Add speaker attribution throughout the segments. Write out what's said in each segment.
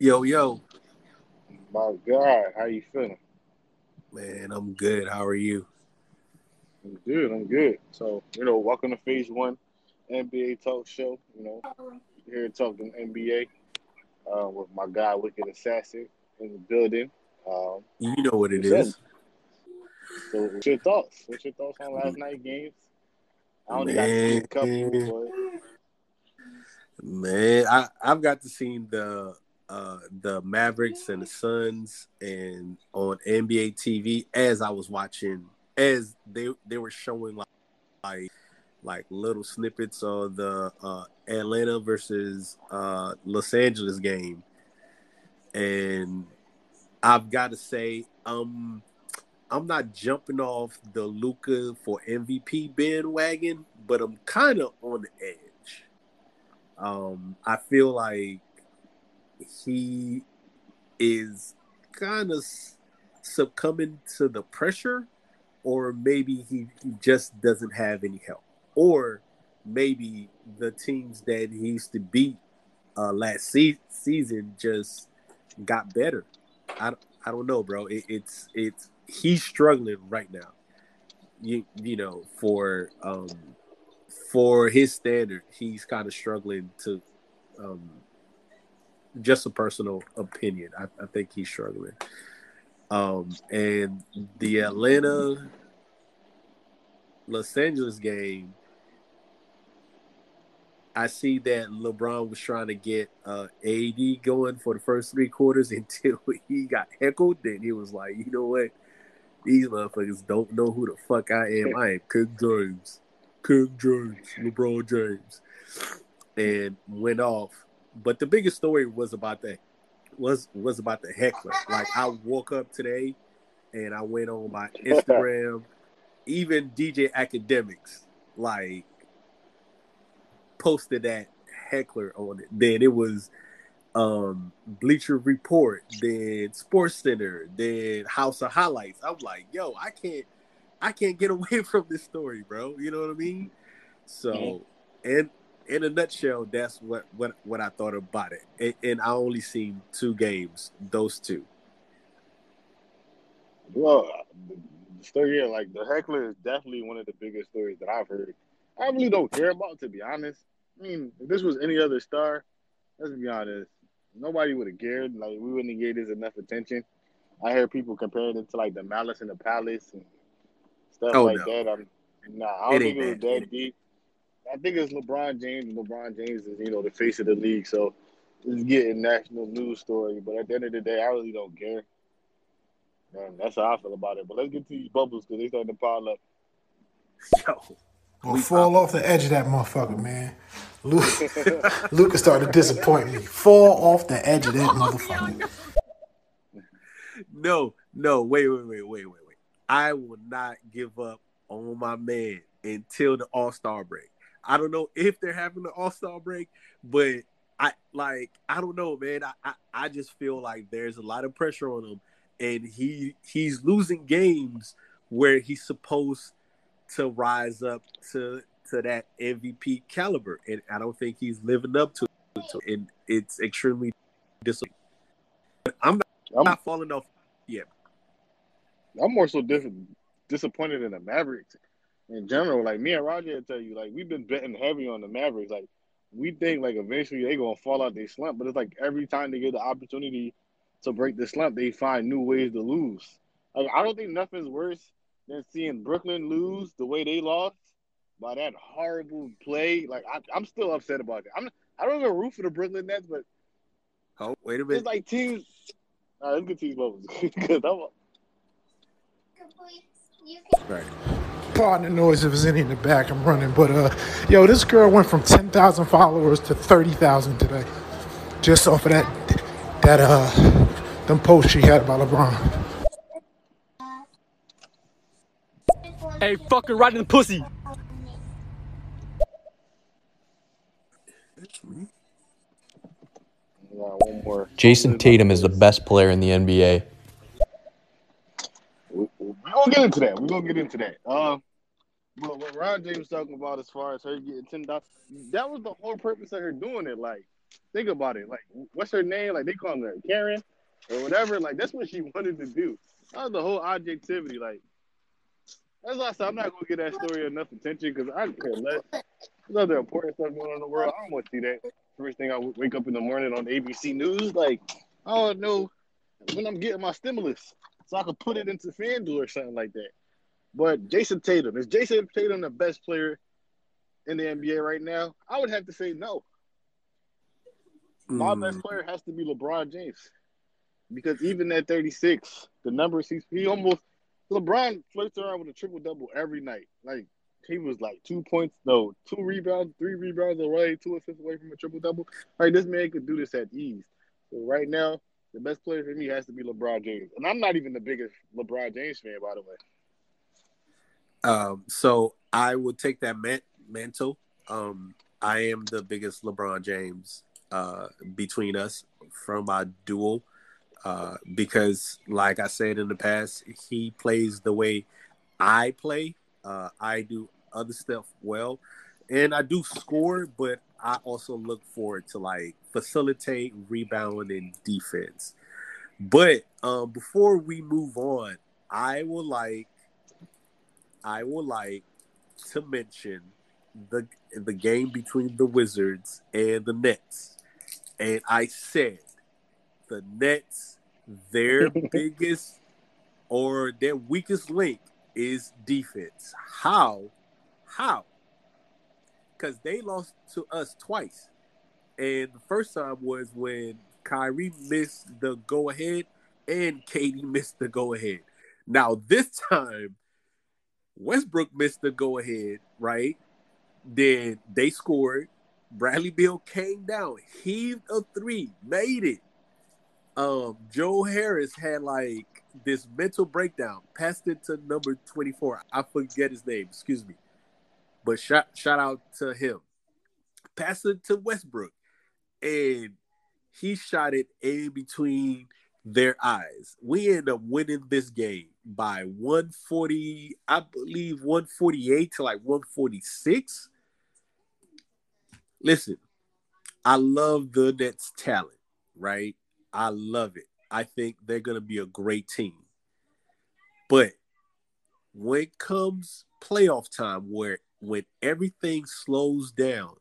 Speaker 1: Yo, yo.
Speaker 2: My God, how you feeling?
Speaker 1: Man, I'm good. How are you?
Speaker 2: I'm good. I'm good. So, you know, welcome to Phase One NBA Talk Show. You know, here talking NBA uh, with my guy Wicked Assassin in the building. Um,
Speaker 1: You know what it is.
Speaker 2: what's So, what's your thoughts? What's your thoughts on last night games? I only got to a couple, but
Speaker 1: Man, I I've got to see the uh the Mavericks and the Suns and on NBA TV as I was watching as they they were showing like like, like little snippets of the uh Atlanta versus uh Los Angeles game. And I've got to say um I'm not jumping off the Luka for MVP bandwagon, but I'm kind of on the edge. Um, I feel like he is kind of succumbing to the pressure, or maybe he, he just doesn't have any help, or maybe the teams that he used to beat uh, last se- season just got better. I, I don't know, bro. It, it's it's he's struggling right now. You you know for um for his standard, he's kind of struggling to um just a personal opinion. I, I think he's struggling. Um and the Atlanta Los Angeles game, I see that LeBron was trying to get uh AD going for the first three quarters until he got heckled. Then he was like, you know what? These motherfuckers don't know who the fuck I am. I am King James. King James, LeBron James. And went off. But the biggest story was about that was was about the heckler. Like I woke up today and I went on my Instagram, even DJ Akademiks, like posted that heckler on it. Then it was um Bleacher Report, then Sports Center, then House of Highlights. I'm like, yo, I can't I can't get away from this story, bro. You know what I mean? So and in a nutshell, that's what what what I thought about it. And, and I only seen two games, those two.
Speaker 2: well, the story here, like the heckler, is definitely one of the biggest stories that I've heard. I really don't care about, to be honest. I mean, if this was any other star, let's be honest, nobody would have cared. Like we wouldn't have gave this enough attention. I hear people comparing it to like the Malice in the Palace and stuff
Speaker 1: Oh,
Speaker 2: like
Speaker 1: no.
Speaker 2: that. I'm nah, I don't think it was
Speaker 1: that
Speaker 2: deep. I think it's LeBron James. and LeBron James is you know the face of the league, so it's getting national news story. But at the end of the day, I really don't care. Man, that's how I feel about it. But let's get to these bubbles because they starting to pile up.
Speaker 1: Yo.
Speaker 3: Well,
Speaker 1: We
Speaker 3: fall off the edge of that motherfucker, man. Luke, Luka started to disappoint me. Fall off the edge of that motherfucker.
Speaker 1: No, no, wait, wait, wait, wait, wait, wait. I will not give up on my man until the All Star break. I don't know if they're having the All Star break, but I like I don't know, man. I, I I just feel like there's a lot of pressure on him, and he he's losing games where he's supposed to rise up to to that MVP caliber, and I don't think he's living up to it. And it's extremely disappointing. I'm not,
Speaker 2: I'm,
Speaker 1: not falling off yet.
Speaker 2: I'm more so dis- disappointed in the Mavericks in general. Like me and Roger tell you, like we've been betting heavy on the Mavericks. Like we think like eventually they gonna fall out they slump, but it's like every time they get the opportunity to break the slump, they find new ways to lose. Like I don't think nothing's worse than seeing Brooklyn lose the way they lost by that horrible play. Like I, I'm still upset about it. I'm I don't even root for the Brooklyn Nets, but
Speaker 1: Oh, wait a minute, it's
Speaker 2: like teams. All right, let's get to these bubbles because I'm.
Speaker 1: Right.
Speaker 3: Pardon the noise if there's any in the back. I'm running, but uh, yo, this girl went from 10,000 followers to 30,000 today, just off of that that uh them posts she had about LeBron.
Speaker 4: Hey, fucking right in the pussy.
Speaker 2: Yeah, one more.
Speaker 5: Jayson Tatum is the best player in the NBA.
Speaker 2: Gonna get into that. We're gonna get into that. Um, but what Ron James talking about as far as her getting ten dollars, that was the whole purpose of her doing it. Like, think about it. Like, what's her name? Like they call her Karen or whatever. Like that's what she wanted to do. That was the whole objectivity. Like that's why I said I'm not gonna get that story enough attention because I care less. There's other important stuff going on in the world. I don't want to see that. First thing I wake up in the morning on ABC News, like I don't know when I'm getting my stimulus, so I could put it into FanDuel or something like that. But Jayson Tatum is Jayson Tatum the best player in the NBA right now? I would have to say no. My
Speaker 1: Mm.
Speaker 2: best player has to be LeBron James because even at 36, the numbers he's he almost LeBron flirts around with a triple double every night. Like he was like two points, no, two rebounds, three rebounds away, two assists away from a triple double. Like this man could do this at ease. So right now, the best player for me has to be LeBron James, and I'm not even the biggest LeBron James fan, by the way.
Speaker 1: Um, so I would take that man- mantle. Um, I am the biggest LeBron James uh, between us from our duel uh, because, like I said in the past, he plays the way I play. Uh, I do other stuff well, and I do score, but I also look forward to like facilitate, rebound, and defense. But um, before we move on, I would like I would like to mention the the game between the Wizards and the Nets. And I said the Nets, their biggest or their weakest link is defense. How? How? Because they lost to us twice. And the first time was when Kyrie missed the go ahead and Katie missed the go ahead. Now, this time, Westbrook missed the go ahead, right? Then they scored. Bradley Beal came down, heaved a three, made it. Um, Joe Harris had like this mental breakdown, passed it to number 24. I forget his name, excuse me. But shout shout out to him. Pass it to Westbrook, and he shot it in between their eyes. We end up winning this game by 140, I believe 148 to like 146. Listen, I love the Nets talent, right? I love it. I think they're going to be a great team. But when it comes playoff time where when everything slows down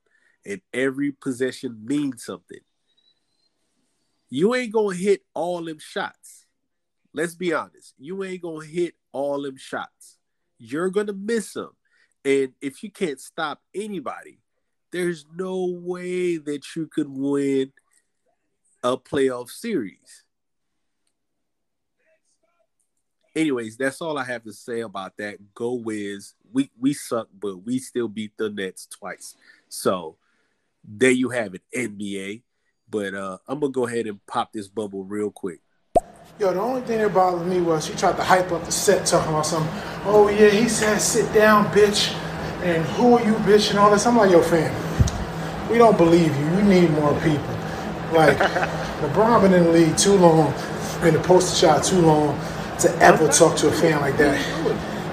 Speaker 1: and every possession means something, you ain't gonna hit all them shots. Let's be honest. You ain't gonna hit all them shots. You're gonna miss them. And if you can't stop anybody, there's no way that you could win a playoff series. Anyways, that's all I have to say about that. Go Wiz. We we suck, but we still beat the Nets twice. So there you have it, NBA. But uh, I'm gonna go ahead and pop this bubble real quick.
Speaker 3: Yo, the only thing that bothered me was she tried to hype up the set talking about something. Oh yeah, he said sit down, bitch. And who are you, bitch, and all this. I'm like, yo, fam, we don't believe you. You need more people. Like, LeBron been in the league too long, been the poster shot too long to ever talk to a fan like that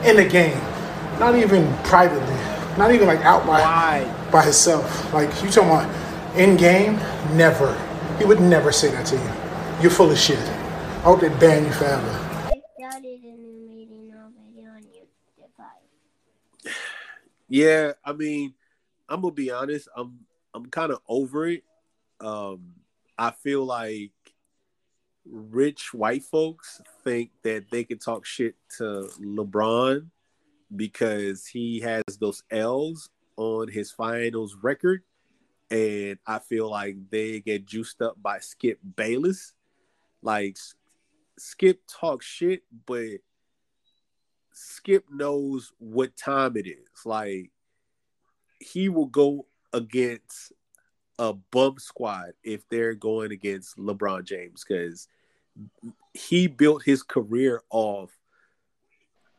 Speaker 3: in the game. Not even privately. Not even like out by by himself. Like you talking about in game, never. He would never say that to you. You're full of shit. I hope they ban you forever.
Speaker 6: I started a new meeting already on YouTube.
Speaker 1: Yeah, I mean, I'm gonna be honest. I'm I'm kind of over it. Um, I feel like rich white folks think that they can talk shit to LeBron because he has those L's on his finals record, and I feel like they get juiced up by Skip Bayless. Like Skip talks shit, but Skip knows what time it is. Like he will go against a bum squad if they're going against LeBron James because he built his career off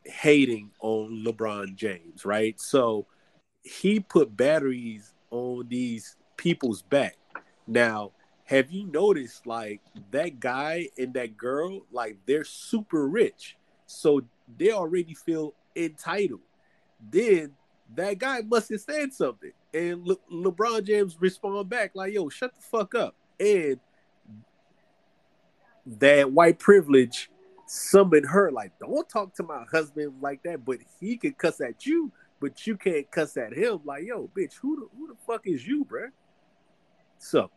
Speaker 1: hating on LeBron James, right? So he put batteries on these people's back. Now, have you noticed like that guy and that girl, like they're super rich. So they already feel entitled. Then that guy must have said something. And Le- LeBron James respond back like, "Yo, shut the fuck up." And that white privilege summoned her like, "Don't talk to my husband like that." But he could cuss at you, but you can't cuss at him. Like, yo, bitch, who the who the fuck is you, bruh? So,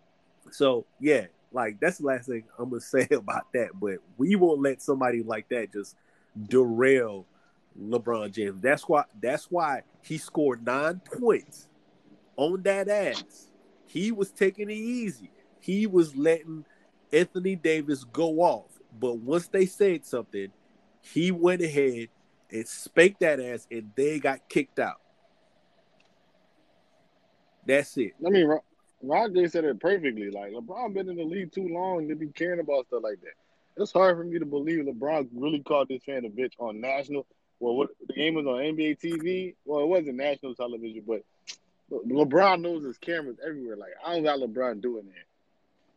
Speaker 1: so yeah, like that's the last thing I'm gonna say about that. But we won't let somebody like that just derail LeBron James. That's why that's why he scored nine points on that ass. He was taking it easy. He was letting Anthony Davis go off. But once they said something, he went ahead and spanked that ass and they got kicked out. That's it.
Speaker 2: I mean, Ro- Roger said it perfectly. Like LeBron been in the league too long to be caring about stuff like that. It's hard for me to believe LeBron really called this fan a bitch on national. Well, what the game was on NBA TV. Well, it wasn't national television, but LeBron knows his cameras everywhere. Like I don't got LeBron doing that.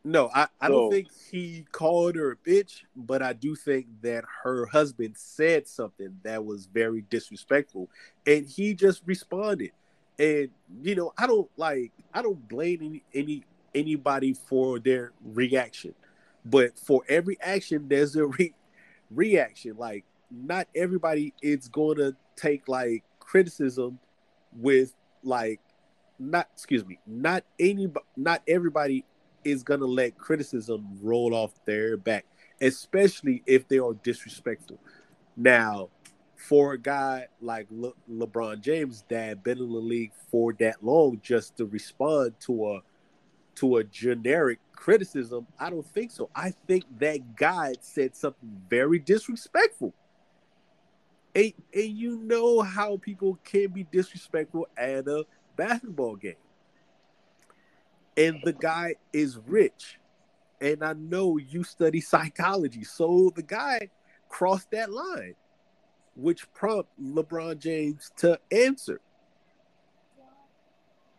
Speaker 1: No, I, I don't think he called her a bitch, but I do think that her husband said something that was very disrespectful, and he just responded. And you know, I don't like I don't blame any, any anybody for their reaction, but for every action, there's a re- reaction. Like not everybody is going to take like criticism with like not excuse me not any not everybody is gonna let criticism roll off their back, especially if they are disrespectful. Now, for a guy like Le- LeBron James that been in the league for that long, just to respond to a to a generic criticism, I don't think so. I think that guy said something very disrespectful. And, and you know how people can be disrespectful at a basketball game and the guy is rich. And I know you study psychology. So the guy crossed that line, which prompt LeBron James to answer.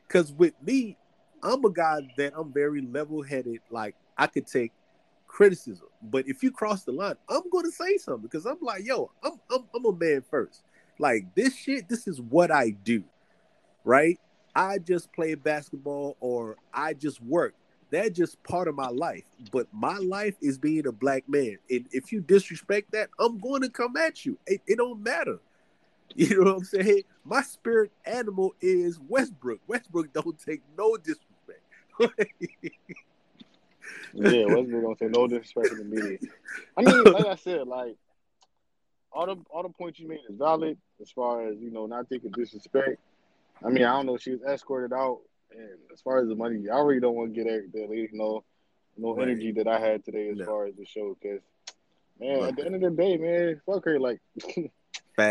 Speaker 1: Because with me, I'm a guy that I'm very level headed. Like, I could take criticism. But if you cross the line, I'm going to say something because I'm like, yo, I'm, I'm, I'm a man first. Like, this shit, this is what I do, right? I just play basketball or I just work. That's just part of my life. But my life is being a black man. And if you disrespect that, I'm going to come at you. It, it don't matter. You know what I'm saying? My spirit animal is Westbrook. Westbrook don't take no disrespect.
Speaker 2: Yeah, Westbrook don't take no disrespect to the media. I mean, like I said, like all the all the points you made is valid as far as you know not taking disrespect. I mean, I don't know. She was escorted out, and as far as the money, I really don't want to get that, that lady no no
Speaker 1: Right.
Speaker 2: energy that I had today as
Speaker 1: No.
Speaker 2: far as the show. Because man, at the end of the day, man, fuck her. Like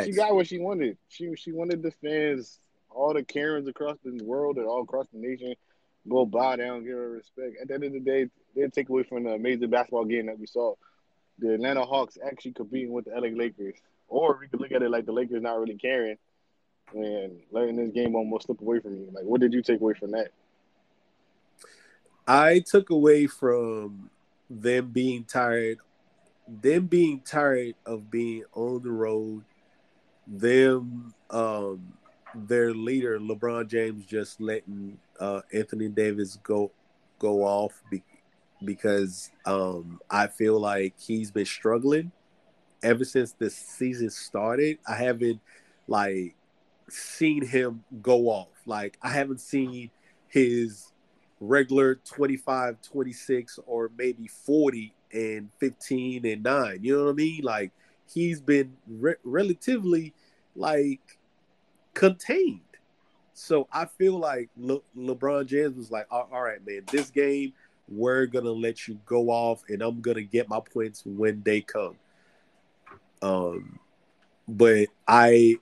Speaker 2: she got what she wanted. She she wanted the fans, all the Karens across the world and all across the nation, go bow down, give her respect. At the end of the day, they take away from the amazing basketball game that we saw. The Atlanta Hawks actually competing with the LA Lakers, or we could look at it like the Lakers not really caring and letting this game almost slip away from you. Like, what did you take away from that?
Speaker 1: I took away from them being tired, them being tired of being on the road, them um their leader LeBron James just letting uh Anthony Davis go go off be, because um I feel like he's been struggling ever since the season started. I haven't like seen him go off. Like I haven't seen his regular 25, 26, or maybe 40 and 15 and 9. You know what I mean? Like he's been re- relatively like contained. So I feel like Le- LeBron James was like, all all right, man, this game, we're to let you go off and I'm to get my points when they come. Um, but I,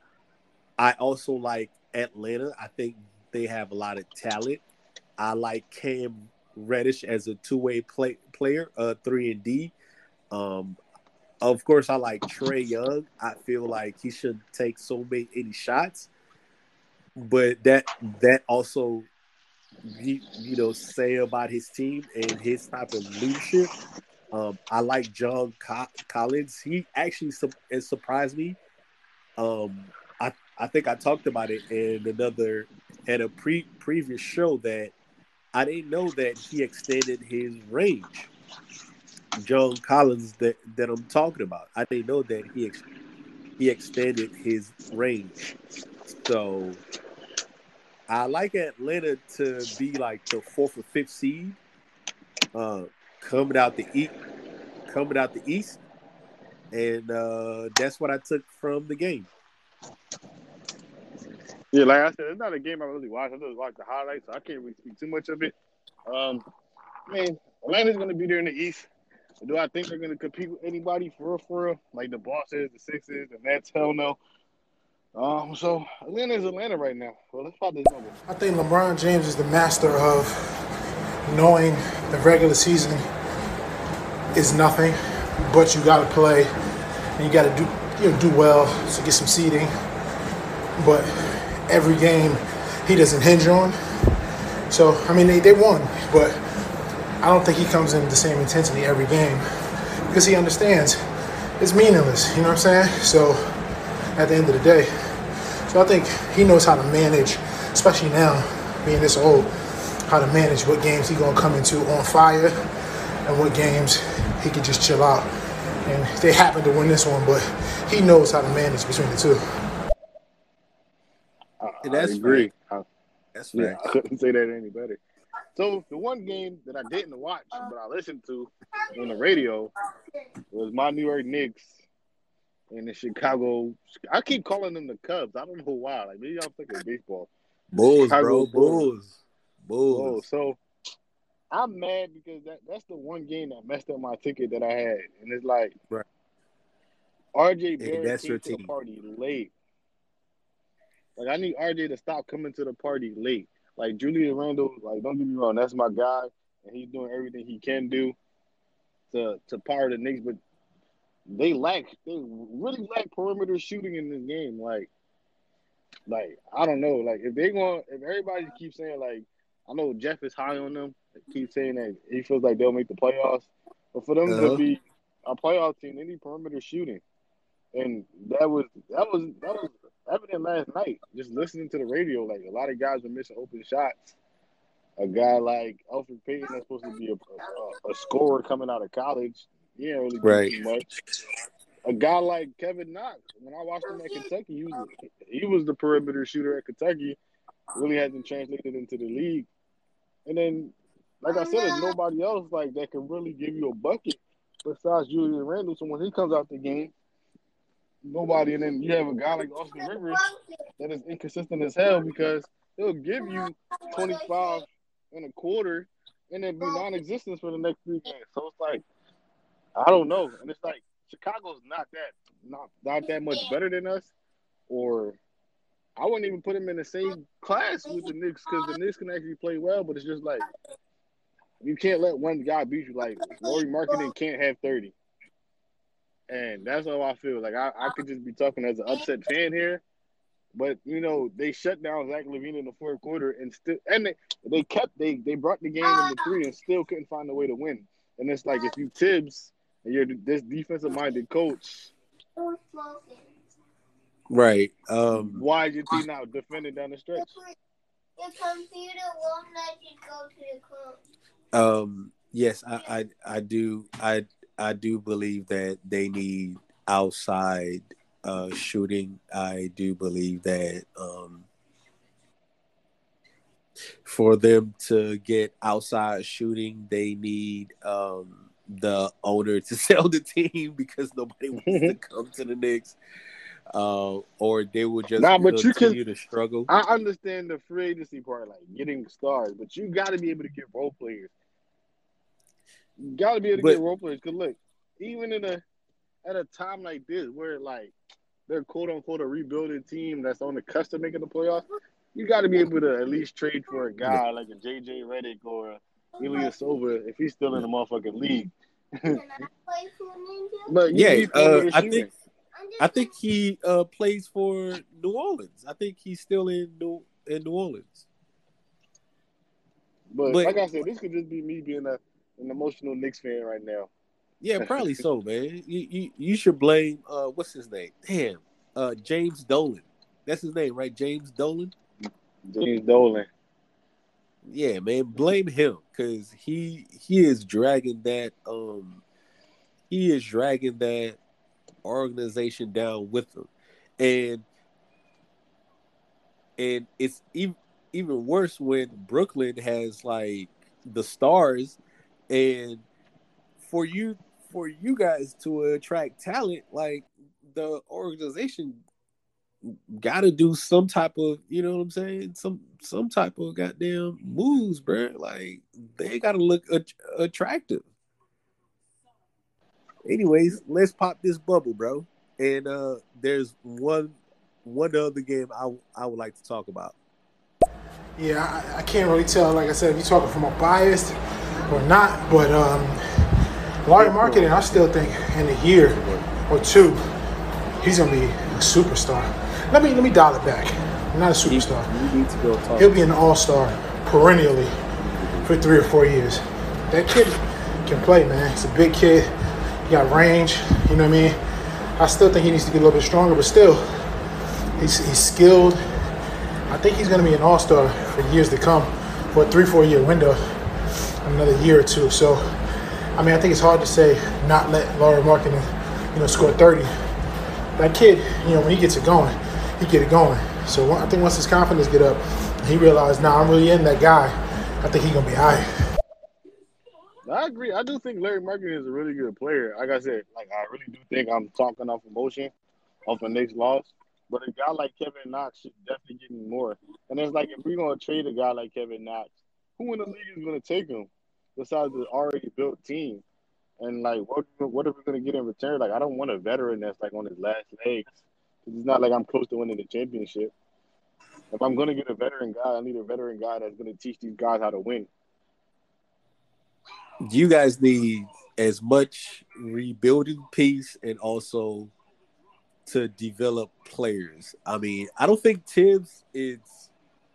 Speaker 1: I also like Atlanta. I think they have a lot of talent. I like Cam Reddish as a two-way play, player, uh, three and D. Um, of course, I like Trae Young. I feel like he should take so many any shots, but that that also, you, you know, say about his team and his type of leadership. Um, I like John Co- Collins. He actually su- surprised me. Um, I think I talked about it in another at a pre previous show that I didn't know that he extended his range. John Collins that, that I'm talking about. I didn't know that he ex- he extended his range. So I like Atlanta to be like the fourth or fifth seed, uh, coming out the east, coming out the east, and uh, that's what I took from the game.
Speaker 2: Yeah, like I said, it's not a game I really watch. I just watch the highlights, so I can't really speak too much of it. Um, I mean, Atlanta's going to be there in the East. Do I think they're going to compete with anybody for real, for real? Like the Bosses, the Sixers, the Nets? Hell no. Um, so Atlanta is Atlanta right now. Well, let's pop this over.
Speaker 3: I think LeBron James is the master of knowing the regular season is nothing, but you got to play and you got to do you know, do well to get some seeding. But every game he doesn't hinge on. So I mean they, they won, but I don't think he comes in the same intensity every game because he understands it's meaningless. You know what I'm saying? So at the end of the day, so I think he knows how to manage, especially now being this old, how to manage what games he gonna come into on fire and what games he can just chill out. And they happen to win this one, but he knows how to manage between the two.
Speaker 1: That's
Speaker 2: I agree. I,
Speaker 1: That's
Speaker 2: yeah,
Speaker 1: fact.
Speaker 2: I couldn't say that any better. So the one game that I didn't watch, but I listened to on the radio, was my New York Knicks and the Chicago. I keep calling them the Cubs. I don't know why. Like maybe I'm thinking baseball.
Speaker 1: Bulls,
Speaker 2: Chicago
Speaker 1: bro,
Speaker 2: Bulls.
Speaker 1: Bulls,
Speaker 2: Oh,
Speaker 1: Bulls.
Speaker 2: so I'm mad because that, that's the one game that messed up my ticket that I had, and it's like
Speaker 1: Right.
Speaker 2: RJ
Speaker 1: Hey,
Speaker 2: Barrett
Speaker 1: that's
Speaker 2: came
Speaker 1: your
Speaker 2: to the party late. Like I need RJ to stop coming to the party late. Like Julius Randle, like don't get me wrong, that's my guy, and he's doing everything he can do to to power the Knicks, but they lack they really lack perimeter shooting in this game. Like, like I don't know, like if they going if everybody keeps saying like I know Jeff is high on them, keep saying that he feels like they'll make the playoffs, but for them
Speaker 1: Uh-huh.
Speaker 2: to be a playoff team, they need perimeter shooting, and that was that was that was evident last night. Just listening to the radio, like a lot of guys were missing open shots. A guy like Elfrid Payton that's supposed to be a, a, a scorer coming out of college, he ain't really do
Speaker 1: Right.
Speaker 2: too much. A guy like Kevin Knox, when I watched him at Kentucky, he was he was the perimeter shooter at Kentucky. Really hasn't translated into the league. And then, like I said, there's nobody else like that can really give you a bucket besides Julius Randle. So when he comes out the game, nobody. And then you have a guy like Austin Rivers that is inconsistent as hell because he'll give you 25 and a quarter and then be non-existent for the next three games. So it's like I don't know, and it's like Chicago's not that not not that much better than us, or I wouldn't even put them in the same class with the Knicks because the Knicks can actually play well, but it's just like you can't let one guy beat you. Like Lauri Markkanen can't have 30. And that's how I feel. Like I, I could just be talking as an upset fan here. But you know, they shut down Zach LaVine in the fourth quarter and still and they, they kept they they brought the game in the three and still couldn't find a way to win. And it's like if you Thibs and you're this defensive minded coach,
Speaker 1: Right. Um.
Speaker 2: why is your team not defending down the stretch?
Speaker 6: Your computer won't let you go to the clone.
Speaker 1: Um. Yes, I, I, I do. I, I do believe that they need outside uh, shooting. I do believe that um, for them to get outside shooting, they need um, the owner to sell the team because nobody wants to come to the Knicks, uh, or they will just
Speaker 2: Nah, but you can-
Speaker 1: continue to struggle.
Speaker 2: I understand the free agency part, like getting stars, but you got to be able to get role players. You got to be able to
Speaker 1: But-
Speaker 2: get role players. Cause look, even in a at a time like this, where like they're quote unquote a rebuilding team that's on the cusp of making the playoffs, you got to be able to at least trade for a guy like a JJ Redick or a Ilyasova if he's still in the motherfucking league.
Speaker 6: Can I play for Ninja?
Speaker 2: But
Speaker 1: Yeah, uh, I think
Speaker 6: I'm
Speaker 1: I think he uh, plays for New Orleans. I think he's still in New in New Orleans.
Speaker 2: But,
Speaker 1: but-
Speaker 2: like I said, this could just be me being a, an emotional Knicks fan right now.
Speaker 1: Yeah, probably so, man. You, you you should blame uh what's his name? Damn, uh James Dolan. That's his name, right? James Dolan.
Speaker 2: James Dolan.
Speaker 1: Yeah, man, blame him because he he is dragging that um he is dragging that organization down with him, and and it's even even worse when Brooklyn has like the stars, and for you for you guys to attract talent, like the organization got to do some type of, you know what I'm saying? Some some type of goddamn moves, bro. Like they got to look at- attractive. Anyways, let's pop this bubble, bro. And uh there's one one other game I I would like to talk about.
Speaker 3: Yeah, I, I can't really tell. Like I said, if you're talking from a biased or not, but um, Larry Markkanen, I still think in a year or two, he's gonna be a superstar. Let me let me dial it back. Not a superstar.
Speaker 1: You need to go talk.
Speaker 3: He'll be an all-star perennially for three or four years. That kid can play, man. He's a big kid. He got range. You know what I mean? I still think he needs to get a little bit stronger, but still, he's he's skilled. I think he's going to be an all-star for years to come, for a three, four-year window, another year or two. So, I mean, I think it's hard to say not let Lauri Markkanen, you know, score 30. That kid, you know, when he gets it going, he get it going. So I think once his confidence get up, he realized, nah, I'm really in that guy. I think he's gonna be right.
Speaker 2: I agree. I do think Larry Markin is a really good player. Like I said, like I really do think I'm talking off emotion, off the Knicks loss. But a guy like Kevin Knox should definitely get more. And it's like if we're gonna trade a guy like Kevin Knox, who in the league is gonna take him besides the already built team? And like what what are we gonna get in return? Like I don't want a veteran that's like on his last legs. It's not like I'm close to winning the championship. If I'm gonna get a veteran guy, I need a veteran guy that's gonna teach these guys how to win.
Speaker 1: you guys need as much rebuilding piece and also to develop players. I mean, I don't think Thibs is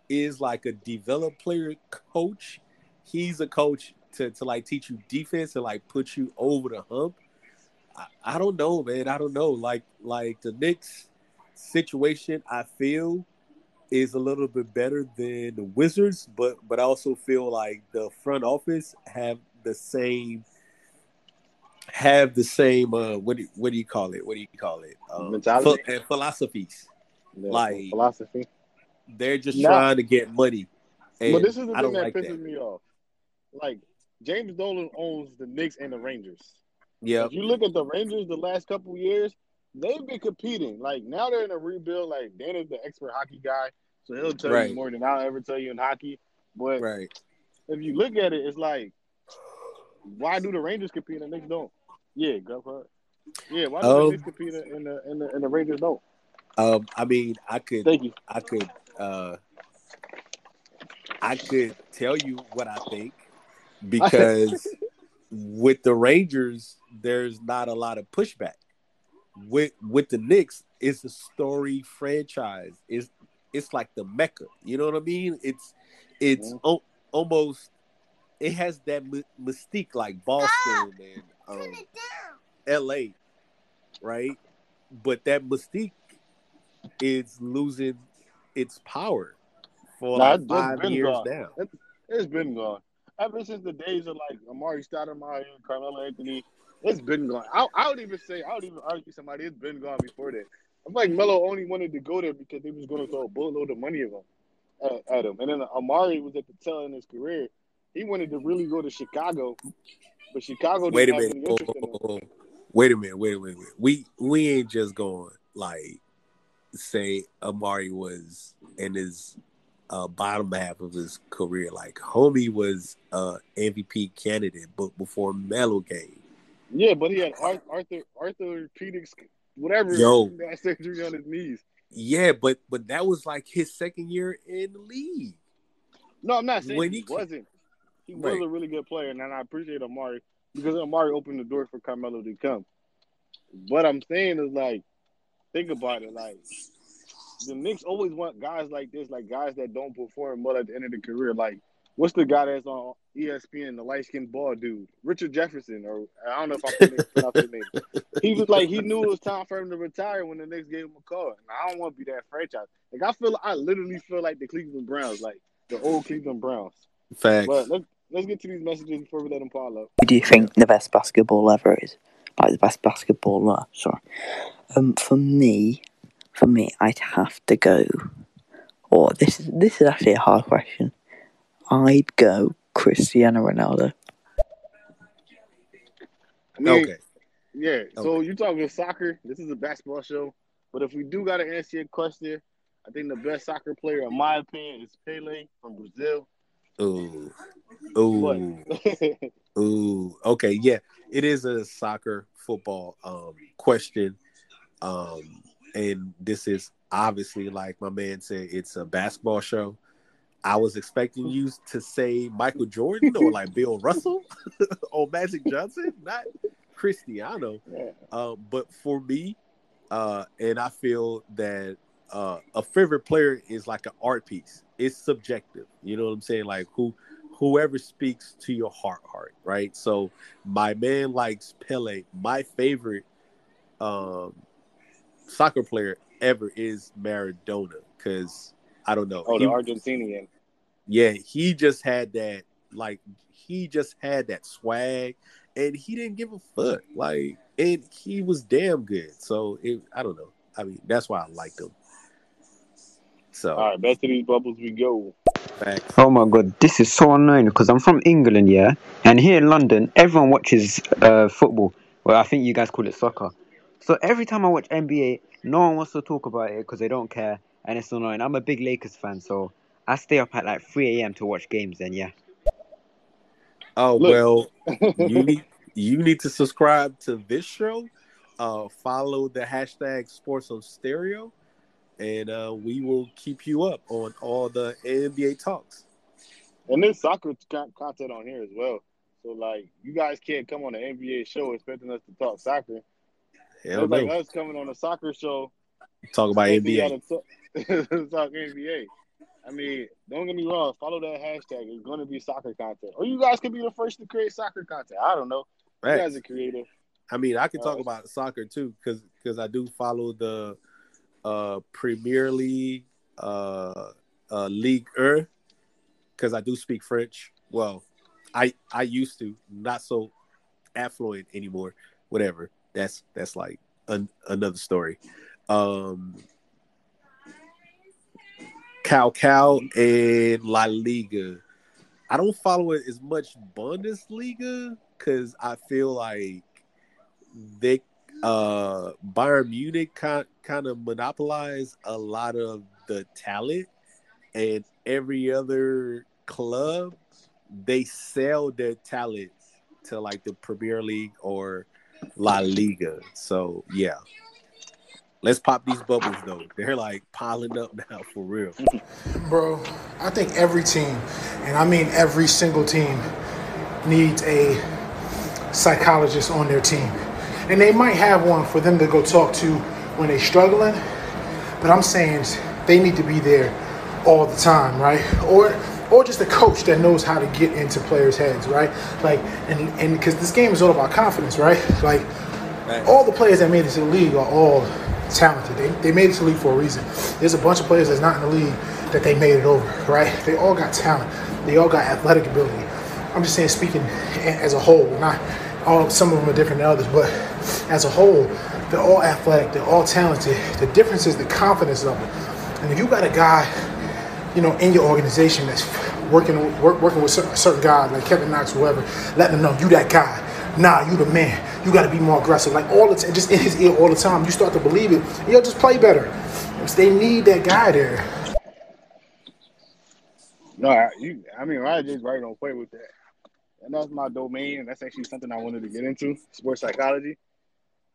Speaker 1: is like a develop player coach. He's a coach to, to like teach you defense and like put you over the hump. I, I don't know, man. I don't know. Like like the Knicks situation, I feel is a little bit better than the Wizards, but but I also feel like the front office have the same have the same uh what do, what do you call it? What do you call it? Um,
Speaker 2: Mentality?
Speaker 1: phi- and philosophies.
Speaker 2: Yeah,
Speaker 1: Like-
Speaker 2: philosophy.
Speaker 1: They're just trying to get money. And
Speaker 2: But this is the
Speaker 1: I
Speaker 2: thing that
Speaker 1: like
Speaker 2: pisses
Speaker 1: that.
Speaker 2: me off. Like James Dolan owns the Knicks and the Rangers.
Speaker 1: Yeah,
Speaker 2: If you look at the Rangers the last couple years, they've been competing. Like now they're in a rebuild. Like Dan is the expert hockey guy, so he'll tell
Speaker 1: Right.
Speaker 2: you more than I'll ever tell you in hockey. But
Speaker 1: right.
Speaker 2: if you look at it, it's like, why do the Rangers compete and the Knicks don't? Yeah, go for it. Yeah, why do
Speaker 1: Um,
Speaker 2: the Knicks compete and the and the, and the Rangers don't?
Speaker 1: Um, I mean, I could
Speaker 2: Thank you.
Speaker 1: I could uh I could tell you what I think because with the Rangers there's not a lot of pushback. With with the Knicks it's a story franchise. It's it's like the mecca. You know what I mean? It's it's
Speaker 2: Mhm.
Speaker 1: o- almost it has that my- mystique like Boston and um, LA, right? But that mystique is losing its power for
Speaker 2: nah,
Speaker 1: like five years
Speaker 2: gone.
Speaker 1: now.
Speaker 2: It's, it's been gone. Ever since the days of like Amar'e Stoudemire, Carmelo Anthony, it's been gone. I, I would even say, I would even argue somebody, it's been gone before that. I'm like, Melo only wanted to go there because they was going to throw a boatload of money at him, at, at him. And then Amar'e was at the tail end of his career. He wanted to really go to Chicago, but Chicago didn't
Speaker 1: Wait a
Speaker 2: have
Speaker 1: minute. Oh, oh, oh. Wait a minute. Wait a minute. Wait. We we ain't just going like say Amar'e was in his uh, bottom half of his career. Like homie was uh MVP candidate, but before Melo came.
Speaker 2: Yeah, but he had Ar- Arthur Arthur Pedix, whatever,
Speaker 1: Yo.
Speaker 2: that surgery on his knees.
Speaker 1: Yeah, but but that was like his second year in the league.
Speaker 2: No, I'm not saying
Speaker 1: When
Speaker 2: he,
Speaker 1: he-
Speaker 2: wasn't. He was a really good player, and I appreciate Amar'e because Amar'e opened the door for Carmelo to come. What I'm saying is like, think about it. Like the Knicks always want guys like this, like guys that don't perform well at the end of the career. Like what's the guy that's on ESPN, the light skinned ball dude, Richard Jefferson, or I don't know if I pronounced his name. He was like he knew it was time for him to retire when the Knicks gave him a call. And I don't want to be that franchise. Like I feel, I literally feel like the Cleveland Browns, like the old Cleveland Browns.
Speaker 1: Facts.
Speaker 2: But let's let's get to these messages before we let them pile up.
Speaker 7: Who do you think the best basketball ever is? Like the best basketballer, sorry. Um, for me, for me, I'd have to go. Or this is this is actually a hard question. I'd go Cristiano Ronaldo.
Speaker 2: I mean,
Speaker 1: okay.
Speaker 2: Yeah. So you're talking soccer? This is a basketball show. But if we do got to answer your question, I think the best soccer player, in my opinion, is Pele from Brazil.
Speaker 1: Ooh. Ooh. Ooh. Okay. Yeah. It is a soccer football um question. Um and this is obviously like my man said, it's a basketball show. I was expecting you to say Michael Jordan or like Bill Russell or Magic Johnson, not Cristiano.
Speaker 2: yeah.
Speaker 1: Um, but for me, uh, and I feel that uh, a favorite player is like an art piece. It's subjective. You know what I'm saying? Like who, whoever speaks to your heart, heart, right? So my man likes Pele. My favorite um, soccer player ever is Maradona because I don't know.
Speaker 2: oh,
Speaker 1: He-
Speaker 2: the Argentinian.
Speaker 1: yeah, he just had that like he just had that swag and he didn't give a fuck. Like and he was damn good. So it I don't know. I mean, that's why I liked him. So
Speaker 2: All right, best of these bubbles we go.
Speaker 1: facts.
Speaker 8: Oh my god, this is so annoying because I'm from England, yeah, and here in London, everyone watches uh, football. Well, I think you guys call it soccer. So every time I watch NBA, no one wants to talk about it because they don't care, and it's annoying. I'm a big Lakers fan, so I stay up at like 3 a.m. to watch games. And yeah,
Speaker 1: Oh
Speaker 2: Look.
Speaker 1: well, you need you need to subscribe to this show. Uh, follow the hashtag Sports on Stereo, and uh, we will keep you up on all the NBA talks.
Speaker 2: And there's soccer content on here as well. So like, you guys can't come on an NBA show expecting us to talk soccer.
Speaker 1: Hell
Speaker 2: it's like
Speaker 1: no.
Speaker 2: us coming on a soccer show
Speaker 1: Talk about NBA.
Speaker 2: talk, NBA. I mean, don't get me wrong. Follow that hashtag. It's going to be soccer content, or you guys could be the first to create soccer content. I don't know. You guys are creative.
Speaker 1: I mean, I can talk
Speaker 2: Uh,
Speaker 1: about soccer too, because I do follow the uh, Premier League, uh, uh, League Er, because I do speak French. Well, I I used to, not so affluent anymore. Whatever. That's that's like an, another story. Um, Cow Cow and La Liga. I don't follow it as much Bundesliga because I feel like they uh Bayern Munich kind kind of monopolize a lot of the talent and every other club they sell their talent to like the Premier League or La Liga. So yeah. Let's pop these bubbles though. They're like piling up now for real.
Speaker 3: Bro, I think every team, and I mean every single team, needs a psychologist on their team. And they might have one for them to go talk to when they're struggling, but I'm saying they need to be there all the time, right? Or or just a coach that knows how to get into players' heads, right? Like and and because this game is all about confidence, right? Like all the players that made it to the league are all talented. They, they made it to the league for a reason. There's a bunch of players that's not in the league that they made it over, right? They all got talent. They all got athletic ability. I'm just saying, speaking as a whole, not all. Some of them are different than others, but as a whole, they're all athletic. They're all talented. The difference is the confidence level. And if you got a guy, you know, in your organization that's working work, working with cer- certain guys like Kevin Knox, whoever, letting them know you that guy. Nah, you the man. You got to be more aggressive. Like all the time, just in his ear all the time. You start to believe it. You'll just play better. They need that guy there.
Speaker 2: No, I, you, I mean, Roger's right on point with that. And that's my domain. That's actually something I wanted to get into, sports psychology.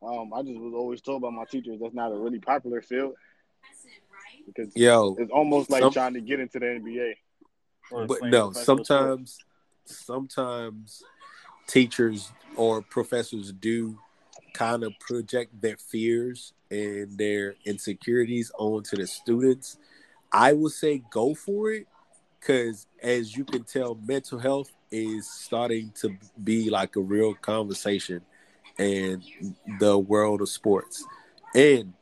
Speaker 2: Um, I just was always told by my teachers that's not a really popular field because
Speaker 1: Yo,
Speaker 2: it's almost like
Speaker 1: some-
Speaker 2: trying to get into the NBA.
Speaker 1: but no,
Speaker 2: professional sports.
Speaker 1: sometimes sometimes teachers or professors do kind of project their fears and their insecurities onto the students. I would say go for it because as you can tell, mental health is starting to be like a real conversation in the world of sports, and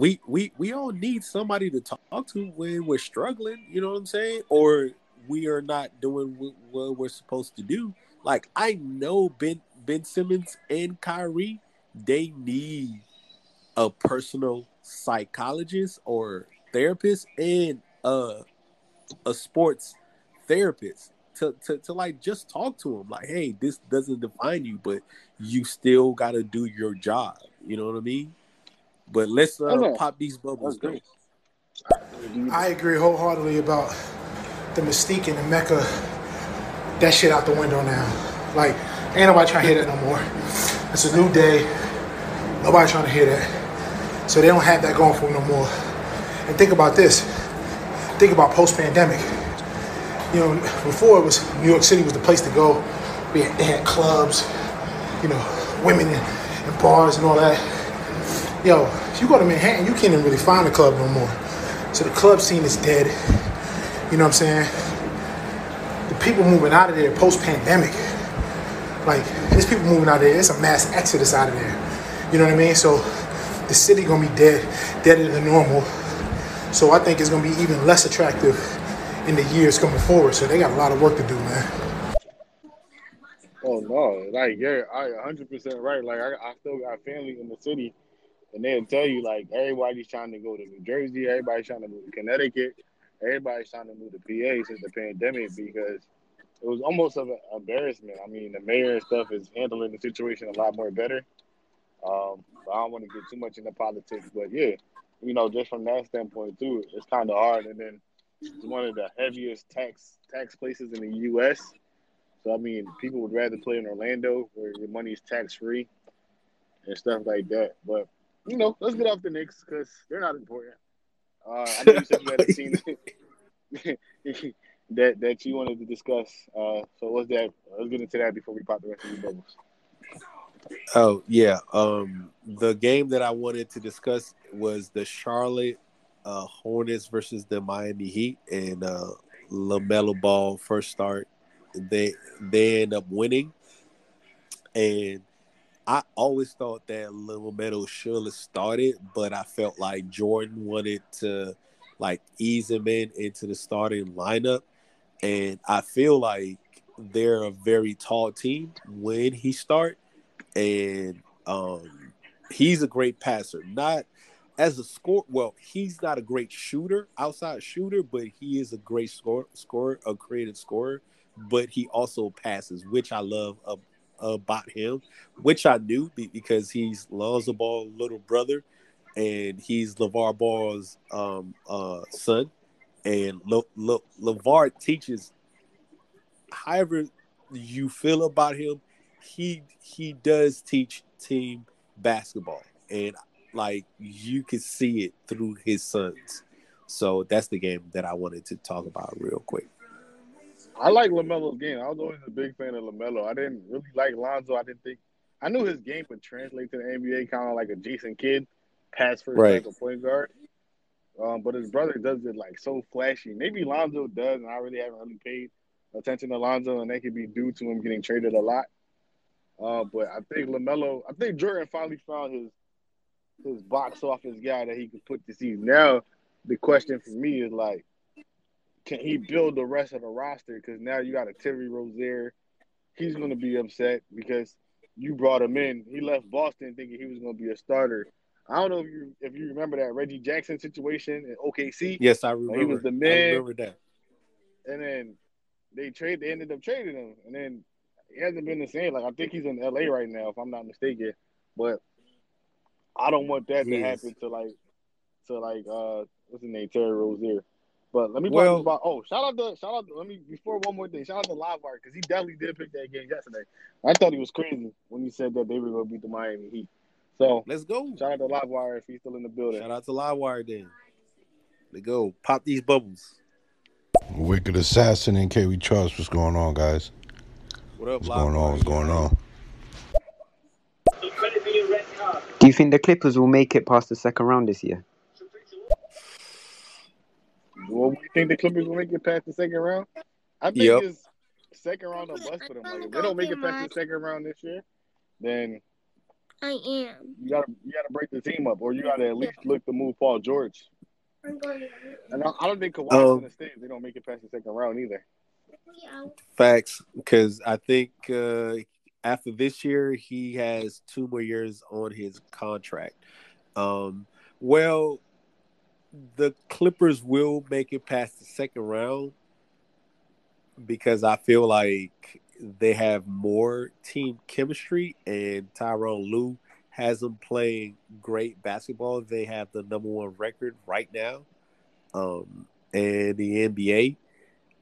Speaker 1: we we we all need somebody to talk to when we're struggling. You know what I'm saying? Or we are not doing wh- what we're supposed to do. Like I know Ben Ben Simmons and Kyrie, they need a personal psychologist or therapist and uh, a sports therapist to, to, to like just talk to them like hey this doesn't define you but you still got to do your job you know what i mean but let's uh,
Speaker 2: no.
Speaker 1: pop these bubbles
Speaker 2: That's great.
Speaker 3: I agree wholeheartedly about the mystique and the mecca. That shit out the window now. Like, ain't nobody trying to hear that no more. It's a new day. Nobody trying to hear that. So they don't have that going for them no more. And think about this. Think about post-pandemic. You know, before it was New York City was the place to go. We had, they had clubs, you know, women and, and bars and all that. Yo, if you go to Manhattan, you can't even really find a club no more. So the club scene is dead. You know what I'm saying? The people moving out of there post pandemic. Like, there's people moving out of there. It's a mass exodus out of there. You know what I mean? So the city gonna be dead, deader than normal. So I think it's gonna be even less attractive in the years coming forward. So they got a lot of work to do, man.
Speaker 2: Oh no, like yeah, I 100 percent right. Like I, I still got family in the city, and they'll tell you like everybody's trying to go to New Jersey, everybody's trying to move to Connecticut, everybody's trying to move to PA since the pandemic because it was almost of an embarrassment. I mean, the mayor and stuff is handling the situation a lot more better. Um, I don't want to get too much into politics, but yeah, you know, just from that standpoint too, it's kind of hard. And then it's one of the heaviest tax tax places in the U.S. So I mean, people would rather play in Orlando where your money is tax free and stuff like that. But you know, let's get off the Knicks because they're not important. Uh, I know you said you had a that that you wanted to discuss. Uh, so what's that? Let's get into that before we pop the rest of these bubbles.
Speaker 1: Oh yeah. Um, the game that I wanted to discuss was the Charlotte uh, Hornets versus the Miami Heat, and uh, Lamelo Ball first start. They they end up winning, and I always thought that Little Lamelo should have started, but I felt like Jordan wanted to like ease him in into the starting lineup, and I feel like they're a very tall team when he start and um, he's a great passer. Not as a score. Well, he's not a great shooter, outside shooter, but he is a great score, scorer, a creative scorer. But he also passes, which I love uh, about him, which I knew because he's Lonzo Ball's little brother, and he's LeVar Ball's um, uh, son. And Le- Le- LeVar teaches, however you feel about him, he he does teach team basketball. And like you can see it through his sons. So that's the game that i wanted to talk about real quick
Speaker 2: I like Lamelo's game. I was always a big fan of Lamelo. I didn't really like Lonzo. I didn't think I knew his game would translate to the NBA, kind of like a Jason Kidd, pass first
Speaker 1: Right.
Speaker 2: type of point guard. Um, but his brother does it like so flashy. Maybe Lonzo does, and I really haven't really paid attention to Lonzo, and that could be due to him getting traded a lot. Uh, but I think Lamelo, I think Jordan finally found his his box office guy that he could put to see. Now the question for me is like, can he build the rest of the roster? Because now you got a Terry Rozier. He's going to be upset because you brought him in. He left Boston thinking he was going to be a starter. I don't know if you if you remember that Reggie Jackson situation in OKC.
Speaker 1: yes i remember He
Speaker 2: was the man.
Speaker 1: i remember that
Speaker 2: and then they trade. They ended up trading him, and then he hasn't been the same. Like I think he's in LA right now, if I'm not mistaken. But I don't want that
Speaker 1: He
Speaker 2: to
Speaker 1: is.
Speaker 2: happen to like to like uh what's his name Terry Rozier. But let me
Speaker 1: Well-
Speaker 2: talk about. Oh, shout out to shout out. To, let me before one more thing. Shout out to Livewire because he definitely did pick that game yesterday. I thought he was crazy when he said that they were going to beat the Miami Heat. So
Speaker 1: let's go
Speaker 2: shout out to Livewire if he's still in the building.
Speaker 1: shout out to livewire then let's go pop these bubbles
Speaker 9: Wicked Assassin and KW Charles, what's going on, guys?
Speaker 1: what up
Speaker 9: What's going on? What's going on?
Speaker 8: Do you think the Clippers will make it past the second round this year?
Speaker 2: Well, we think the Clippers will make it past the second round? I think
Speaker 1: Yep.
Speaker 2: it's second round or bust for them. Like if they don't make it past the second round this year, then
Speaker 6: I am.
Speaker 2: you gotta you gotta break the team up, or you gotta at least look to move Paul George.
Speaker 6: I'm going
Speaker 2: And I, I don't think Kawhi's
Speaker 1: Um,
Speaker 2: gonna stay if they don't make it past the second round either.
Speaker 1: Facts, because I think uh, after this year, he has two more years on his contract. Um, well, the Clippers will make it past the second round because I feel like they have more team chemistry, and Tyronn Lue has them playing great basketball. They have the number one record right now, um, and the NBA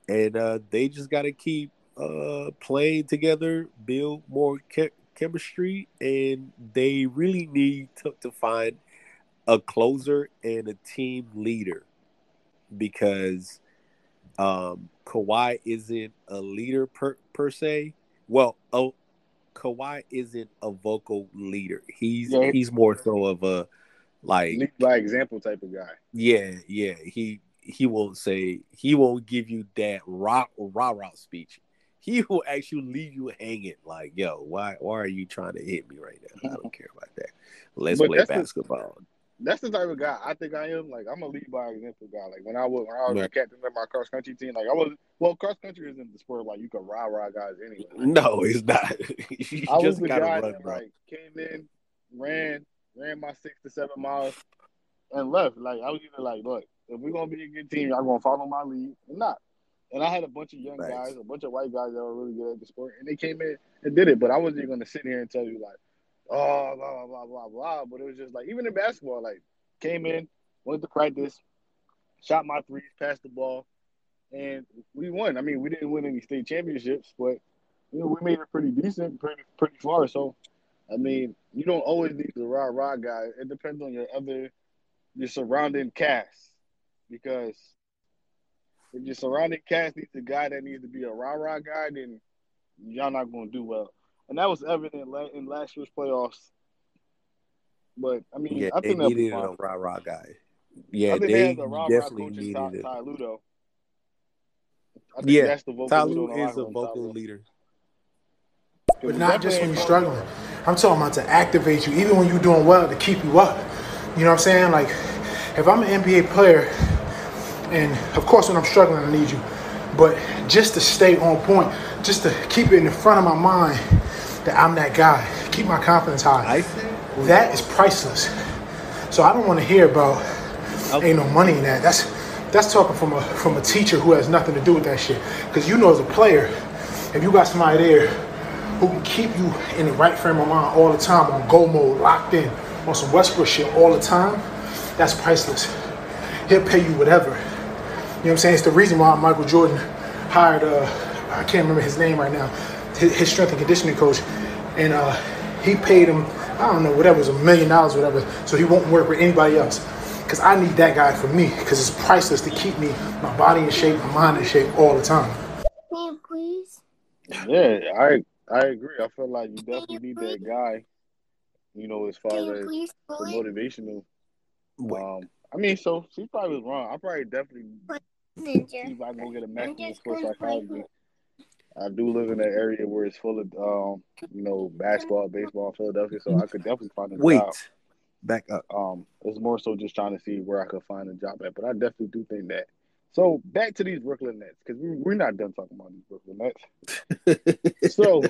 Speaker 1: and uh, they just got to keep uh, playing together, build more che- chemistry, and they really need to, to find a closer and a team leader because um, Kawhi isn't a leader per per se. Well, oh, Kawhi isn't a vocal leader. He's
Speaker 2: Yeah.
Speaker 1: he's more so of a like
Speaker 2: Lead by example type of guy.
Speaker 1: yeah, yeah. He he won't say he won't give you that rah rah rah speech. He will actually leave you hanging. Like, yo, why why are you trying to hit me right now? I don't care about that. Let's
Speaker 2: But
Speaker 1: play
Speaker 2: the-
Speaker 1: basketball.
Speaker 2: That's the type of guy I think I am. Like I'm a lead by example guy. Like when I was when I was
Speaker 1: Right.
Speaker 2: captain of my cross country team, like I was well, cross country isn't the sport like you can rah rah guys anyway.
Speaker 1: No, it's not. you
Speaker 2: I was
Speaker 1: just
Speaker 2: the guy
Speaker 1: run,
Speaker 2: that
Speaker 1: bro.
Speaker 2: like came in, ran, ran my six to seven miles, and left. Like I was either like, look, if we're gonna be a good team, y'all gonna follow my lead or not. And I had a bunch of young
Speaker 1: Thanks.
Speaker 2: guys, a bunch of white guys that were really good at the sport, and they came in and did it. But I wasn't even gonna sit here and tell you like, oh, blah blah blah blah blah. But it was just like even in basketball, like came in, went to practice, shot my threes, passed the ball, and we won. I mean, we didn't win any state championships, but you know, we made it pretty decent, pretty pretty far. So, I mean, you don't always need the rah rah guy. It depends on your other your surrounding cast, because if your surrounding cast needs a guy that needs to be a rah rah guy, then y'all not going to do well. And that was evident in last year's playoffs. But I mean,
Speaker 1: Yeah,
Speaker 2: I think they'll be
Speaker 1: needed
Speaker 2: fine.
Speaker 1: a rah rah guy.
Speaker 2: I
Speaker 1: Yeah,
Speaker 2: think they,
Speaker 1: they
Speaker 2: had the rah rah
Speaker 1: definitely
Speaker 2: coach in
Speaker 1: needed
Speaker 2: Ty,
Speaker 1: it.
Speaker 2: Ty Ludo. I think
Speaker 1: Yeah,
Speaker 2: that's the vocal
Speaker 1: Ty
Speaker 2: leader
Speaker 1: Lue
Speaker 2: in the
Speaker 1: is a vocal
Speaker 2: Ty
Speaker 1: leader.
Speaker 3: But not just when you're struggling. I'm talking about to activate you, even when you're doing well, to keep you up. You know what I'm saying? Like, if I'm an NBA player, and of course when I'm struggling, I need you. But just to stay on point, just to keep it in the front of my mind that I'm that guy, keep my confidence high. That is priceless. So I don't want to hear about ain't no money in that. That's that's talking from a from a teacher who has nothing to do with that shit. Because you know as a player, if you got somebody there who can keep you in the right frame of mind all the time on go mode, locked in, on some Westbrook shit all the time, that's priceless. He'll pay you whatever. You know what I'm saying? It's the reason why Michael Jordan hired uh I can't remember his name right now, his, his strength and conditioning coach, and uh he paid him I don't know whatever it was a million dollars whatever, so he won't work with anybody else. Cause I need that guy for me, cause it's priceless to keep me my body in shape, my mind in shape all the time.
Speaker 6: Can you please?
Speaker 2: Yeah, I I agree. I feel like you definitely need that guy. You know, as far as
Speaker 6: please
Speaker 2: the motivational. Um, I mean, so she probably was wrong. I probably definitely see
Speaker 6: Ninja.
Speaker 2: if I can go get a
Speaker 6: I'm
Speaker 2: master's in
Speaker 6: just
Speaker 2: sports
Speaker 6: play
Speaker 2: psychology. I do live in an area where it's full of, um, you know, basketball, baseball Philadelphia, so I could definitely find a
Speaker 1: Wait,
Speaker 2: job.
Speaker 1: back up.
Speaker 2: Um, it's more so just trying to see where I could find a job at, but I definitely do think that. So back to these Brooklyn Nets because we, we're not done talking about these Brooklyn Nets. So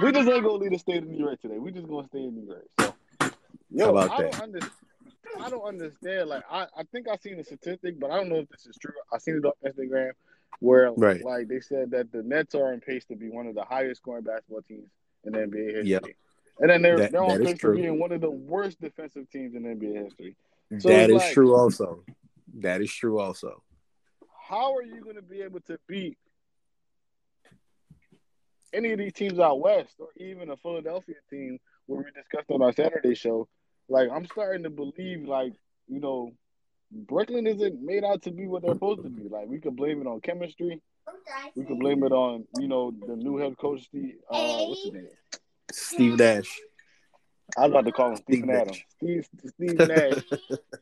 Speaker 2: we just ain't gonna leave the state of New York today. We just gonna stay in New York. So, yo,
Speaker 1: How about
Speaker 2: I
Speaker 1: that?
Speaker 2: don't understand. I don't understand. Like, I, I think I seen a statistic, but I don't know if this is true. I seen it on Instagram where,
Speaker 1: Right.
Speaker 2: like, they said that the Nets are on pace to be one of the highest scoring basketball teams in NBA history.
Speaker 1: Yep.
Speaker 2: And then they're
Speaker 1: That-
Speaker 2: they're on pace to being one of the worst defensive teams in NBA history. So
Speaker 1: that is
Speaker 2: like-
Speaker 1: true also. That is true also.
Speaker 2: how are you going to be able to beat any of these teams out west or even a Philadelphia team where we discussed on our Saturday show? Like, I'm starting to believe, like, you know, Brooklyn isn't made out to be what they're supposed to be. Like, we could blame it on chemistry. We could blame it on, you know, the new head coach, the, uh, what's his name?
Speaker 1: Steve Nash.
Speaker 2: I was about to call him
Speaker 1: Steve
Speaker 2: Adams. Steve Steve Nash.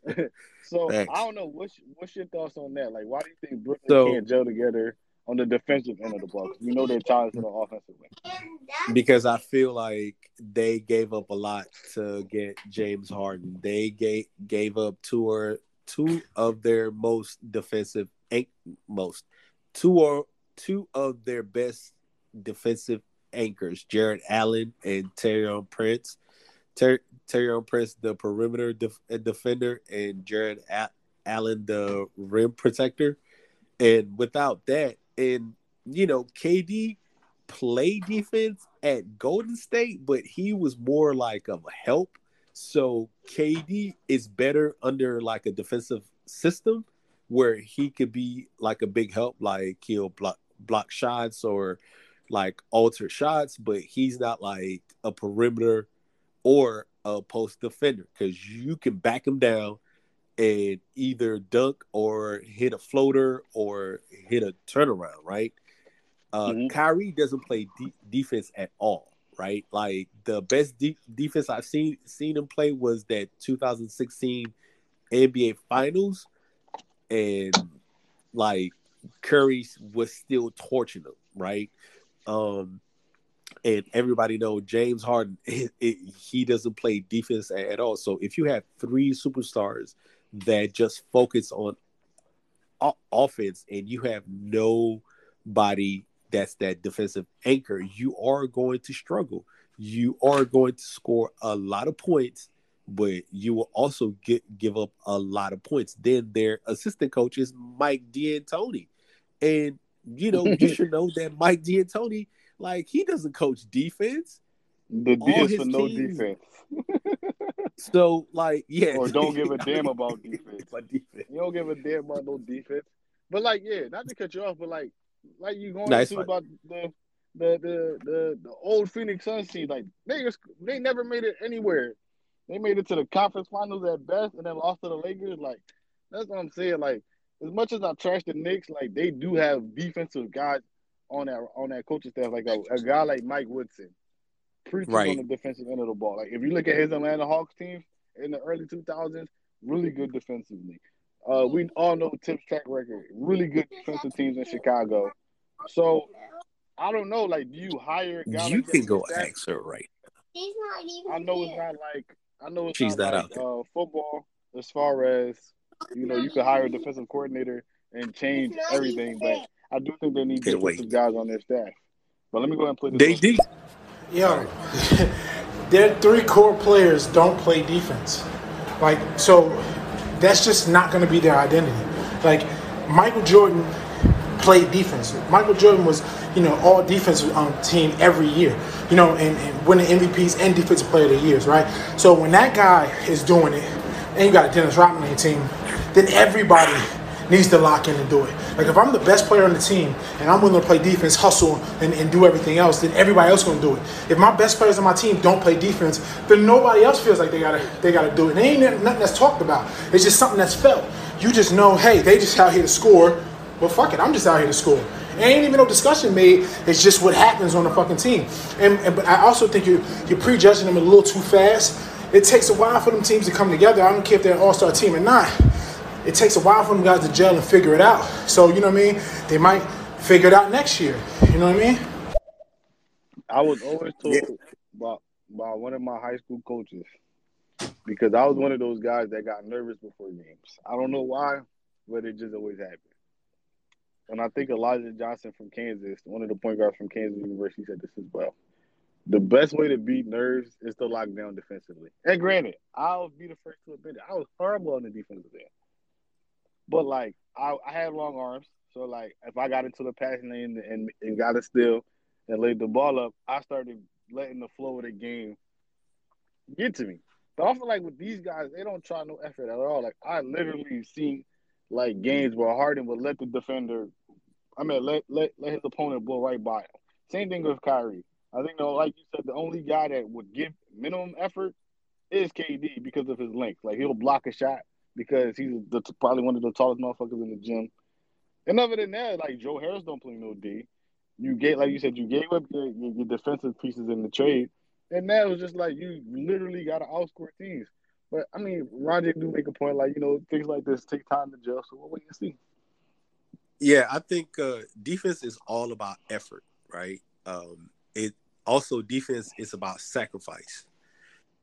Speaker 2: so
Speaker 1: Thanks.
Speaker 2: I don't know. What's what's your thoughts on that? Like, why do you think Brooklyn
Speaker 1: So-
Speaker 2: can't gel together on the defensive end of the ball? 'Cause we know they're talented on the offensive end.
Speaker 1: because I feel like they gave up a lot to get James Harden. They gave gave up two or two of their most defensive an- most two or two of their best defensive anchors, Jarrett Allen and Taurean Prince. Ter- Taurean Prince, the perimeter def- uh, defender, and Jarrett A- Allen, the rim protector. And without that, and you know, KD play defense at Golden State, but he was more like a help. So KD is better under like a defensive system where he could be like a big help, like he'll block block shots or like alter shots, but he's not like a perimeter or a post defender because you can back him down and either dunk or hit a floater or hit a turnaround, right? Uh,
Speaker 2: Mhm.
Speaker 1: Kyrie doesn't play de- defense at all, right? Like the best de- defense I've seen seen him play was that 2016 NBA Finals, and like Curry was still torching him, right? Um, and everybody know James Harden, it, it, he doesn't play defense at, at all. So if you have three superstars that just focus on o- offense, and you have nobody that's that defensive anchor, you are going to struggle. You are going to score a lot of points, but you will also get give up a lot of points. Then their assistant coach is Mike D'Antoni, and you know you should know that Mike D'Antoni, like he doesn't coach defense.
Speaker 2: The D
Speaker 1: All
Speaker 2: is for no
Speaker 1: teams-
Speaker 2: defense.
Speaker 1: So like yeah,
Speaker 2: Or don't give a damn about defense.
Speaker 1: About defense.
Speaker 2: You don't give a damn about no defense. But like, yeah, not to cut you off, but like, like you going
Speaker 1: it's
Speaker 2: into
Speaker 1: fine.
Speaker 2: about the the the the the old Phoenix Suns team. Like they just- they never made it anywhere. They made it to the conference finals at best, and then lost to the Lakers. Like that's what I'm saying. Like as much as I trash the Knicks, like they do have defensive guys on that on that coaching staff. Like a, a guy like Mike Woodson, preaches
Speaker 1: Right.
Speaker 2: on the defensive end of the ball. Like if you look at his Atlanta Hawks team in the early 2000s, really good defensively. Uh, we all know Thibs' track record. Really good defensive teams in Chicago. So I don't know. Like, do you hire a guy?
Speaker 1: You
Speaker 2: like
Speaker 1: can go ask her right.
Speaker 6: She's not even
Speaker 2: I know it's not like I know it's
Speaker 1: She's
Speaker 2: not,
Speaker 1: not
Speaker 2: like
Speaker 1: out there.
Speaker 2: uh, football as far as you know. You could hire a defensive coordinator and change everything, but. I do think they need
Speaker 1: Can't
Speaker 2: defensive
Speaker 1: wait.
Speaker 2: guys on their staff. But let me go ahead and play this.
Speaker 1: They did.
Speaker 3: Yo, their three core players don't play defense. Like, so that's just not going to be their identity. Like, Michael Jordan played defense. Michael Jordan was, you know, all defensive um, team every year, you know, and, and winning MVPs and defensive player of the years, right? So when that guy is doing it, and you got a Dennis Rodman team, then everybody needs to lock in and do it. Like if I'm the best player on the team and I'm willing to play defense, hustle, and, and do everything else, then everybody else gonna do it. If my best players on my team don't play defense, then nobody else feels like they gotta they gotta do it. And ain't nothing that's talked about. It's just something that's felt. You just know, hey, they just out here to score. Well, fuck it, I'm just out here to score. Ain't even no discussion made. It's just what happens on the fucking team. And, and but I also think you you're prejudging them a little too fast. It takes a while for them teams to come together. I don't care if they're an all-star team or not it takes a while for them guys to gel and figure it out. So, you know what I mean? They might figure it out next year. You know what I mean?
Speaker 2: I was always told
Speaker 1: Yeah.
Speaker 2: by by one of my high school coaches because I was one of those guys that got nervous before games. I don't know why, but it just always happened. And I think Elijah Johnson from Kansas, one of the point guards from Kansas University, said this as well. The best way to beat nerves is to lock down defensively. And granted, I'll be the first to admit it. I was horrible on the defensive end. But like I, I had long arms, so like if I got into the passing lane and and got it still and laid the ball up, I started letting the flow of the game get to me. But I feel like with these guys, they don't try no effort at all. Like I literally seen like games where Harden would let the defender, I mean, let let let his opponent blow right by him. Same thing with Kyrie. I think, though, like you said, the only guy that would give minimum effort is KD because of his length. Like he'll block a shot because he's the, probably one of the tallest motherfuckers in the gym. And other than that, like Joe Harris don't play no D. You get like you said, you gave up your, your, defensive pieces in the trade, And now it's just like you literally got to outscore teams. But I mean, Roger do make a point like you know things like this take time to gel. So we'll wait and see.
Speaker 1: Yeah, I think uh, defense is all about effort, right? Um, it also defense is about sacrifice,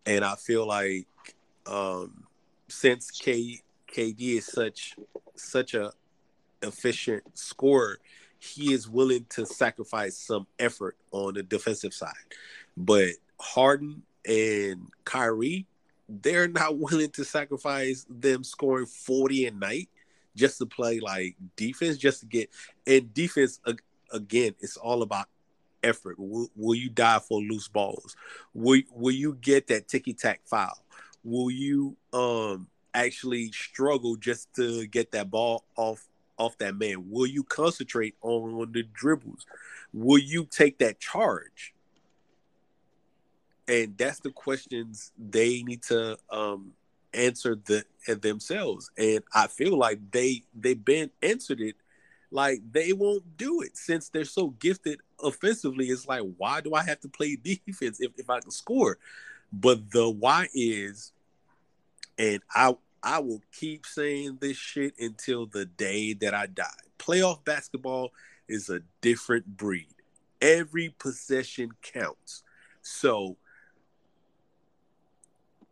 Speaker 1: and I feel like um, since K KD is such such a efficient scorer, he is willing to sacrifice some effort on the defensive side. But Harden and Kyrie, they're not willing to sacrifice them scoring 40 a night just to play like defense, just to get and defense again, it's all about effort. Will, will you die for loose balls? Will will you get that ticky tack foul? Will you um actually struggle just to get that ball off off that man? Will you concentrate on, on the dribbles? Will you take that charge? And that's the questions they need to um, answer the themselves. And I feel like they they've been answered it. Like they won't do it since they're so gifted offensively. It's like why do I have to play defense if, if I can score? But the why is, and I I will keep saying this shit until the day that I die. Playoff basketball is a different breed. Every possession counts. So,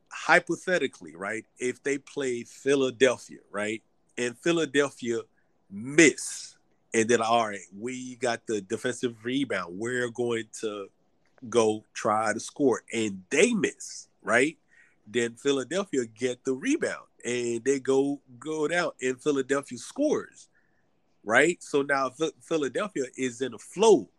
Speaker 1: hypothetically, right, if they play Philadelphia, right, and Philadelphia miss, and then, all right, we got the defensive rebound, we're going to go try to score, and they miss, right? Then Philadelphia get the rebound and they go go down and Philadelphia scores, right? So now Philadelphia is in a flow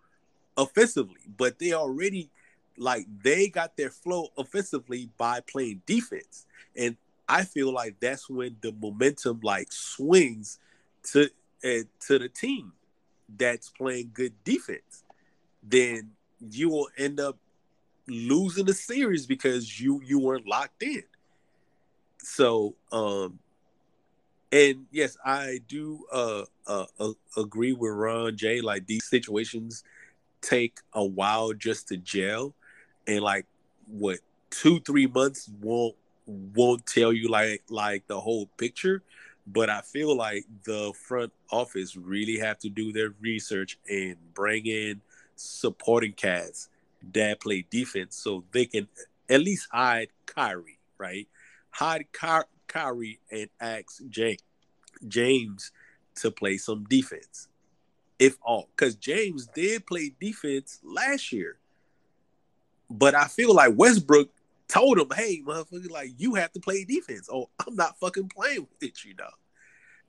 Speaker 1: offensively, but they already like they got their flow offensively by playing defense, and I feel like that's when the momentum like swings to uh, to the team that's playing good defense. Then you will end up losing the series because you you weren't locked in. So, um, and yes, I do uh, uh, uh, agree with Ron J. Like these situations take a while just to gel, and like what two three months won't won't tell you like like the whole picture. But I feel like the front office really have to do their research and bring in supporting cats that play defense so they can at least hide Kyrie, right? hide Ky- Kyrie and ask James, James to play some defense, if all. Because James did play defense last year. But I feel like Westbrook told him, hey, motherfucker, like you have to play defense. Oh, I'm not fucking playing with it, you now.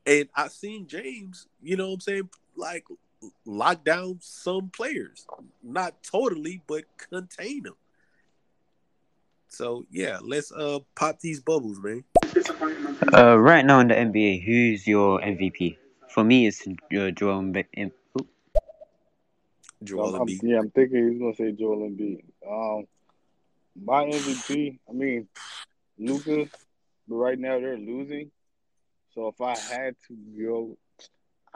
Speaker 1: And I've seen James, you know what I'm saying, like lock down some players. Not totally, but contain them. So yeah, let's uh pop these bubbles, man.
Speaker 8: Uh, right now in the NBA, who's your MVP? For me, it's uh, Joel Embiid.
Speaker 2: Joel I'm, Embiid. Yeah, I'm thinking he's gonna say Joel Embiid. Um, my MVP. I mean, Luka, but right now they're losing. So if I had to go,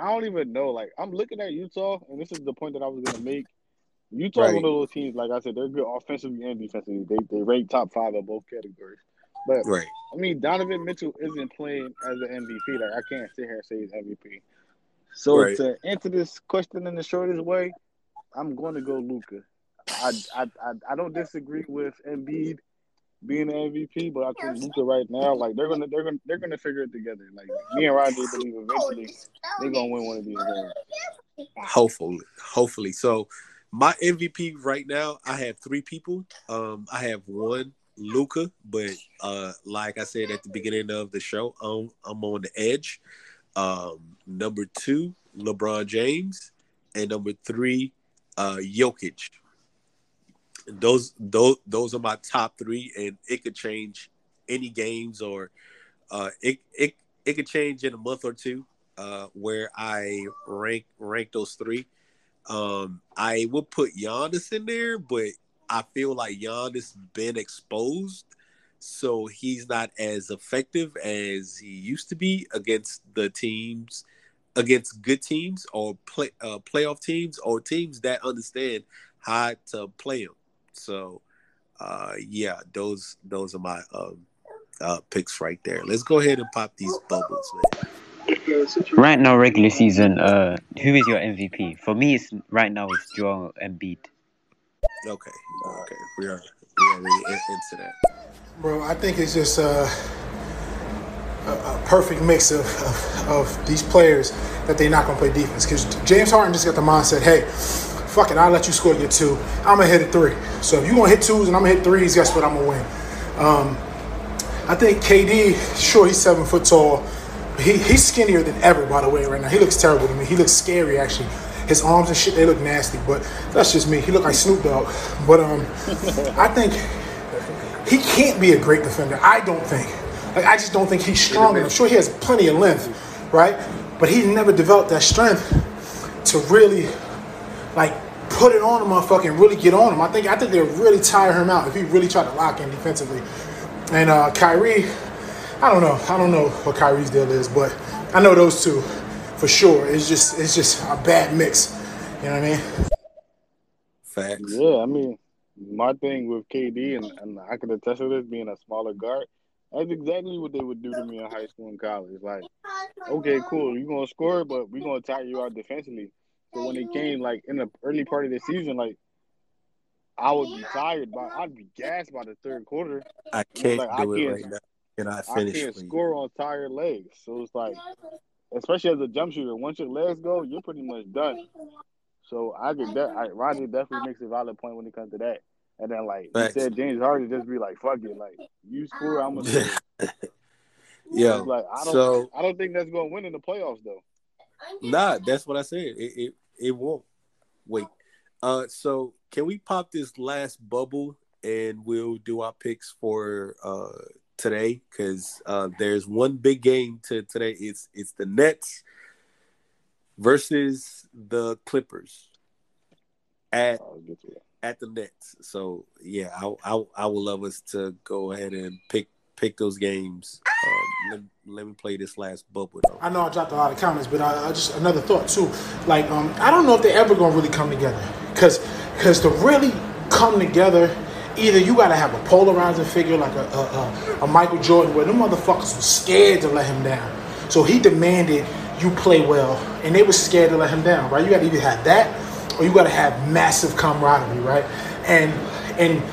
Speaker 2: I don't even know. Like I'm looking at Utah, and this is the point that I was gonna make. Utah right. one of those teams, like I said, they're good offensively and defensively. They they rank top five in both categories. But right. I mean, Donovan Mitchell isn't playing as an MVP. Like I can't sit here and say he's MVP. So right. to answer this question in the shortest way, I'm going to go Luka. I, I I I don't disagree with Embiid being an MVP, but I think Luka right now, like they're gonna they're gonna they're gonna figure it together. Like me and Roger believe eventually they're gonna win one of these games.
Speaker 1: Hopefully, hopefully. So my MVP right now, I have three people. Um, I have one Luka, but uh, like I said at the beginning of the show, I'm, I'm on the edge. Um, number two, LeBron James, and number three, uh, Jokic. Those those those are my top three, and it could change any games or uh, it it it could change in a month or two uh, where I rank rank those three. Um, I will put Giannis in there, but I feel like Giannis been exposed, so he's not as effective as he used to be against the teams, against good teams or play uh, playoff teams or teams that understand how to play him. So uh, yeah, those those are my um, uh, picks right there. Let's go ahead and pop these bubbles, man.
Speaker 8: Right now, regular season, uh, who is your MVP? For me, it's right now it's Joel Embiid.
Speaker 1: Okay, okay, we are we are really in- into that.
Speaker 3: Bro, I think it's just uh, a, a perfect mix of, of, of these players that they're not going to play defense. Because James Harden just got the mindset, hey, fuck it, I'll let you score your two. I'm to hit a three. So if you're to hit twos and I'm to hit threes, guess what? I'm to win. Um, I think KD, sure, he's seven foot tall. He, he's skinnier than ever, by the way, right now. He looks terrible to me. He looks scary, actually. His arms and shit, they look nasty, but that's just me. He look like Snoop Dogg. But um, I think he can't be a great defender. I don't think. Like I just don't think he's strong enough. Sure, he has plenty of length, right? But he never developed that strength to really, like, put it on a motherfucker and really get on him. I think I think they'll really tire him out if he really tried to lock in defensively. And uh, Kyrie, I don't know. I don't know what Kyrie's deal is, but I know those two for sure. It's just it's just a bad mix. You know what I mean?
Speaker 1: Facts.
Speaker 2: Yeah, I mean, my thing with KD, and, and I can attest to this being a smaller guard, that's exactly what they would do to me in high school and college. Like, okay, cool, you're gonna score, but we're gonna tire you out defensively. So when it came like in the early part of the season, like I would be tired by I'd be gassed by the third quarter.
Speaker 1: I can't
Speaker 2: Like, I
Speaker 1: do it
Speaker 2: can't-
Speaker 1: right now. Can I
Speaker 2: I can't score on tired legs. So it's like especially as a jump shooter, once your legs go, you're pretty much done. So I could de- I, Roger definitely makes a valid point when it comes to that. And then like he said, James Harden just be like, "Fuck it, like you score, I'm gonna score."
Speaker 1: Yo,
Speaker 2: It's like I don't,
Speaker 1: so
Speaker 2: I don't think that's gonna win in the playoffs though.
Speaker 1: nah, that's what I said. It, it it won't. Wait. Uh, so can we pop this last bubble and we'll do our picks for uh today? Because uh, there's one big game to today. It's it's the Nets versus the Clippers at
Speaker 2: I'll get to it.
Speaker 1: at the Nets. So yeah, I I, I would love us to go ahead and pick pick those games. Um, let, let me play this last bubble though.
Speaker 3: I know I dropped a lot of comments, but I, I just another thought too. Like, um, I don't know if they're ever gonna really come together, cause, cause to really come together, either you gotta have a polarizing figure like a a, a, a Michael Jordan, where them motherfuckers was scared to let him down, so he demanded you play well, and they were scared to let him down, right? You gotta either have that, or you gotta have massive camaraderie, right? And and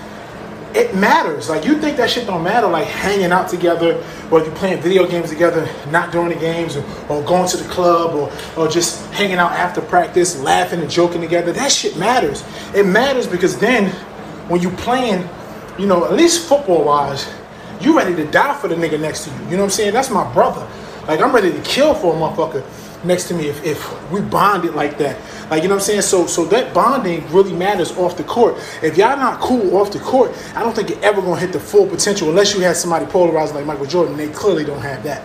Speaker 3: it matters. Like you think that shit don't matter, like hanging out together, or you playing video games together, not doing the games, or, or going to the club, or or just hanging out after practice, laughing and joking together. That shit matters. It matters because then when you playing, you know, at least football wise, you ready to die for the nigga next to you. You know what I'm saying? That's my brother. Like I'm ready to kill for a motherfucker next to me if, if we bonded like that. Like you know what I'm saying? So so that bonding really matters off the court. If y'all not cool off the court, I don't think you're ever gonna hit the full potential unless you had somebody polarized like Michael Jordan. They clearly don't have that.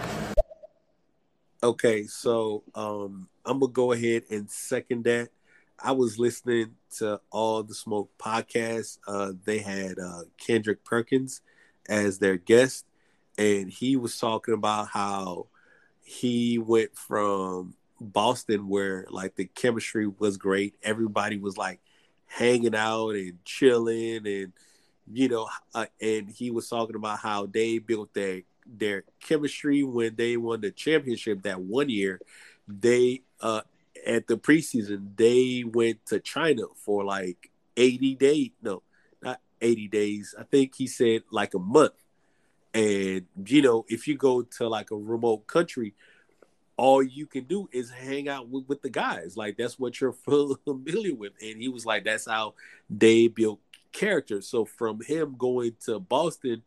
Speaker 1: Okay, so um, I'm gonna go ahead and second that. I was listening to all the smoke podcasts. Uh, they had uh, Kendrick Perkins as their guest, and he was talking about how he went from Boston, where like the chemistry was great, everybody was like hanging out and chilling, and you know, uh, and he was talking about how they built their their chemistry when they won the championship that one year. They uh at the preseason they went to China for like 80 days. No, not 80 days. I think he said like a month. And you know, if you go to like a remote country, all you can do is hang out with, with the guys. Like that's what you're familiar with. And he was like, that's how they built character. So from him going to Boston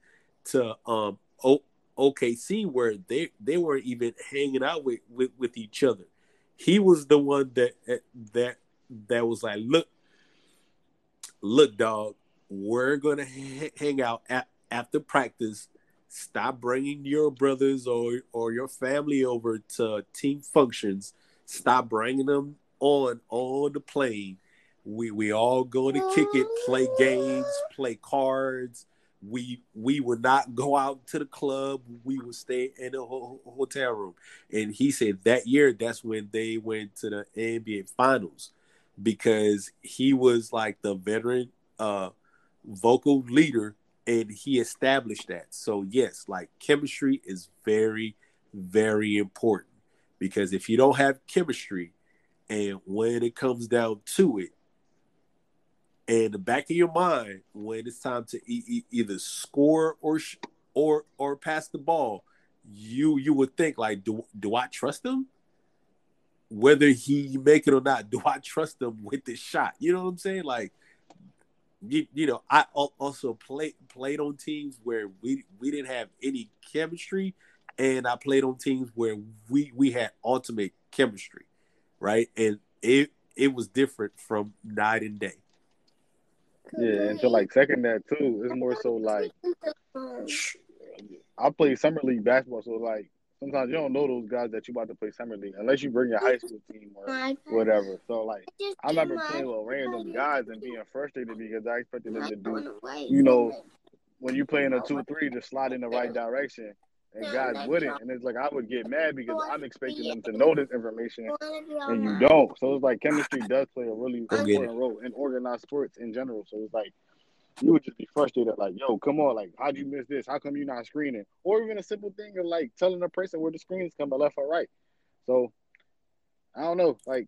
Speaker 1: to um o- OKC, where they they weren't even hanging out with, with with each other, he was the one that that that was like, look, look, dog, we're gonna ha- hang out at, after practice. Stop bringing your brothers or or your family over to team functions. Stop bringing them on on the plane. We we all go to kick it, play games, play cards. We we would not go out to the club. We would stay in a ho- hotel room. And he said that year that's when they went to the NBA Finals because he was like the veteran uh vocal leader, and he established that. So yes, like chemistry is very, very important because if you don't have chemistry, and when it comes down to it, and the back of your mind when it's time to e- e- either score or sh- or or pass the ball, you you would think like, do do I trust him? Whether he make it or not, do I trust him with this shot? You know what I'm saying? Like, you, you know, I also played played on teams where we we didn't have any chemistry, and I played on teams where we we had ultimate chemistry, right? And it it was different from night and day.
Speaker 2: Yeah, and to like second that too, it's more so like I play summer league basketball, so like sometimes you don't know those guys that you about to play summer league unless you bring your high school team or whatever. So like I remember playing with random guys and being frustrated because I expected them to do, you know, when you play in a two three, to slide in the right direction. And guys wouldn't, and it's like I would get mad because I'm expecting them to know this information, and you don't. So it's like chemistry does play a really important role in organized sports in general. So it's like you would just be frustrated, like, yo, come on, like, how'd you miss this? How come you're not screening? Or even a simple thing of like telling a person where the screens come to left or right. So I don't know, like,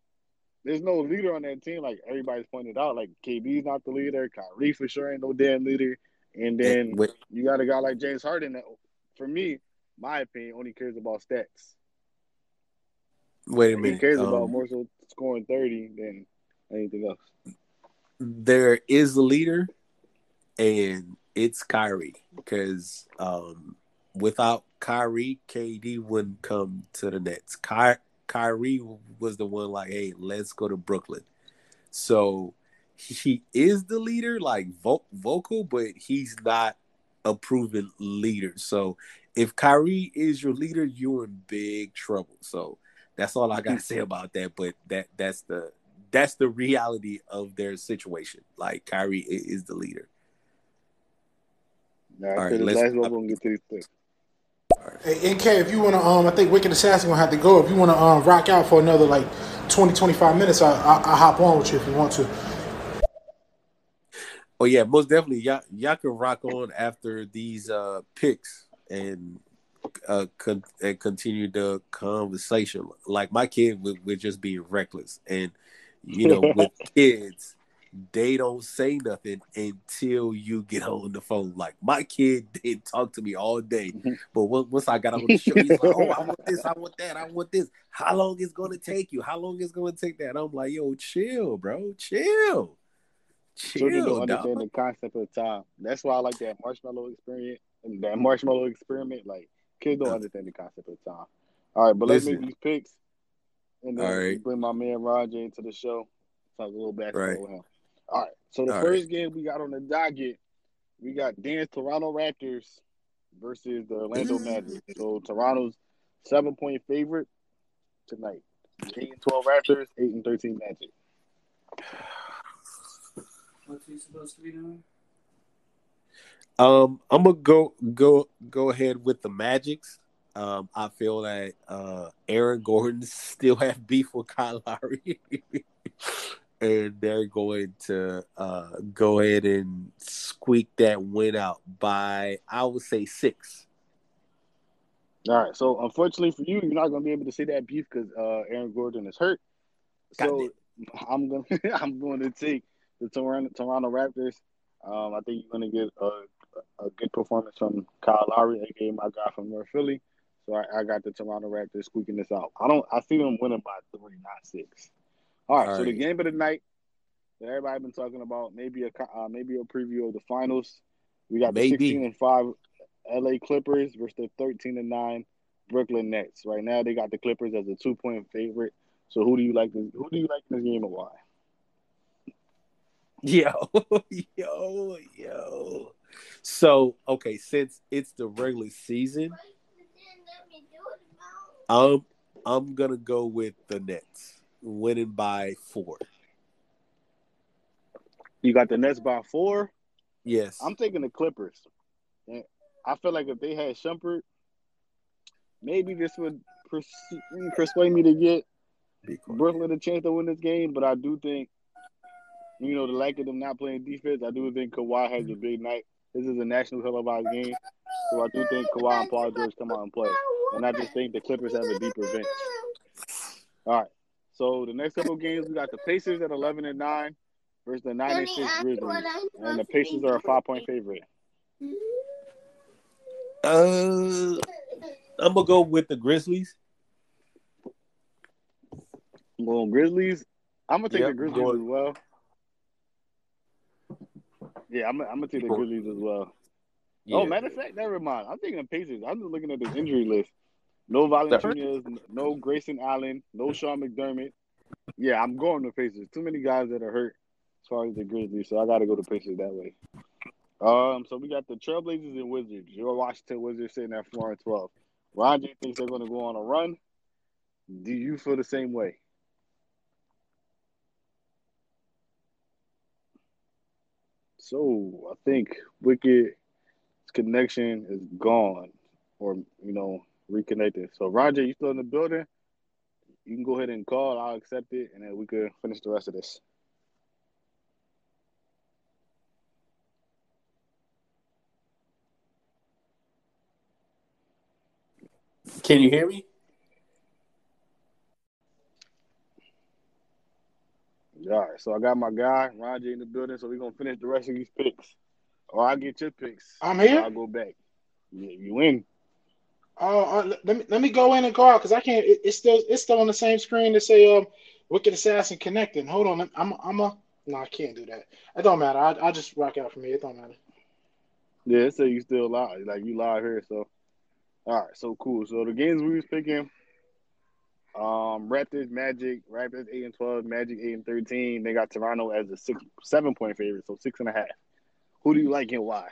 Speaker 2: there's no leader on that team, like everybody's pointed out. Like KD's not the leader, Kyrie for sure ain't no damn leader. And then you got a guy like James Harden that for me, my opinion, only cares about stats.
Speaker 1: Wait a
Speaker 2: He
Speaker 1: minute.
Speaker 2: cares about
Speaker 1: um,
Speaker 2: more so scoring 30 than anything else.
Speaker 1: there is a leader, and it's Kyrie. Because um, without Kyrie, KD wouldn't come to the Nets. Ky- Kyrie was the one like, hey, let's go to Brooklyn. So he is the leader, like vo- vocal, but he's not a proven leader. So if Kyrie is your leader, you're in big trouble. So that's all I gotta say about that. But that that's the that's the reality of their situation. Like Kyrie is the leader.
Speaker 2: Now,
Speaker 1: All
Speaker 2: after
Speaker 1: right,
Speaker 2: this
Speaker 1: let's-
Speaker 2: last one, we're gonna get to these picks.
Speaker 3: Hey, NK, if you want to, um, I think Wicked Assassin gonna have to go. If you want to um, rock out for another like 20, 25 minutes, I, I, I'll hop on with you if you want to.
Speaker 1: Oh yeah, most definitely. Y'all y'all can rock on after these uh picks and uh con- and continue the conversation. Like my kid would, would just be reckless, and you know, with kids, they don't say nothing until you get on the phone. Like my kid didn't talk to me all day, mm-hmm. but once I got on the show, he's like, "Oh, I want this, I want that, I want this. How long is going to take you? How long is going to take that?" I'm like, "Yo, chill, bro, chill."
Speaker 2: Children
Speaker 1: Chill,
Speaker 2: don't
Speaker 1: dog.
Speaker 2: understand the concept of time. That's why I like that marshmallow experience. And that marshmallow experiment, like kids don't understand the concept of time. All right, but let's make these picks, and then
Speaker 1: All right.
Speaker 2: bring my man Roger into the show. Talk a little basketball
Speaker 1: Right.
Speaker 2: with him. All right. So the
Speaker 1: All
Speaker 2: first game we got on the docket, we got Dan's Toronto Raptors versus the Orlando Magic. So Toronto's seven point favorite tonight. Eight and twelve Raptors, eight and thirteen Magic.
Speaker 10: What's he supposed to be doing?
Speaker 1: Um, I'm gonna go go go ahead with the Magics. Um, I feel that uh, Aaron Gordon still have beef with Kyle Lowry, and they're going to uh, go ahead and squeak that win out by I would say six.
Speaker 2: All right. So unfortunately for you, you're not gonna be able to see that beef because uh, Aaron Gordon is hurt. So I'm gonna I'm going to take the Toronto Toronto Raptors. Um, I think you're gonna get a, a good performance from Kyle Lowry, aka my guy from North Philly. So I, I got the Toronto Raptors squeaking this out. I don't. I see them winning by three, not six. All right.
Speaker 1: All
Speaker 2: so the game of the night that everybody been talking about, maybe a uh, maybe a preview of the finals. We got the 16 and five LA Clippers versus the 13 and nine Brooklyn Nets. Right now, they got the Clippers as a two point favorite. So who do you like? This, who do you like in this game and why?
Speaker 1: Yo, yo, yo. So okay, since it's the regular season, I'm I'm gonna go with the Nets winning by four.
Speaker 2: You got the Nets by four.
Speaker 1: Yes.
Speaker 2: I'm taking the Clippers. And I feel like if they had Shumpert, maybe this would pers- persuade me to get Brooklyn a chance to win this game. But I do think you know, the lack of them not playing defense, I do think Kawhi has a big night. This is a national televised game, so I do think Kawhi and Paul George come out and play. And I just think the Clippers have a deeper bench. All right. So the next couple of games, we got the Pacers at eleven and nine versus the nine and six Grizzlies, and the Pacers are a five point favorite.
Speaker 1: Uh, I'm gonna go with the Grizzlies.
Speaker 2: I'm going Grizzlies. I'm gonna take
Speaker 1: Yep,
Speaker 2: the Grizzlies
Speaker 1: going-
Speaker 2: as well. Yeah, I'm, I'm gonna take the Grizzlies as well. Oh, matter of fact, never mind. I'm thinking of Pacers. I'm just looking at this injury list. No Valanciunas, no Grayson Allen, no Sean McDermott. Yeah, I'm going to Pacers. Too many guys that are hurt as far as the Grizzlies, so I got to go to Pacers that way. Um, so we got the Trailblazers and Wizards. Your Washington Wizards sitting at four and twelve. Ron J thinks they're going to go on a run. Do you feel the same way? So I think Wicked's connection is gone, or you know, reconnected. So Roger, you still in the building? You can go ahead and call. I'll accept it, and then we could finish the rest of this.
Speaker 1: Can you hear me?
Speaker 2: All right, so I got my guy Roger in the building, so we're gonna finish the rest of these picks, or I'll get your picks.
Speaker 3: I'm here?
Speaker 2: I'll go back. Yeah, you win.
Speaker 3: Uh, uh, let me let me go in and go out because I can't. It, it's still it's still on the same screen to say um Wicked Assassin connecting. Hold on, I'm I'm a no, I can't do that. It don't matter. I I just rock out for me. It don't matter.
Speaker 2: Yeah, so you still live, like you live here. So, all right, so cool. So the games we was picking, um, Raptors, Magic, Raptors eight and twelve, Magic eight and thirteen. They got Toronto as a six, seven point favorite, so six and a half. Who do you like and why?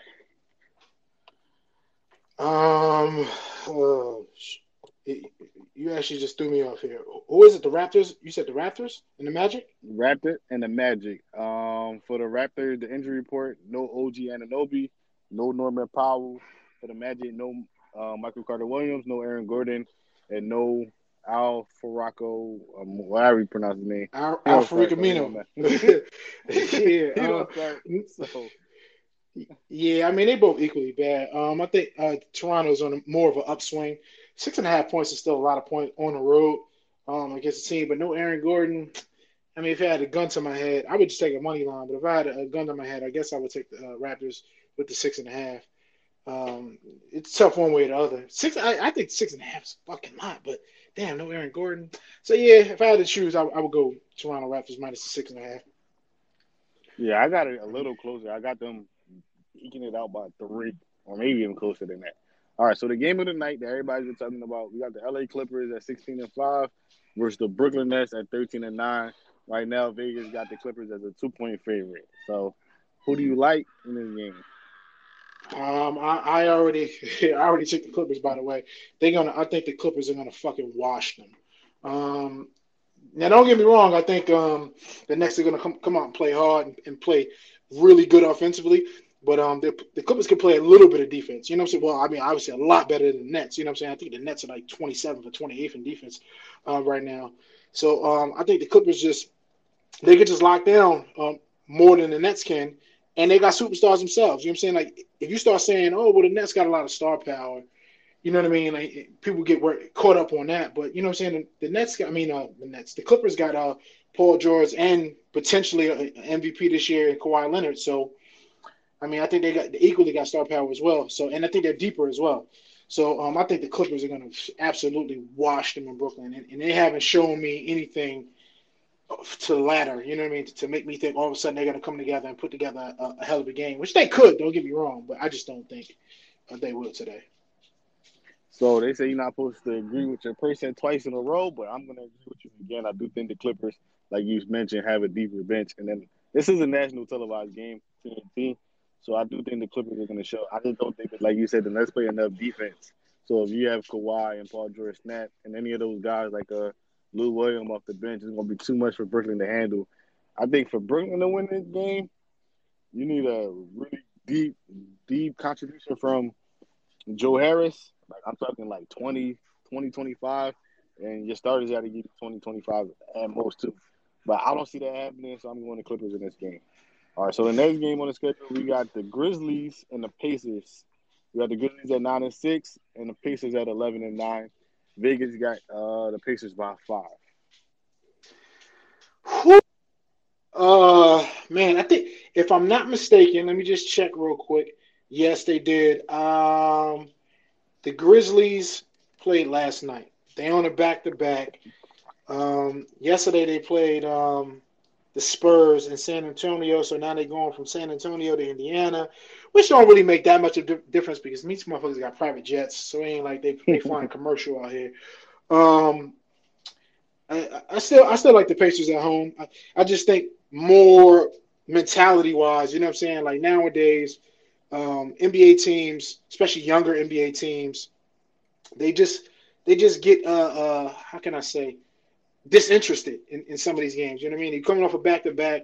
Speaker 3: Um, it- you actually just threw me off here. Who is it? The Raptors? You said the Raptors and the Magic?
Speaker 2: Raptor and the Magic. Um, for the Raptors, the injury report: no OG Anunoby, no Norman Powell. For the Magic, no uh, Michael Carter Williams, no Aaron Gordon, and no Al Faraco, um, whatever you pronounce his name.
Speaker 3: Al, Al
Speaker 2: don't he
Speaker 3: Aminu.
Speaker 2: don't matter. He
Speaker 3: yeah, uh,
Speaker 2: start, so
Speaker 3: yeah. I mean, they both equally bad. Um, I think uh, Toronto's on a, more of an upswing. Six and a half points is still a lot of points on the road um, against the team, but no Aaron Gordon. I mean, if I had a gun to my head, I would just take a money line. But if I had a gun to my head, I guess I would take the uh, Raptors with the six and a half. Um, it's tough one way or the other. Six, I, I think six and a half is a fucking lot, but damn, no Aaron Gordon. So yeah, if I had to choose, I, I would go Toronto Raptors minus the six and a half.
Speaker 2: yeah, I got it a little closer. I got them eking it out by three, or maybe even closer than that. All right, so the game of the night that everybody's been talking about, we got the LA Clippers at sixteen and five versus the Brooklyn Nets at thirteen and nine. Right now, Vegas got the Clippers as a two point favorite. So, who do you like in this game?
Speaker 3: Um, I, I already, I already took the Clippers. By the way, they're gonna. I think the Clippers are gonna fucking wash them. Um, now don't get me wrong. I think um the Nets are gonna come come out and play hard and, and play really good offensively. But um, the, the Clippers can play a little bit of defense. You know what I'm saying? Well, I mean, obviously a lot better than the Nets. You know what I'm saying? I think the Nets are like 27th or 28th in defense uh, right now. So um, I think the Clippers just they could just lock down um, more than the Nets can, and they got superstars themselves. You know what I'm saying? Like if you start saying, "Oh, well, the Nets got a lot of star power," you know what I mean? Like people get caught up on that, but you know what I'm saying? The, the Nets got, I mean, uh, the Nets, the Clippers got uh, Paul George and potentially an MVP this year Kawhi Leonard. So, I mean, I think they got they equally got star power as well. So, and I think they're deeper as well. So, um, I think the Clippers are going to absolutely wash them in Brooklyn, and, and they haven't shown me anything to the latter. you know what I mean, to, to make me think all of a sudden they're going to come together and put together a, a hell of a game, which they could. Don't get me wrong, but I just don't think uh, they will today.
Speaker 2: So they say you're not supposed to agree with your person twice in a row, but I'm gonna agree with you again. I do think the Clippers, like you mentioned, have a deeper bench, and then this is a national televised game, TNT. So I do think the Clippers are gonna show. I just don't think that, like you said, the Nets play enough defense. So if you have Kawhi and Paul George snap, and any of those guys like uh Lou Williams off the bench, it's gonna be too much for Brooklyn to handle. I think for Brooklyn to win this game, you need a really deep, deep contribution from Joe Harris. Like I'm talking like 20, 20, 25. And your starters got to give you 20, 25 at most too. But I don't see that happening, so I'm going to the Clippers in this game. All right, so the next game on the schedule, we got the Grizzlies and the Pacers. We got the Grizzlies at nine and six, and the Pacers at eleven and nine. Vegas got uh, the Pacers by five.
Speaker 3: Uh, man, I think if I'm not mistaken, let me just check real quick. Yes, they did. Um, the Grizzlies played last night. They on a back to back. Um, yesterday they played um the Spurs in San Antonio, so now they're going from San Antonio to Indiana, which don't really make that much of a difference because me these motherfuckers got private jets, so it ain't like they they flying commercial out here. Um, I, I still I still like the Pacers at home. I, I just think more mentality wise, you know what I'm saying? Like nowadays, um, NBA teams, especially younger NBA teams, they just they just get uh uh how can I say disinterested in, in some of these games. You know what I mean? They're coming off a back to back,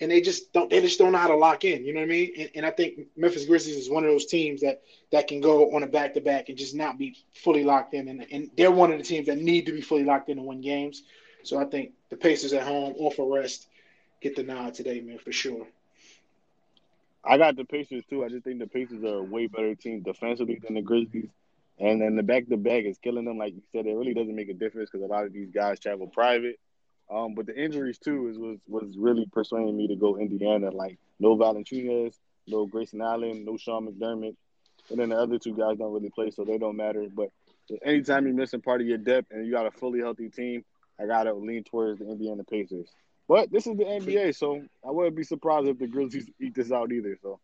Speaker 3: and they just don't they just don't know how to lock in. You know what I mean? And, and I think Memphis Grizzlies is one of those teams that that can go on a back to back and just not be fully locked in. And, and they're one of the teams that need to be fully locked in to win games. So I think the Pacers at home, off a rest, get the nod today, man, for sure.
Speaker 2: I got the Pacers too. I just think the Pacers are a way better team defensively than the Grizzlies. And then the back to back is killing them. Like you said, it really doesn't make a difference because a lot of these guys travel private. Um, but the injuries too is was was really persuading me to go Indiana. Like no Valanciunas, no Grayson Allen, no Sean McDermott, and then the other two guys don't really play, so they don't matter. But anytime you're missing part of your depth and you got a fully healthy team, I gotta lean towards the Indiana Pacers. But this is the NBA, so I wouldn't be surprised if the Grizzlies eat this out either. So,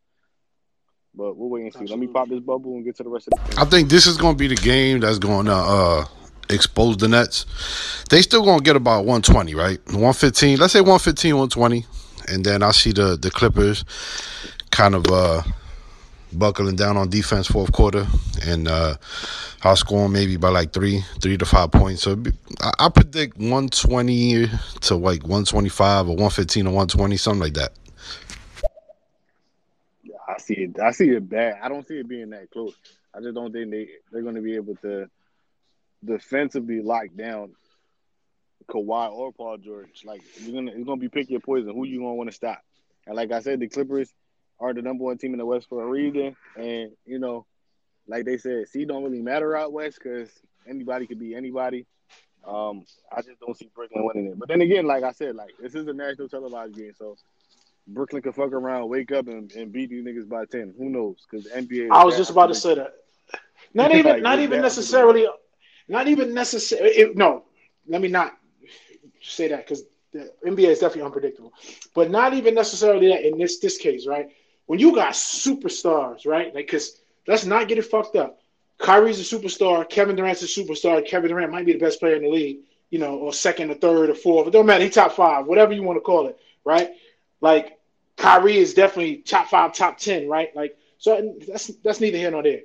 Speaker 2: but we'll wait and see. Let me pop this bubble and get to the rest of the. Game.
Speaker 9: I think this is going to be the game that's going to uh, expose the Nets. They still going to get about 120, right? 115. Let's say 115, 120, and then I see the the Clippers kind of uh, buckling down on defense fourth quarter, and uh, I'll score maybe by like three, three to five points. So be, I, I, predict 120 to like 125 or 115 or 120, something like that.
Speaker 2: See it. I see it bad. I don't see it being that close. I just don't think they they're going to be able to defensively lock down Kawhi or Paul George. Like you're gonna, it's gonna be pick your poison. Who you gonna want to stop? And like I said, the Clippers are the number one team in the West for a reason. And you know, like they said, C don't really matter out west because anybody could be anybody. Um, I just don't see Brooklyn winning it. But then again, like I said, like this is a national televised game, so Brooklyn could fuck around, wake up, and, and beat these niggas by ten. Who knows? Because NBA.
Speaker 3: I was just about to say that. Not even, like, not even necessarily, not even necessarily. No, let me not say that because the NBA is definitely unpredictable. But not even necessarily that in this this case, right? When you got superstars, right? Like, because let's not get it fucked up. Kyrie's a superstar. Kevin Durant's a superstar. Kevin Durant might be the best player in the league, you know, or second or third or fourth. It don't matter. He top five, whatever you want to call it, right? Like Kyrie is definitely top five, top ten, right? Like so that's that's neither here nor there.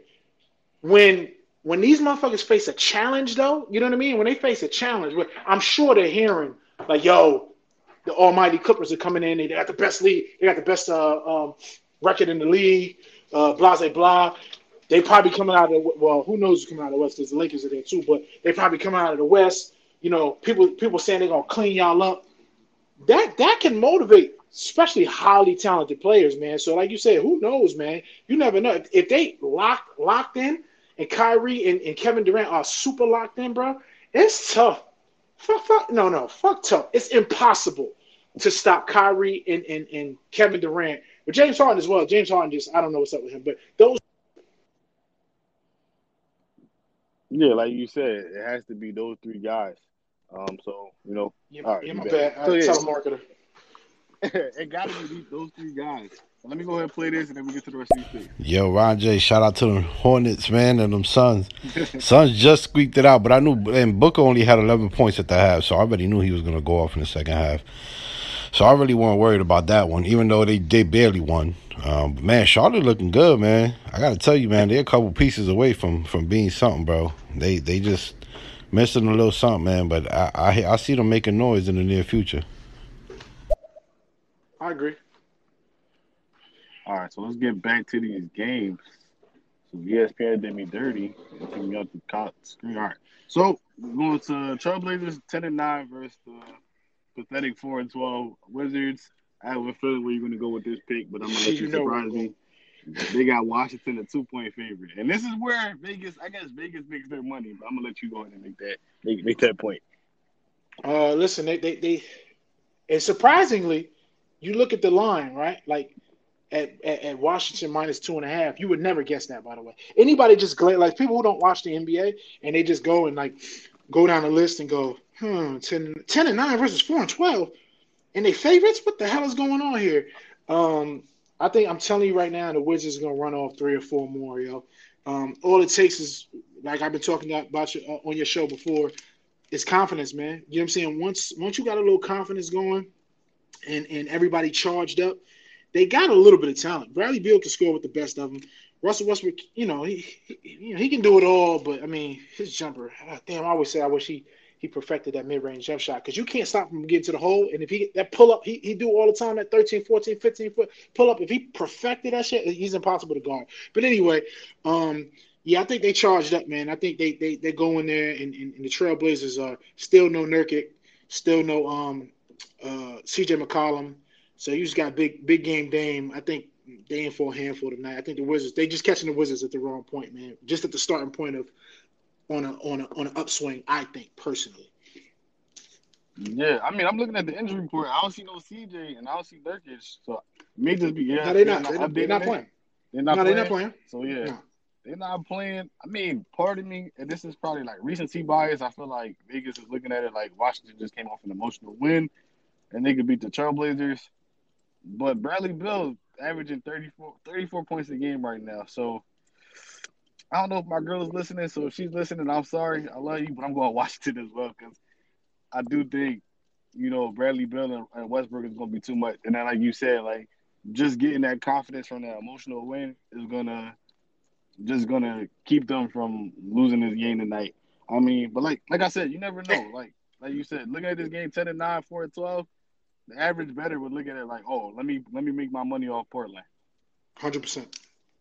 Speaker 3: When when these motherfuckers face a challenge, though, you know what I mean? When they face a challenge, I'm sure they're hearing like, "Yo, the Almighty Clippers are coming in. They got the best league. They got the best uh, um, record in the league. Uh, blah blah blah. They probably coming out of the well, who knows who's coming out of the West because the Lakers are there too. But they probably coming out of the West. You know, people people saying they're gonna clean y'all up. That that can motivate, especially highly talented players, man. So like you said, who knows, man? You never know if, if they lock locked in and Kyrie and, and Kevin Durant are super locked in, bro. It's tough. Fuck, fuck, no, no, fuck tough. It's impossible to stop Kyrie and, and, and Kevin Durant. But James Harden as well. James Harden just I don't know what's up with him. But those
Speaker 2: Yeah, like you said, it has to be those three guys. Um, so you know,
Speaker 3: yeah,
Speaker 2: all right,
Speaker 3: yeah my
Speaker 2: bad.
Speaker 3: bad.
Speaker 2: So,
Speaker 3: I
Speaker 2: yeah.
Speaker 3: telemarketer.
Speaker 2: it got to be those three guys. Let me go ahead and play this, and then we get to the rest of these picks.
Speaker 9: Yo, Ron J, shout out to the Hornets, man, and them Suns. Suns just squeaked it out, but I knew, and Booker only had 11 points at the half, so I already knew he was going to go off in the second half. So I really wasn't worried about that one, even though they, they barely won. Um, but man, Charlotte looking good, man. I got to tell you, man, they're a couple pieces away from from being something, bro. They they just missing a little something, man. But I I, I see them making noise in the near future.
Speaker 3: I agree.
Speaker 2: All right, so let's get back to these games. So ESPN did me dirty and took me off the top screen. All right, so we're going to Trailblazers ten and nine versus the pathetic four and twelve Wizards. I have a feeling where you're going to go with this pick, but I'm going to let you,
Speaker 3: You
Speaker 2: surprise me. They got Washington a two point favorite, and this is where Vegas. I guess Vegas makes their money, but I'm gonna let you go ahead and make that make, make that point.
Speaker 3: Uh, listen, they, they, they, and surprisingly, you look at the line, right? Like at, at, at Washington minus two and a half, you would never guess that, by the way. Anybody just gla- like people who don't watch the NBA and they just go and like go down the list and go, hmm, 10, 10 and nine versus four and 12, and they favorites? What the hell is going on here? Um, I think I'm telling you right now, the Wizards are gonna run off three or four more, yo. Um, all it takes is, like I've been talking about you uh, on your show before, it's confidence, man. You know what I'm saying? Once once you got a little confidence going, and and everybody charged up, they got a little bit of talent. Bradley Beal can score with the best of them. Russell Westbrook, you know, he, he you know he can do it all, but I mean his jumper. ah, damn, I always say I wish he he perfected that mid-range jump shot because you can't stop him getting to the hole. And if he that pull up, he, he do all the time that 13, 14, 15 foot pull up. If he perfected that shit, he's impossible to guard. But anyway, um, yeah, I think they charged up, man. I think they they they go in there and, and, and the Trailblazers are still no Nurkic, still no um uh CJ McCollum. So you just got big big game Dame. I think in for a handful tonight. I think the Wizards they just catching the Wizards at the wrong point, man. Just at the starting point of on a on a on an upswing. I think personally.
Speaker 2: Yeah, I mean, I'm looking at the injury report. I don't see no CJ and I don't see Nurkic, so may just be yeah.
Speaker 3: No, they're not. They're not, they're not playing.
Speaker 2: They're not
Speaker 3: No,
Speaker 2: playing.
Speaker 3: they're not playing.
Speaker 2: So yeah,
Speaker 3: No.
Speaker 2: they're not playing. I mean, pardon me, and this is probably like recency bias. I feel like Vegas is looking at it like Washington just came off an emotional win, and they could beat the Trailblazers. But Bradley Beal averaging 34, 34 points a game right now. So I don't know if my girl is listening. So if she's listening, I'm sorry. I love you, but I'm going to Washington as well because I do think you know Bradley Beal and, Westbrook is going to be too much. And then, like you said, like just getting that confidence from that emotional win is gonna just gonna keep them from losing this game tonight. I mean, but like like I said, you never know. Like like you said, looking at this game, ten and nine, four and twelve, the average better would look at it like, oh, let me let me make my money off Portland.
Speaker 3: Hundred percent,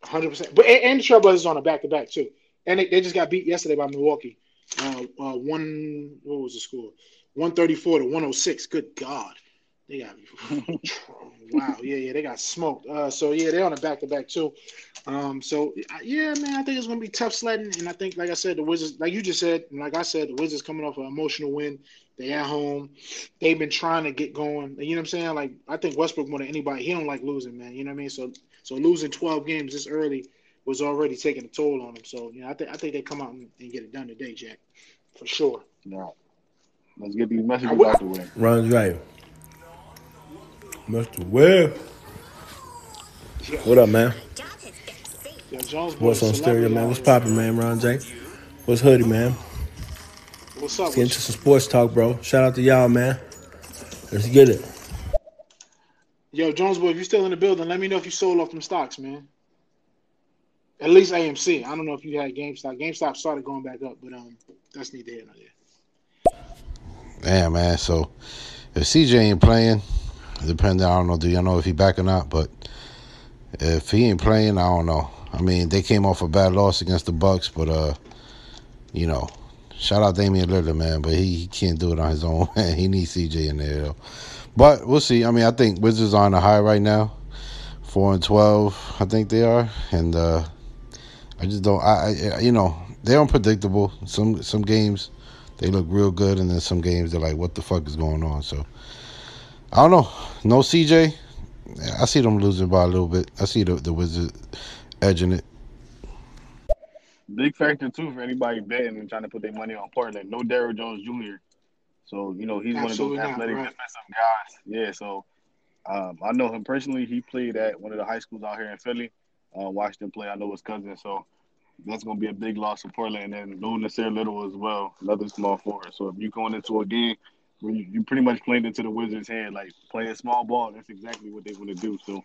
Speaker 3: hundred percent. But and, and the Trailblazers on a back to back too, and they, they just got beat yesterday by Milwaukee. Uh, uh, one what was the score? One thirty four to one hundred six. Good God, they got wow. Yeah, yeah, they got smoked. Uh, so yeah, they're on a back to back too. Um, so yeah, man, I think it's gonna be tough sledding, and I think, like I said, the Wizards, like you just said, and like I said, the Wizards coming off an emotional win. They at home. They've been trying to get going. You know what I'm saying? Like I think Westbrook more than anybody, he don't like losing, man. You know what I mean? So so losing 12 games this early was already taking a toll on him. So you know, I think I think they come out and, and get it done today, Jack, for sure.
Speaker 2: Now, let's get these messages out the way.
Speaker 11: Ron's right. Mr. Webb. What up, man?
Speaker 3: Yeah,
Speaker 11: What's on stereo, man? What's poppin', man? Ron J. What's hoodie, man?
Speaker 3: What's up?
Speaker 11: Let's get into some sports talk, bro. Shout out to y'all, man. Let's get it.
Speaker 3: Yo, Jones boy, if you're still in the building, let me know if you sold off them stocks, man. At least AMC. I don't know if you had GameStop. GameStop started going back up, but um, that's neither here nor there.
Speaker 9: Damn, man. So if CJ ain't playing, depending, I don't know. Do y'all know if he back or not? But if he ain't playing, I don't know. I mean, they came off a bad loss against the Bucks, but uh, you know, shout out Damian Lillard, man. But he, he can't do it on his own. He needs CJ in there though. But we'll see. I mean, I think Wizards are on a high right now, four and twelve. I think they are, and uh, I just don't. I, I you know they're unpredictable. Some some games they look real good, and then some games they're like, what the fuck is going on? So I don't know. No CJ. I see them losing by a little bit. I see the the Wizards edging it.
Speaker 2: Big factor too for anybody betting and trying to put their money on Portland. No Daryl Jones Jr. So you know he's
Speaker 3: Absolutely
Speaker 2: one of those athletic
Speaker 3: right.
Speaker 2: defensive guys. Yeah. So um, I know him personally. He played at one of the high schools out here in Philly. Uh, watched him play. I know his cousin. So that's going to be a big loss for Portland. And then no Nassir Little as well, another small forward. So if you're going into a game where you, you pretty much playing into the Wizards' hand, like playing small ball, that's exactly what they want to do. So.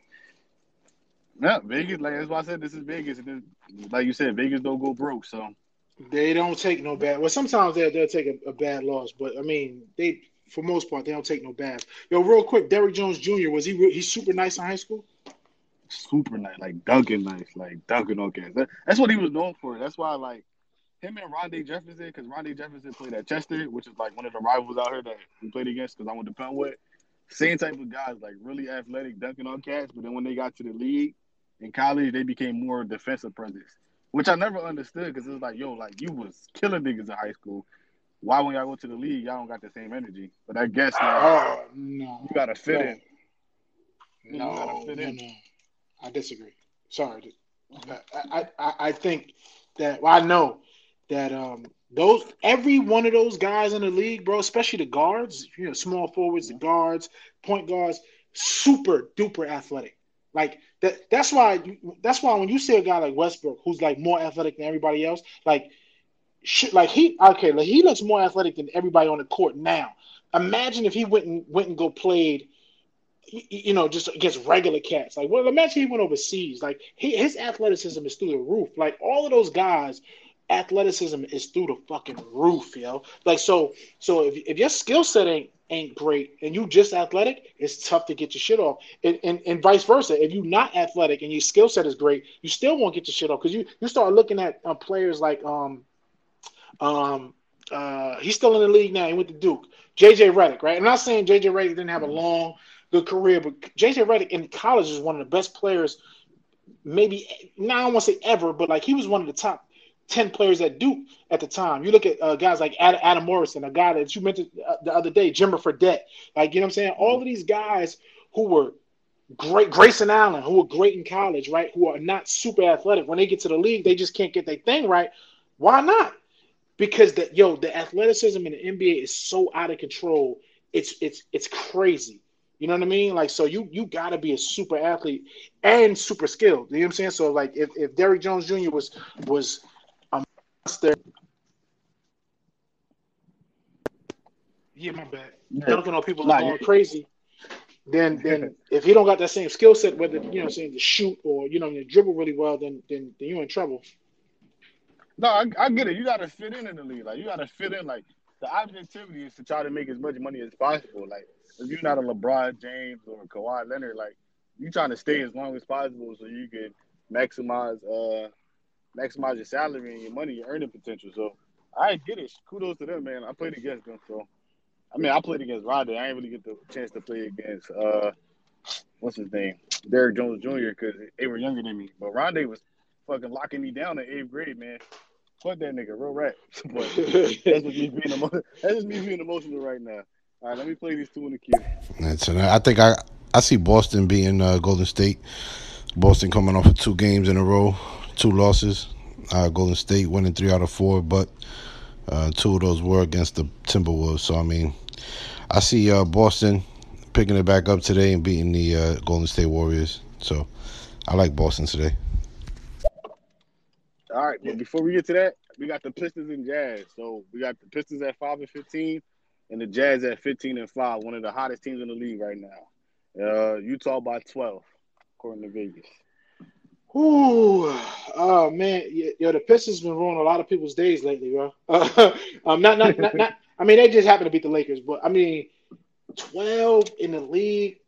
Speaker 2: Yeah, Vegas. Like that's why I said this is Vegas, and then, like you said, Vegas don't go broke. So
Speaker 3: They don't take no bad. Well, sometimes they'll, they'll take a, a bad loss, but I mean, they for most part they don't take no bad. Yo, real quick, Derrick Jones Jr. was he? re- He's super nice in high school.
Speaker 2: super nice, like dunking nice, like dunking on cats. That, that's what he was known for. That's why, like, him and Rondae Jefferson, because Rondae Jefferson played at Chester, which is like one of the rivals out here that we played against because I went to Penn with. Same type of guys, like really athletic, dunking on cats, but then when they got to the league in college, they became more defensive presence, which I never understood because it was like, yo, like you was killing niggas in high school. Why when y'all go to the league, y'all don't got the same energy? But I guess now
Speaker 3: Oh no,
Speaker 2: you gotta fit
Speaker 3: no.
Speaker 2: in.
Speaker 3: No, no, no. I disagree. Sorry. I, I, I, I think that well, I know that um those every one of those guys in the league, bro, especially the guards, you know, small forwards, the guards, point guards, super duper athletic. Like that. That's why. That's why when you see a guy like Westbrook, who's like more athletic than everybody else, like shit, like he okay, like he looks more athletic than everybody on the court now. Imagine if he went and went and go played you know, just against regular cats. Like, well, imagine he went overseas. Like, he, his athleticism is through the roof. Like, all of those guys, athleticism is through the fucking roof, yo. Like, so, so if, if your skill set ain't ain't great and you just athletic, it's tough to get your shit off. And, and, and vice versa. If you're not athletic and your skill set is great, you still won't get your shit off because you you start looking at uh, players like um um uh he's still in the league now. He went to Duke. JJ Redick, right? I'm not saying JJ Redick didn't have a long good career, but JJ Redick in college is one of the best players, maybe now I don't want to say ever, but like he was one of the top 10 players at Duke at the time. You look at uh, guys like Adam, Adam Morrison, a guy that you mentioned uh, the other day, Jimmer Fredette. Like, you know what I'm saying? All of these guys who were great, Grayson Allen, who were great in college, right? Who are not super athletic. When they get to the league, they just can't get their thing right. Why not? Because the yo, the athleticism in the NBA is so out of control. It's it's it's crazy. You know what I mean? Like, so you you gotta be a super athlete and super skilled. You know what I'm saying? So like, if, if Derrick Jones Jr. was was a monster, yeah, my bad. Dunking on people
Speaker 2: Nah,
Speaker 3: going
Speaker 2: you-
Speaker 3: crazy. Then then if he don't got that same skill set, whether you know what I'm saying to shoot or you know to dribble really well, then then, then you're in trouble.
Speaker 2: No, I, I get it. You gotta fit in in the league. Like you gotta fit in. Like the objectivity is to try to make as much money as possible. Like if you're not a LeBron James or Kawhi Leonard, like you're trying to stay as long as possible so you can maximize uh maximize your salary and your money, your earning potential. So I get it. Kudos to them, man. I played against them, so I mean I played against Roddy. I didn't really get the chance to play against uh what's his name, Derrick Jones Jr. because they were younger than me. But Rondae was fucking locking me down in eighth grade, man. Fuck that nigga, real rat. but that's just me being emo- that's just me being emotional right now. All right, let me play these two in the queue.
Speaker 9: That's and I think I I see Boston being uh, Golden State. Boston coming off of two games in a row, two losses. Uh, Golden State winning three out of four, but uh, two of those were against the Timberwolves. So I mean, I see uh, Boston picking it back up today and beating the uh, Golden State Warriors. So I like Boston today.
Speaker 2: All right, but before we get to that, we got the Pistons and Jazz. So we got the Pistons at five and fifteen, and the Jazz at fifteen and five. One of the hottest teams in the league right now. Uh, Utah by twelve, according to Vegas.
Speaker 3: Ooh, oh man, yo, the Pistons been ruining a lot of people's days lately, bro. um, not, not, not, not. I mean, they just happen to beat the Lakers, but I mean, twelve in the league.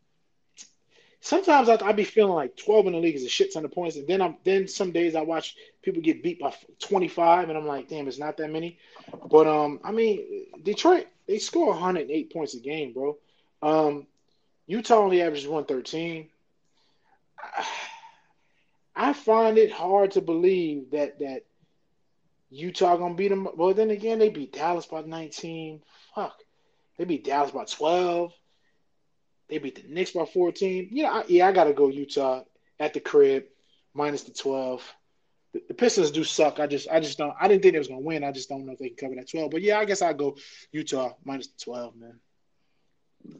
Speaker 3: Sometimes I, I be feeling like twelve in the league is a shit ton of points, and then I'm then some days I watch people get beat by twenty five, and I'm like, damn, it's not that many. But um, I mean, Detroit they score 108 points a game, bro. Um, Utah only averages 113. I find it hard to believe that that Utah gonna beat them. Well, then again, they beat Dallas by 19. Fuck, they beat Dallas by 12. They beat the Knicks by 14. Yeah, I, yeah, I gotta go Utah at the crib minus the 12. The, the Pistons do suck. I just, I just don't. I didn't think they was gonna win. I just don't know if they can cover that 12. But yeah, I guess I go Utah minus the 12, man.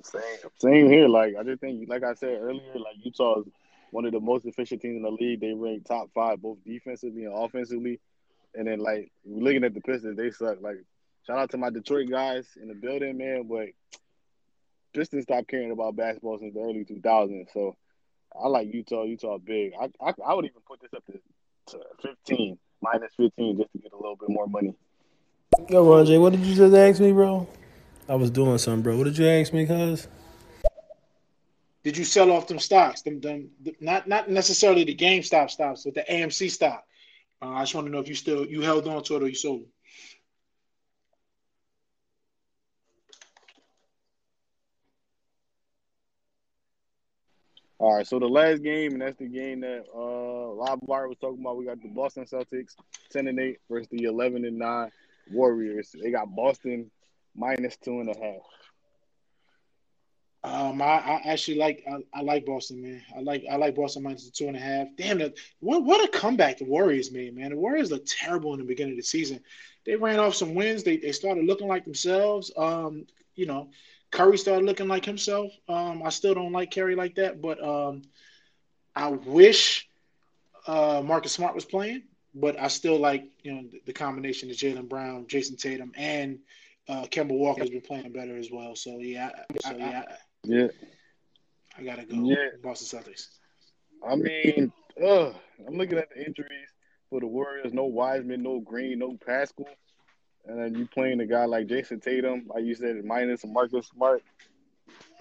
Speaker 2: Same, same here. Like I just think, like I said earlier, like Utah is one of the most efficient teams in the league. They rank top five both defensively and offensively. And then like looking at the Pistons, they suck. Like shout out to my Detroit guys in the building, man. But Pistons stopped caring about basketball since the early 2000s. So I like Utah. Utah big. I I, I would even put this up to, to 15 minus 15 just to get a little bit more money.
Speaker 11: Yo, Ron J, what did you just ask me, bro? I was doing something, bro. What did you ask me, cuz?
Speaker 3: Did you sell off them stocks? Them, them, not not necessarily the GameStop stocks, but the AMC stock. Uh, I just want to know if you still you held on to it or you sold.
Speaker 2: All right, so the last game, and that's the game that uh Live Wire was talking about. We got the Boston Celtics ten and eight versus the eleven and nine Warriors. They got Boston minus two and a half.
Speaker 3: Um, I, I actually like I, I like Boston, man. I like I like Boston minus the two and a half. Damn! What what a comeback the Warriors made, man. The Warriors looked terrible in the beginning of the season. They ran off some wins. They they started looking like themselves. Um, you know, Curry started looking like himself. Um, I still don't like Curry like that, but um, I wish uh Marcus Smart was playing, but I still like you know the, the combination of Jaylen Brown, Jayson Tatum, and uh, Kemba Walker's been playing better as well. So yeah, so yeah,
Speaker 2: Yeah,
Speaker 3: I gotta go
Speaker 2: Yeah.
Speaker 3: Boston Celtics.
Speaker 2: I mean, uh, I'm looking at the injuries for the Warriors. No Wiseman, no Green, no Paschall, and then you playing a guy like Jayson Tatum, like you said, minus Marcus Smart.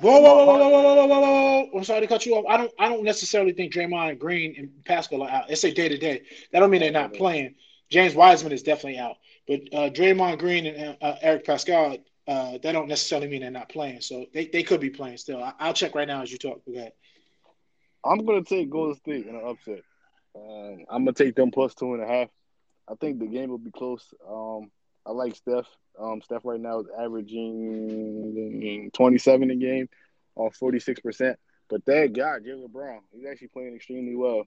Speaker 3: Whoa, whoa, whoa, whoa, whoa, whoa, whoa, whoa, whoa, whoa! I'm sorry to cut you off. I don't, I don't necessarily think Draymond Green and Paschall are out. It's a day to day. That don't mean they're not playing. James Wiseman is definitely out, but uh, Draymond Green and uh, Eric Paschall, uh, that don't necessarily mean they're not playing. So they, they could be playing still. I, I'll check right now as you talk. Go ahead.
Speaker 2: I'm gonna take Golden State in an upset. Um, I'm gonna take them plus two and a half. I think the game will be close. Um, I like Steph. Um, Steph right now is averaging 27 a game on 46 percent. But that guy, Jaylen Brown, he's actually playing extremely well,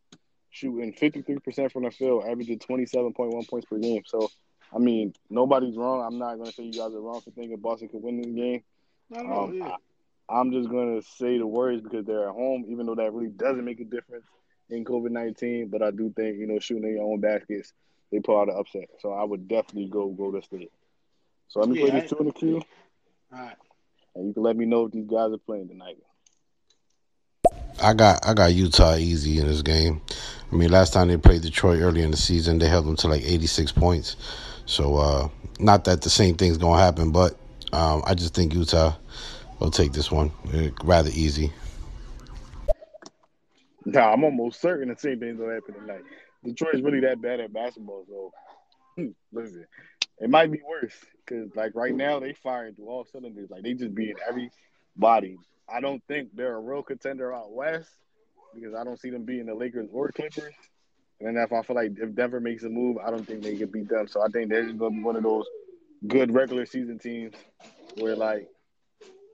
Speaker 2: shooting 53 percent from the field, averaging 27.1 points per game. So, I mean, nobody's wrong. I'm not gonna say you guys are wrong for thinking Boston could win this game.
Speaker 3: No, no,
Speaker 2: Um,
Speaker 3: yeah.
Speaker 2: I, I'm just gonna say the Warriors because they're at home, even though that really doesn't make a difference in COVID nineteen. But I do think you know shooting their own baskets, they pull out an upset. So I would definitely go go to state. So let me
Speaker 3: Yeah,
Speaker 2: play
Speaker 3: I-
Speaker 2: these two in the queue,
Speaker 3: All right.
Speaker 2: and you can let me know if these guys are playing tonight.
Speaker 9: I got I got Utah easy in this game. I mean, last time they played Detroit early in the season, they held them to like 86 points. So, uh, not that the same thing's gonna happen, but um, I just think Utah will take this one uh, rather easy.
Speaker 2: Nah, I'm almost certain the same thing's gonna happen tonight. Detroit's really that bad at basketball, so listen, it might be worse because like right now they firing through all cylinders. Like they just beating everybody. I don't think they're a real contender out west because I don't see them beating the Lakers or Clippers. And then if I feel like if Denver makes a move, I don't think they can beat them. So I think they're just gonna be one of those good regular season teams where like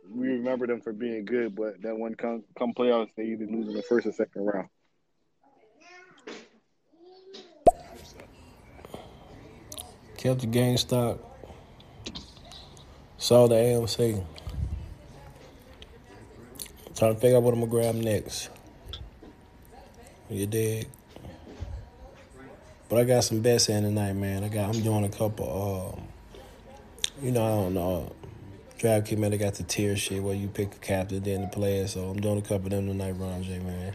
Speaker 2: we remember them for being good, but then when come come playoffs, they either lose in the first or second round.
Speaker 11: Kept the GameStop. Saw the AMC. Trying to figure out what I'm gonna grab next. You dig? But I got some bets in tonight, man. I got I'm doing a couple um you know, I don't know. DraftKings man, they got the tier shit where you pick a captain then the player. So I'm doing a couple of them tonight, Ron man.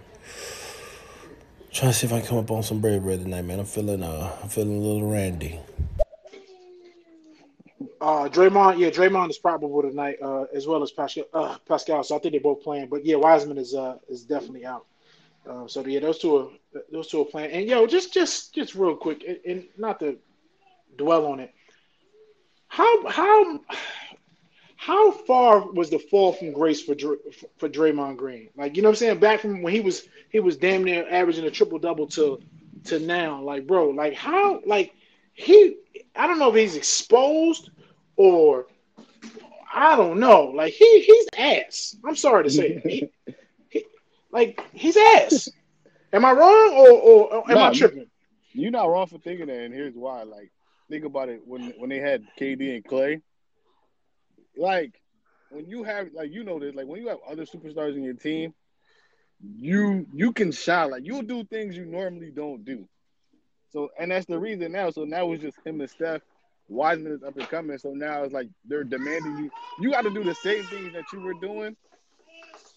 Speaker 11: Trying to see if I can come up on some bread bread tonight, man. I'm feeling uh I'm feeling a little randy.
Speaker 3: Uh, Draymond, yeah, Draymond is probable tonight, uh, as well as Paschall. Uh, Paschall, so I think they're both playing. But yeah, Wiseman is uh is definitely out. Uh, so yeah, those two are those two are playing. And yo, just just just real quick, and, and not to dwell on it. How how how far was the fall from grace for Dr- for Draymond Green? Like you know what I'm saying? Back from when he was he was damn near averaging a triple double to to now. Like bro, like how like he I don't know if he's exposed or I don't know. Like he he's ass. I'm sorry to say. He, like he's ass. Am I wrong or, or, or am
Speaker 2: Nah,
Speaker 3: I tripping?
Speaker 2: You're not wrong for thinking that, and here's why. Like, think about it when when they had KD and Clay. Like, when you have like you know this, like when you have other superstars in your team, you you can shine. Like you'll do things you normally don't do. So and that's the reason now. So now it's just him and Steph. Wiseman is up and coming. So now it's like they're demanding you. You got to do the same things that you were doing,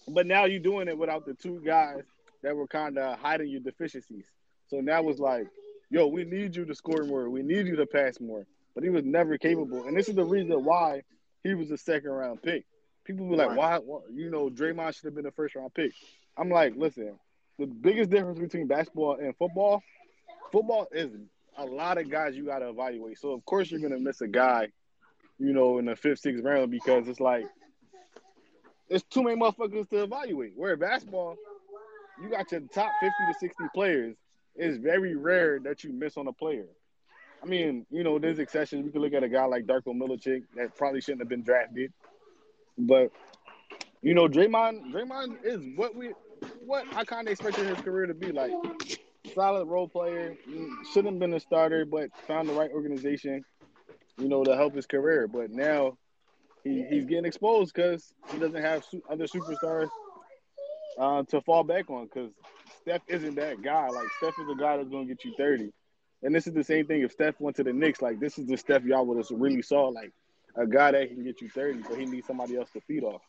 Speaker 2: but now you're doing it without the two guys that were kind of hiding your deficiencies. So now it's like, yo, we need you to score more. We need you to pass more. But he was never capable. And this is the reason why he was a second round pick. People were like, why, why? You know, Draymond should have been a first round pick. I'm like, listen, the biggest difference between basketball and football, football is a lot of guys you got to evaluate. So of course you're gonna miss a guy, you know, in the fifth, sixth round because it's like it's too many motherfuckers to evaluate. Where basketball, you got your top fifty to sixty players. It's very rare that you miss on a player. I mean, you know, there's exceptions. We can look at a guy like Darko Milicic that probably shouldn't have been drafted, but you know, Draymond, Draymond is what we, what I kind of expected his career to be like. Solid role player, shouldn't have been a starter, but found the right organization, you know, to help his career. But now he, he's getting exposed because he doesn't have su- other superstars uh, to fall back on. Because Steph isn't that guy. Like Steph is a guy that's going to get you thirty. And this is the same thing if Steph went to the Knicks. Like this is the Steph y'all would have really saw. Like a guy that can get you thirty, but he needs somebody else to feed off.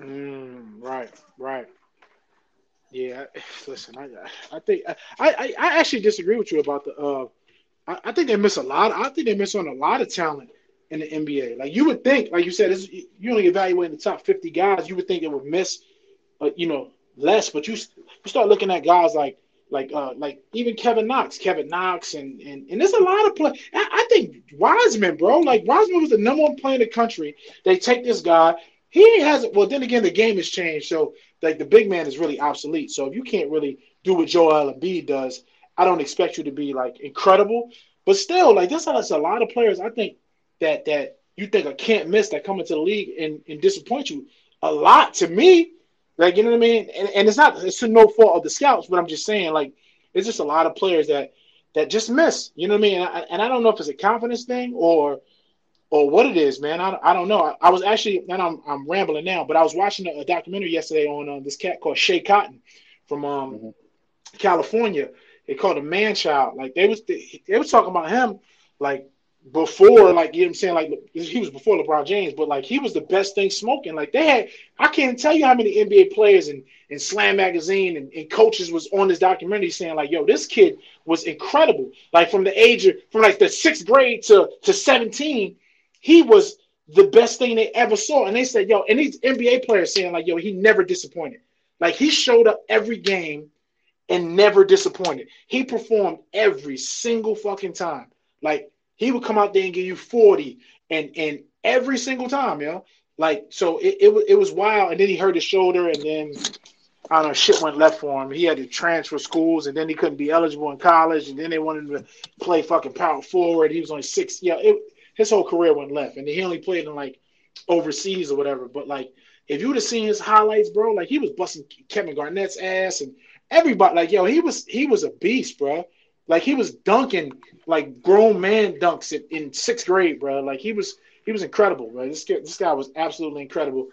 Speaker 3: Mm, right, right. Yeah, listen, I, I think I, I, I actually disagree with you about the. Uh, I, I think they miss a lot. I think they miss on a lot of talent in the NBA. Like you would think, like you said, you only evaluating the top fifty guys. You would think it would miss, uh, you know, less. But you you start looking at guys like like uh like even Kevin Knox, Kevin Knox, and and, and there's a lot of play. I, I think Wiseman, bro, like Wiseman was the number one player in the country. They take this guy. He hasn't. Well, then again, the game has changed, so like the big man is really obsolete. So if you can't really do what Joel Embiid does, I don't expect you to be like incredible. But still, like a, there's a lot of players I think that that you think I can't miss that come into the league and, and disappoint you a lot to me. Like you know what I mean? And, and it's not it's no fault of the scouts, but I'm just saying like it's just a lot of players that that just miss. You know what I mean? And I, and I don't know if it's a confidence thing or or what it is, man. I, I don't know. I, I was actually, and I'm I'm rambling now, but I was watching a, a documentary yesterday on um, this cat called Schea Cotton from um,
Speaker 2: Mm-hmm.
Speaker 3: California. They called him Man Child. Like they was they, they was talking about him like before, like you know what I'm saying, like he was before LeBron James, but like he was the best thing smoking. Like they had, I can't tell you how many NBA players and, and Slam magazine and, and coaches was on this documentary saying like, yo, this kid was incredible. Like from the age of from like the sixth grade to to 17, he was the best thing they ever saw. And they said, yo, and these NBA players saying like, yo, he never disappointed. Like he showed up every game and never disappointed. He performed every single fucking time. Like he would come out there and give you 40 and and every single time, yo. Like so it, it, was it was wild. And then he hurt his shoulder and then I don't know, shit went left for him. He had to transfer schools and then he couldn't be eligible in college. And then they wanted him to play fucking power forward. He was only six. Yeah, it, his whole career went left. And he only played in like overseas or whatever. But like if you would have seen his highlights, bro, like he was busting Kevin Garnett's ass and everybody like yo, he was he was a beast, bro. Like he was dunking like grown man dunks in, in sixth grade, bro. Like he was he was incredible, bro. This guy, this guy was absolutely incredible,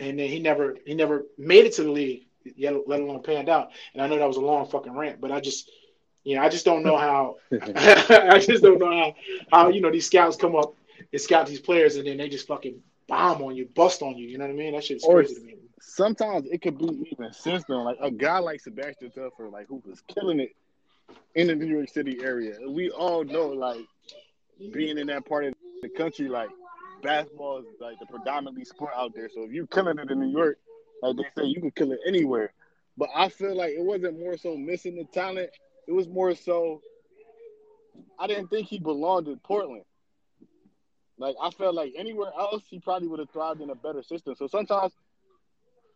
Speaker 3: and then he never he never made it to the league, yet let alone panned out. And I know that was a long fucking rant, but I just you know I just don't know how I just don't know how how you know these scouts come up and scout these players and then they just fucking bomb on you, bust on you. You know what I mean? That shit's
Speaker 2: Or
Speaker 3: crazy to me.
Speaker 2: sometimes it could be even system. Like a guy like Sebastian Telfair, like who was killing it in the New York City area. We all know, like being in that part of the country, like basketball is like the predominantly sport out there. So if you killing it in New York, like they say, you can kill it anywhere. But I feel like it wasn't more so missing the talent. It was more so I didn't think he belonged in Portland. Like I felt like anywhere else he probably would have thrived in a better system. So sometimes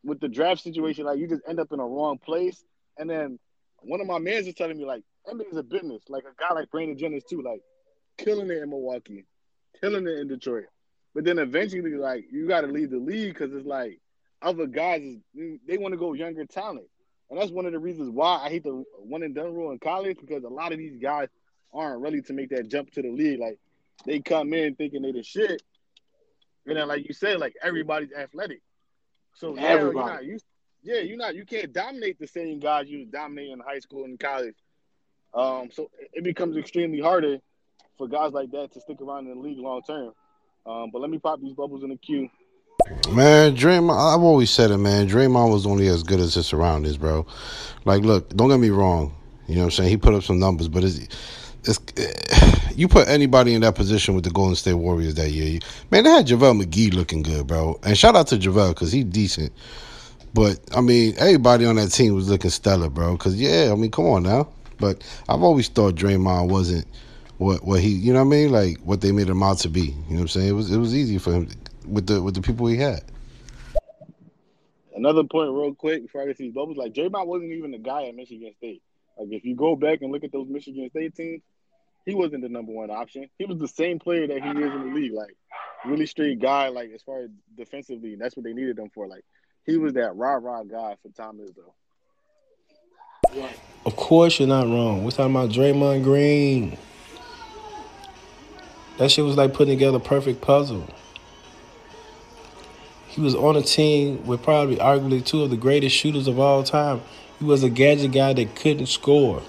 Speaker 2: with the draft situation, like you just end up in a wrong place. And then one of my mans is telling me like NBA is a business. Like a guy like Brandon Jennings too, like killing it in Milwaukee, killing it in Detroit. But then eventually, like you got to leave the league because it's like other guys is they want to go younger talent, and that's one of the reasons why I hate the one and done rule in college because a lot of these guys aren't ready to make that jump to the league. Like they come in thinking they the shit, and then like you said, like everybody's athletic. So now you're
Speaker 3: Everybody.
Speaker 2: not used. Yeah, you're not. You can't dominate the same guys you was dominating in high school and college. Um, so it- it becomes extremely harder for guys like that to stick around in the league long term. Um, but let me pop these bubbles in the queue.
Speaker 9: Man, Draymond, I've always said it, man. Draymond was only as good as his surroundings, bro. Like, look, don't get me wrong. You know what I'm saying? He put up some numbers, but it's, it's you put anybody in that position with the Golden State Warriors that year. You, man, they had JaVale McGee looking good, bro. And shout out to JaVale because he's decent. But, I mean, everybody on that team was looking stellar, bro. Because, yeah, I mean, come on now. But I've always thought Draymond wasn't what what he you know what I mean like what they made him out to be. You know what I'm saying? It was it was easy for him with the with the people he had.
Speaker 2: Another point, real quick, before I get to these bubbles, like Draymond wasn't even the guy at Michigan State. Like if you go back and look at those Michigan State teams, he wasn't the number one option. He was the same player that he is in the league, like really straight guy. Like as far as defensively, that's what they needed him for. Like he was that rah rah guy for Tom Izzo.
Speaker 11: Of course, you're not wrong. We're talking about Draymond Green. That shit was like putting together a perfect puzzle. He was on a team with probably arguably two of the greatest shooters of all time. He was a gadget guy that couldn't score.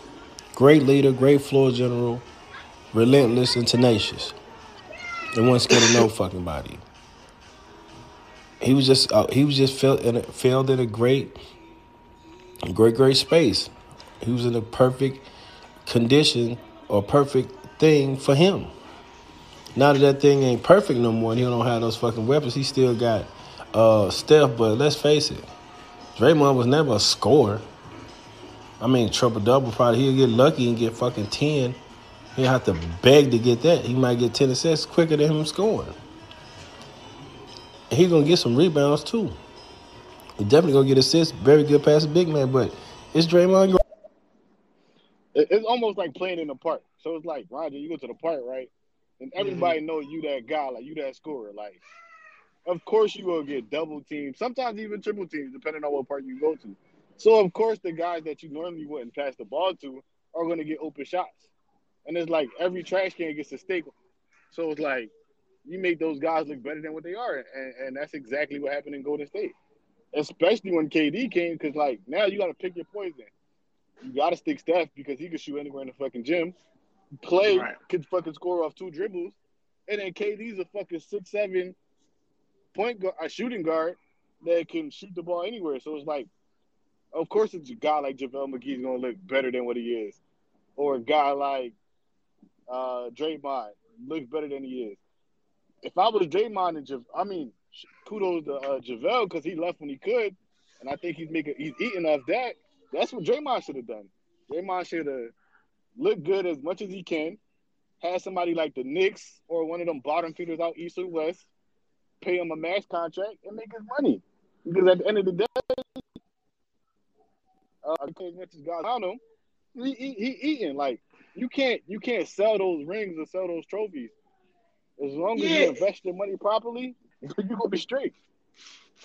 Speaker 11: Great leader, great floor general, relentless and tenacious. And wasn't scared of no fucking body. He was just uh, he was just failed in a, in a great, great great space. He was in a perfect condition or perfect thing for him. Now that that thing ain't perfect no more, and he don't have those fucking weapons, he still got uh, Steph. But let's face it, Draymond was never a scorer. I mean, triple double probably he'll get lucky and get fucking ten. He'll have to beg to get that. He might get ten assists quicker than him scoring. And he's gonna get some rebounds too. He definitely gonna get assists. Very good pass, big man. But it's Draymond. Green.
Speaker 2: It's almost like playing in the park. So it's like Roger, you go to the park, right? And mm-hmm. everybody know you that guy, like you that scorer. Like, of course you will get double teams, sometimes even triple teams, depending on what park you go to. So of course the guys that you normally wouldn't pass the ball to are going to get open shots. And it's like every trash can gets a steak. So it's like you make those guys look better than what they are, and, and that's exactly what happened in Golden State. Especially when KD came, because like now you got to pick your poison. You got to stick Steph because he can shoot anywhere in the fucking gym. Clay
Speaker 3: Right.
Speaker 2: could fucking score off two dribbles, and then KD's a fucking six seven point guard, a shooting guard that can shoot the ball anywhere. So it's like, of course, it's a guy like JaVale McGee's gonna look better than what he is, or a guy like uh, Draymond looks better than he is. If I was Draymond and Jav- I mean, kudos to uh, JaVale because he left when he could, and I think he's making he's eating off that. That's what Draymond should have done. Draymond should have looked good as much as he can. Had somebody like the Knicks or one of them bottom feeders out east or west, pay him a max contract and make his money. Because at the end of the day, uh, as much as God around him, he, he, he eating like you can't you can't sell those rings or sell those trophies. As long as
Speaker 3: Yeah.
Speaker 2: you invest your money properly, you're gonna be straight.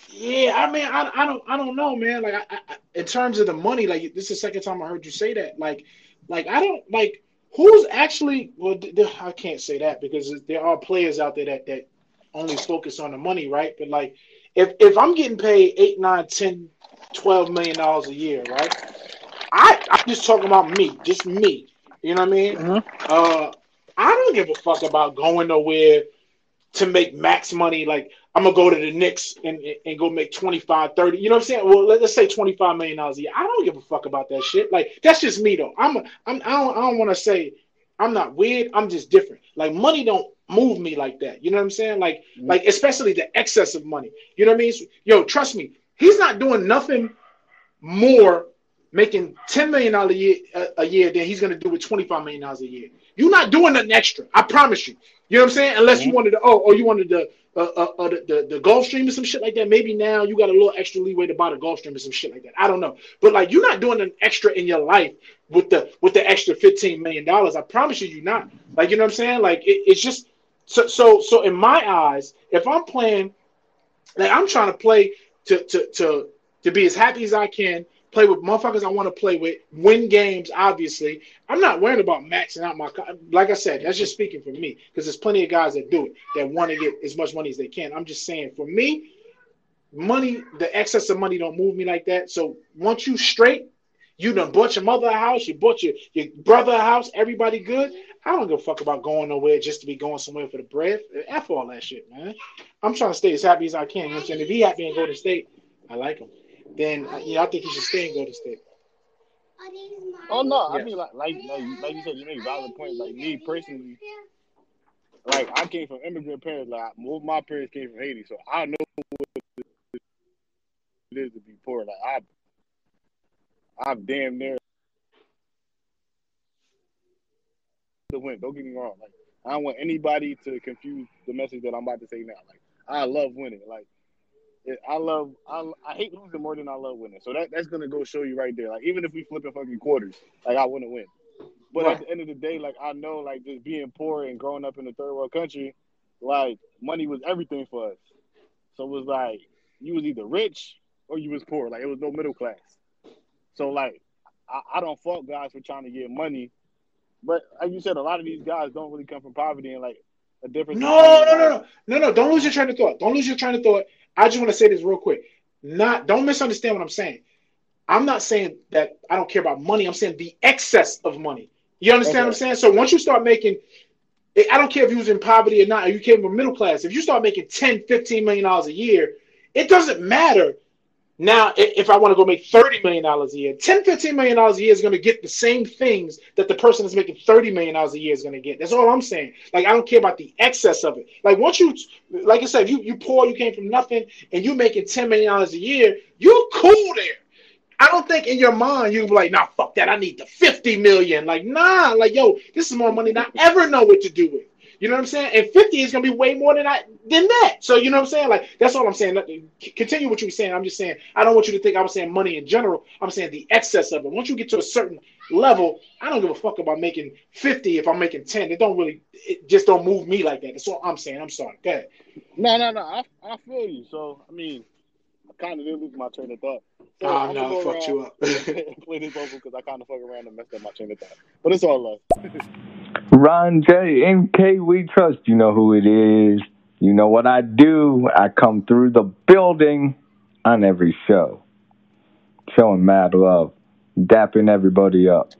Speaker 3: Yeah, I mean, I, I don't I don't know, man. Like, I, I, in terms of the money, like this is the second time I heard you say that. Like, like I don't like who's actually. Well, th- th- I can't say that because there are players out there that that only focus on the money, right? But like, if if I'm getting paid eight, nine, ten, twelve million dollars a year, right? I I'm just talking about me, just me. You know what I mean? Uh, I don't give a fuck about going nowhere to make max money. Like I'm gonna go to the Knicks and, and go make 25, 30. You know what I'm saying? Well, let, us say 25 million dollars a year. I don't give a fuck about that shit. Like that's just me though. I'm, a, I'm I don't I don't want to say I'm not weird. I'm just different. Like money don't move me like that. You know what I'm saying? Like mm-hmm. like especially the excess of money. You know what I mean? Yo, trust me. He's not doing nothing more making 10 million dollars a year a, a year than he's gonna do with 25 million dollars a year. You're not doing nothing extra. I promise you. You know what I'm saying? Unless you wanted to, oh, oh, you wanted the, uh, uh, uh, the, the the Gulf Stream or some shit like that. Maybe now you got a little extra leeway to buy the Gulf Stream or some shit like that. I don't know. But like, you're not doing an extra in your life with the with the extra 15 million dollars. I promise you, you're not. Like, you know what I'm saying? Like, it, it's just so so so. In my eyes, if I'm playing, like I'm trying to play to to to to be as happy as I can, play with motherfuckers I want to play with, win games. Obviously, I'm not worrying about maxing out my. Like I said, that's just speaking for me because there's plenty of guys that do it that want to get as much money as they can. I'm just saying for me, money, the excess of money don't move me like that. So once you straight, you done bought your mother a house, you bought your, your brother a house, everybody good. I don't give a fuck about going nowhere just to be going somewhere for the bread. F all that shit, man. I'm trying to stay as happy as I can. You know what I'm saying? If he happy and go to state, I like him. Then uh, yeah, I think he should stay and go to state.
Speaker 2: Oh no, I
Speaker 3: Yeah.
Speaker 2: mean like like like, like you said, you make valid points. Like me personally, like I came from immigrant parents. Like both my parents came from Haiti, so I know what it is to be poor. Like I, I've damn near the win. Don't get me wrong. Like I don't want anybody to confuse the message that I'm about to say now. Like I love winning. Like it, I love I, I hate losing more than I love winning. So that, that's gonna go show you right there. Like even if we flip in fucking quarters, like I want to win. But
Speaker 3: Right.
Speaker 2: at the end of the day, like I know, like just being poor and growing up in a third world country, like money was everything for us. So it was like you was either rich or you was poor. Like it was no middle class. So like I, I don't fault guys for trying to get money, but like you said, a lot of these guys don't really come from poverty and like a difference.
Speaker 3: No, no, no, no, no, no. Don't lose your train of thought. Don't lose your train of thought. I just want to say this real quick. Not don't misunderstand what I'm saying. I'm not saying that I don't care about money. I'm saying the excess of money. You understand what I'm saying? So once you start making, I don't care if you was in poverty or not, or you came from middle class. If you start making 10, 15 million dollars a year, it doesn't matter. Now, if I want to go make 30 million dollars a year, $10, 15 million dollars a year is going to get the same things that the person that's making 30 million dollars a year is going to get. That's all I'm saying. Like, I don't care about the excess of it. Like, once you, like I said, you you poor, you came from nothing, and you're making 10 million dollars a year, you're cool there. I don't think in your mind you would be like, nah, fuck that. I need the 50 million. Like, nah, like, yo, this is more money than I ever know what to do with. You know what I'm saying? And 50 is gonna be way more than I than that. So you know what I'm saying? Like, that's all I'm saying. Continue what you were saying. I'm just saying, I don't want you to think I was saying money in general. I'm saying the excess of it. Once you get to a certain level, I don't give a fuck about making 50 if I'm making 10. It don't really it just don't move me like that. That's all I'm saying. I'm sorry. Go ahead.
Speaker 2: No, no, no. I, I feel you. So I mean, I kind of did lose my train of thought. So ah,
Speaker 3: Oh,
Speaker 2: I'ma
Speaker 3: no,
Speaker 2: go
Speaker 3: fucked you up.
Speaker 2: play this over because I kind of fuck around and messed up my train of thought. But it's all love.
Speaker 12: Ron J, NK, we trust. You know who it is. You know what I do. I come through the building on every show, showing mad love, dapping everybody up.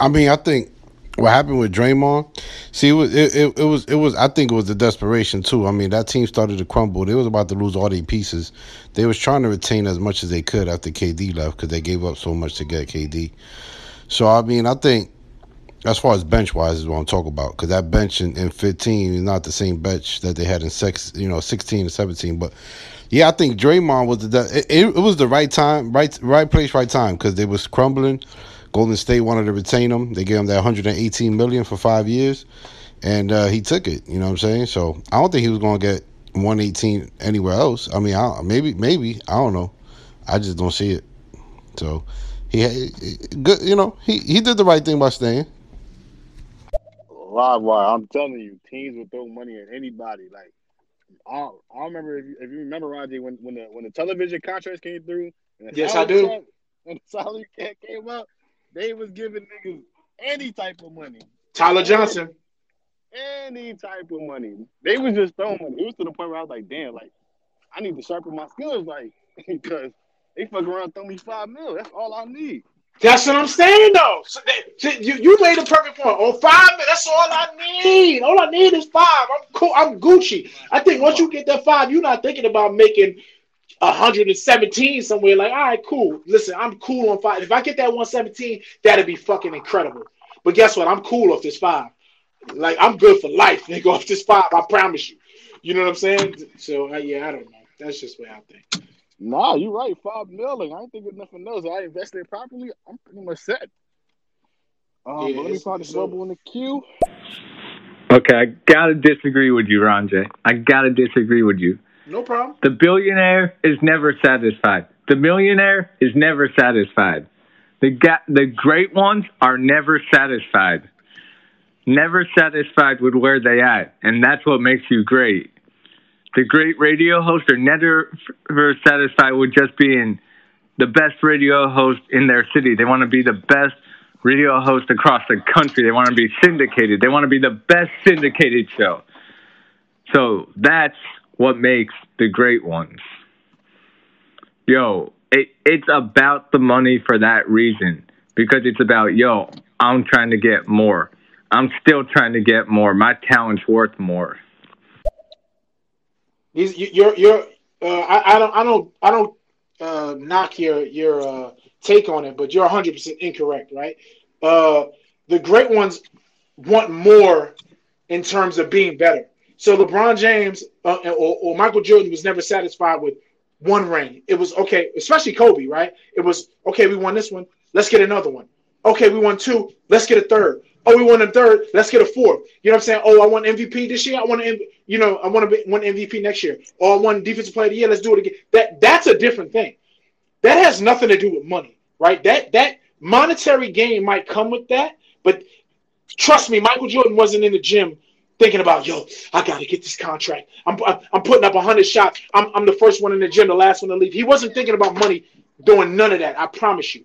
Speaker 9: I mean, I think what happened with Draymond, see, it was it, it, it was it was I think it was the desperation too. I mean, that team started to crumble. They was about to lose all their pieces. They was trying to retain as much as they could after KD left because they gave up so much to get KD. So I mean, I think as far as bench wise is what I'm talking about because that bench in, in 15 is not the same bench that they had in six, you know, 16 and 17. But yeah, I think Draymond was the it, it, was the right time, right right place, right time because they was crumbling. Golden State wanted to retain him. They gave him that 118 million for five years, and uh, he took it. You know what I'm saying? So I don't think he was going to get 118 anywhere else. I mean, I, maybe, maybe I don't know. I just don't see it. So he, had- good. You know, he he did the right thing by staying.
Speaker 2: Live wire. I'm telling you, teams will throw money at anybody. Like I, I remember if you, if you remember Roger when when the when the television contracts came through. And
Speaker 3: Yes, I do.
Speaker 2: cap- When the salary cap came out, they was giving niggas any type of money.
Speaker 3: Tyler Johnson.
Speaker 2: Any type of money. They was just throwing money. It was to the point where I was like, damn, like I need to sharpen my skills, like because they fuck around throw me five mil. That's all I need.
Speaker 3: That's what I'm saying, though. So that- you, you made a perfect point. Oh, five. That's all I need. All I need is five. I'm cool. I'm Gucci. I think once you get that five, you're not thinking about making 117 somewhere. Like, all right, cool. Listen, I'm cool on five. If I get that 117, that'd be fucking incredible. But guess what? I'm cool off this five. Like, I'm good for life, nigga, off this five. I promise you. You know what I'm saying? So, uh, yeah, I don't know. That's just the way I think.
Speaker 2: Nah, you're right. Five million. I ain't thinking nothing else. I invested properly. I'm pretty much set. Um,
Speaker 3: Yeah,
Speaker 2: let me find this bubble in the queue.
Speaker 12: Okay, I gotta disagree with you, Ron I gotta disagree with you.
Speaker 3: No problem.
Speaker 12: The billionaire is never satisfied. The millionaire is never satisfied. The ga- the great ones are never satisfied. Never satisfied with where they at, and that's what makes you great. The great radio host are never satisfied with just being the best radio host in their city. They want to be the best radio host across the country. They want to be syndicated. They want to be the best syndicated show. So that's what makes the great ones. Yo, it, it's about the money for that reason. Because it's about, yo, I'm trying to get more. I'm still trying to get more. My talent's worth more.
Speaker 3: These you- you're you're uh, I, I don't I don't I don't uh, knock your your uh, take on it, but you're 100 percent incorrect, right? Uh, the great ones want more in terms of being better. So LeBron James uh, or, or Michael Jordan was never satisfied with one ring. It was okay, especially Kobe, right? It was okay. We won this one. Let's get another one. Okay, we won two. Let's get a third. Oh, we won a third. Let's get a fourth. You know what I'm saying? Oh, I won MVP this year. I want to, you know, I want to win MVP next year. Or I defensive player of the year. Let's do it again. That that's a different thing. That has nothing to do with money, right? That that monetary gain might come with that, but trust me, Michael Jordan wasn't in the gym thinking about, yo, I got to get this contract. I'm, I'm putting up 100 shots. I'm, I'm the first one in the gym, the last one to leave. He wasn't thinking about money, doing none of that. I promise you.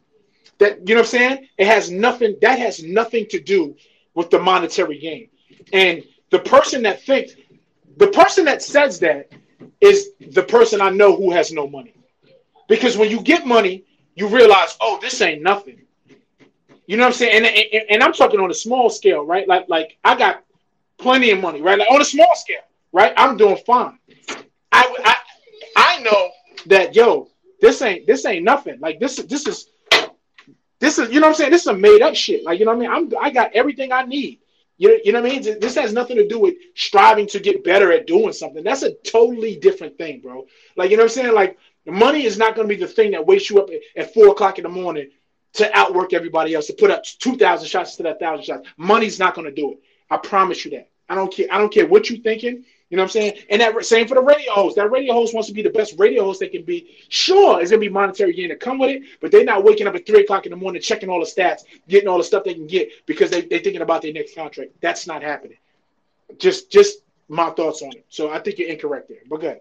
Speaker 3: That you know what I'm saying? It has nothing. That has nothing to do with the monetary gain. And the person that thinks, the person that says that is the person I know who has no money. Because when you get money, you realize, oh, this ain't nothing. You know what I'm saying? And, and, and I'm talking on a small scale, right? Like like I got plenty of money, right? Like on a small scale, right? I'm doing fine. I I, I know that yo, this ain't this ain't nothing. Like this this is this is, you know what I'm saying? This is a made up shit. Like, you know what I mean? I'm, I got everything I need. You, know, you know what I mean? This has nothing to do with striving to get better at doing something. That's a totally different thing, bro. Like, you know what I'm saying? Like, money is not going to be the thing that wakes you up at, at four o'clock in the morning to outwork everybody else, to put up 2,000 shots to that 1,000 shots. Money's not going to do it. I promise you that. I don't care. I don't care what you're thinking. You know what I'm saying? And that same for the radio host. That radio host wants to be the best radio host they can be. Sure, it's gonna be monetary gain to come with it, but they're not waking up at three o'clock in the morning checking all the stats, getting all the stuff they can get because they, they're thinking about their next contract. That's not happening. Just just my thoughts on it. So I think you're incorrect there. But good.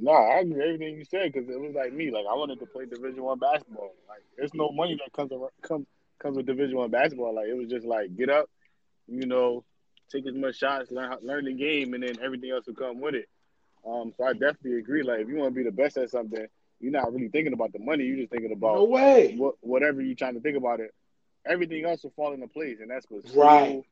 Speaker 2: No, I agree everything you said because it was like me. Like I wanted to play Division One basketball. Like there's no money that comes around, comes comes with Division One basketball. Like it was just like get up, you know, take as much shots, learn learn the game, and then everything else will come with it. Um, so I definitely agree. Like if you want to be the best at something, you're not really thinking about the money. You're just thinking about
Speaker 3: no way.
Speaker 2: What, whatever you're trying to think about it. Everything else will fall into place, and that's what's
Speaker 3: right.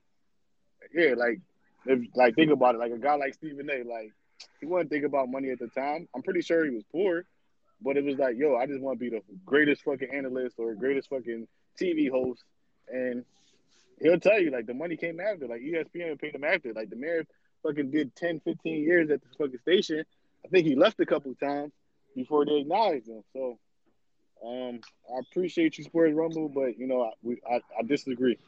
Speaker 2: Yeah, like if like think about it, like a guy like Stephen A. Like he wasn't thinking about money at the time. I'm pretty sure he was poor, but it was like, yo, I just want to be the greatest fucking analyst or greatest fucking TV host, and he'll tell you like the money came after. Like ESPN paid him after. Like the mayor fucking did 10, 15 years at this fucking station. I think he left a couple times before they acknowledged him. So um, I appreciate you, Sports Rumble, but you know I, we, I, I disagree.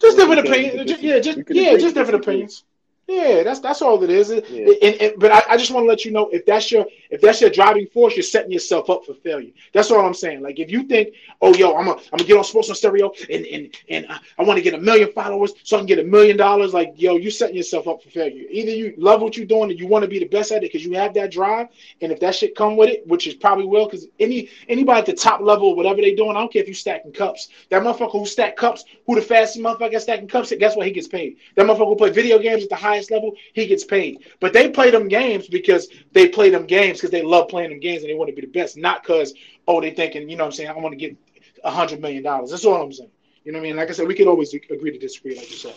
Speaker 3: Just different opinions. Yeah, just yeah, just different opinions. Yeah, that's that's all it is. Yeah. And, and, but I, I just want to let you know if that's your if that's your driving force, you're setting yourself up for failure. That's all I'm saying. Like if you think, oh yo, I'm gonna I'm gonna get on Sports on Stereo and and and I, I want to get a million followers so I can get a million dollars. Like yo, you're setting yourself up for failure. Either you love what you're doing and you want to be the best at it because you have that drive, and if that shit come with it, which is probably will, because any anybody at the top level, whatever they doing, I don't care if you stacking cups. That motherfucker who stack cups, who the fastest motherfucker stacking cups, guess what? He gets paid. That motherfucker who play video games at the highest level, he gets paid. But they play them games because they play them games because they love playing them games and they want to be the best, not because oh they thinking you know what I'm saying I want to get a hundred million dollars. That's all I'm saying. You know what I mean? Like I said, we can always agree to disagree, like you said.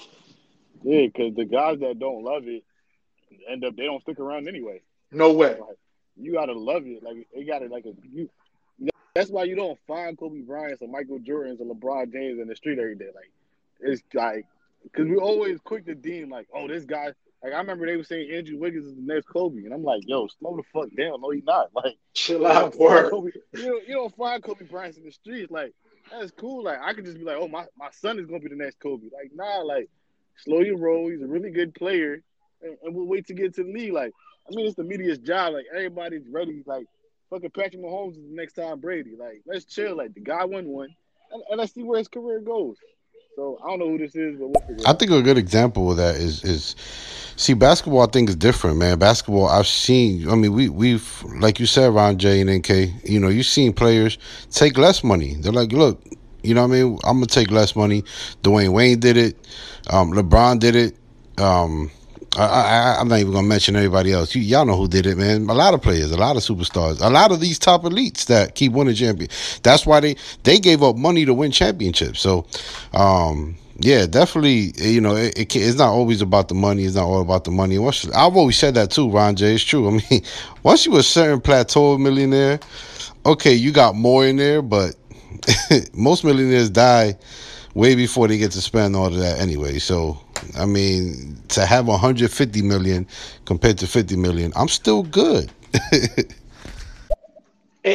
Speaker 2: Yeah, because the guys that don't love it end up they don't stick around anyway.
Speaker 3: No way.
Speaker 2: Like, you gotta love it. Like it gotta like a you. That's why you don't find Kobe Bryant or Michael Jordans or LeBron James in the street every day. Like it's like because we're always quick to deem like, oh, this guy like I remember they were saying Andrew Wiggins is the next Kobe, and I'm like, yo, slow the fuck down. No, he's not. Like,
Speaker 3: chill out, word.
Speaker 2: Kobe, you don't, you don't find Kobe Bryant in the streets. Like, that's cool. Like, I could just be like, oh, my, my son is gonna be the next Kobe. Like, nah, like, slow your roll. He's a really good player, and, and we'll wait to get to the league. Like, I mean, it's the media's job. Like, everybody's ready. Like, fucking Patrick Mahomes is the next Tom Brady. Like, let's chill. Like, the guy won one, and, and let's see where his career goes. So I don't know who this is, but we'll
Speaker 9: I think a good example of that is is see basketball. I think is different, man. Basketball, I've seen. I mean, we we've like you said, Ron J and NK. You know, you've seen players take less money. They're like, look, you know what I mean? I'm gonna take less money. Dwyane Wade did it. Um, LeBron did it. Um, I, am not even gonna mention anybody else. You, y'all know who did it, man. A lot of players, a lot of superstars, a lot of these top elites that keep winning champion. That's why they they gave up money to win championships. So, um, yeah, definitely. You know, it, it it's not always about the money. It's not all about the money. Once I've always said that too, Ron J. It's true. I mean, once you a certain plateau millionaire, okay, you got more in there, but most millionaires die way before they get to spend all of that anyway. So, I mean, to have 150 million compared to 50 million, I'm still good.
Speaker 3: and,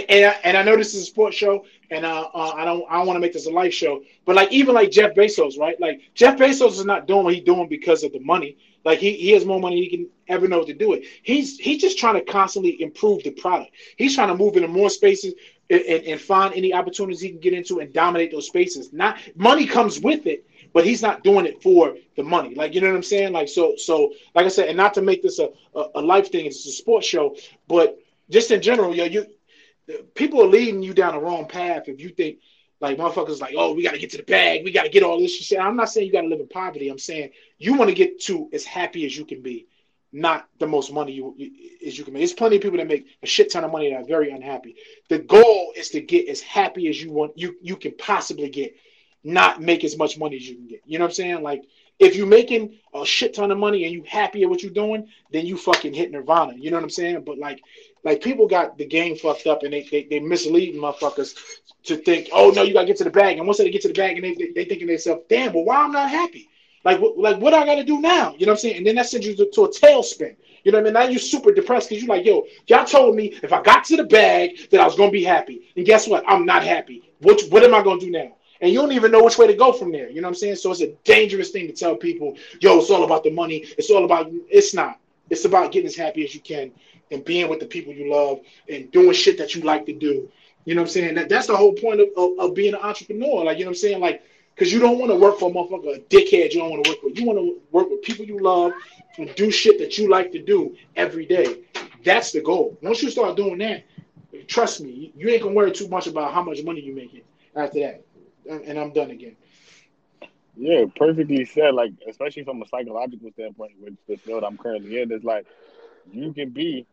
Speaker 3: and I, and, I, know this is a sports show, and uh, uh, I don't I don't want to make this a life show, but like even like Jeff Bezos, right? Like Jeff Bezos is not doing what he's doing because of the money. Like he, he has more money he can ever know to do it. He's he's just trying to constantly improve the product. He's trying to move into more spaces and, and, and find any opportunities he can get into and dominate those spaces. Not money comes with it, but he's not doing it for the money. Like you know what I'm saying? Like so so like I said, and not to make this a, a, a life thing, it's a sports show, but just in general, yo, you people are leading you down the wrong path if you think like motherfuckers like, oh, we got to get to the bag, we got to get all this shit. I'm not saying you got to live in poverty. I'm saying you want to get to as happy as you can be, not the most money you, you as you can make. There's plenty of people that make a shit ton of money that are very unhappy. The goal is to get as happy as you want you you can possibly get, not make as much money as you can get. You know what I'm saying? Like if you're making a shit ton of money and you happy at what you're doing, then you fucking hit nirvana. You know what I'm saying? But like like people got the game fucked up and they they, they misleading motherfuckers to think, oh no, you gotta get to the bag. And once they get to the bag and they they, they thinking themselves, damn, but why I'm not happy? Like what like what I gotta do now? You know what I'm saying? And then that sends you to, to a tailspin. You know what I mean? Now you're super depressed because you're like, yo, y'all told me if I got to the bag that I was gonna be happy. And guess what? I'm not happy. What what am I gonna do now? And you don't even know which way to go from there. You know what I'm saying? So it's a dangerous thing to tell people, yo, it's all about the money. It's all about it's not. It's about getting as happy as you can and being with the people you love and doing shit that you like to do. You know what I'm saying? That that's the whole point of, of, of being an entrepreneur. Like, you know what I'm saying? Like, because you don't want to work for a motherfucker, a dickhead you don't want to work with. You want to work with people you love and do shit that you like to do every day. That's the goal. Once you start doing that, trust me, you ain't gonna worry too much about how much money you're making after that. And I'm done again.
Speaker 2: Yeah, perfectly said. Like, especially from a psychological standpoint, with the field I'm currently in, it's like you can be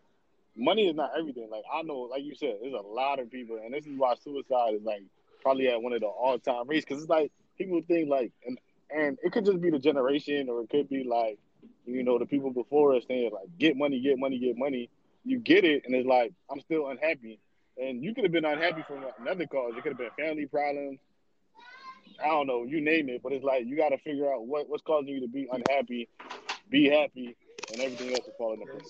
Speaker 2: money is not everything. Like I know, like you said, there's a lot of people, and this is why suicide is like probably at one of the all time rates because it's like people think like, and and it could just be the generation, or it could be like, you know, the people before us saying like, get money, get money, get money. You get it, and it's like I'm still unhappy, and you could have been unhappy from another cause. It could have been family problems. I don't know, you name it, but it's like you got to figure out what, what's causing you to be unhappy, be happy, and everything else will fall into place.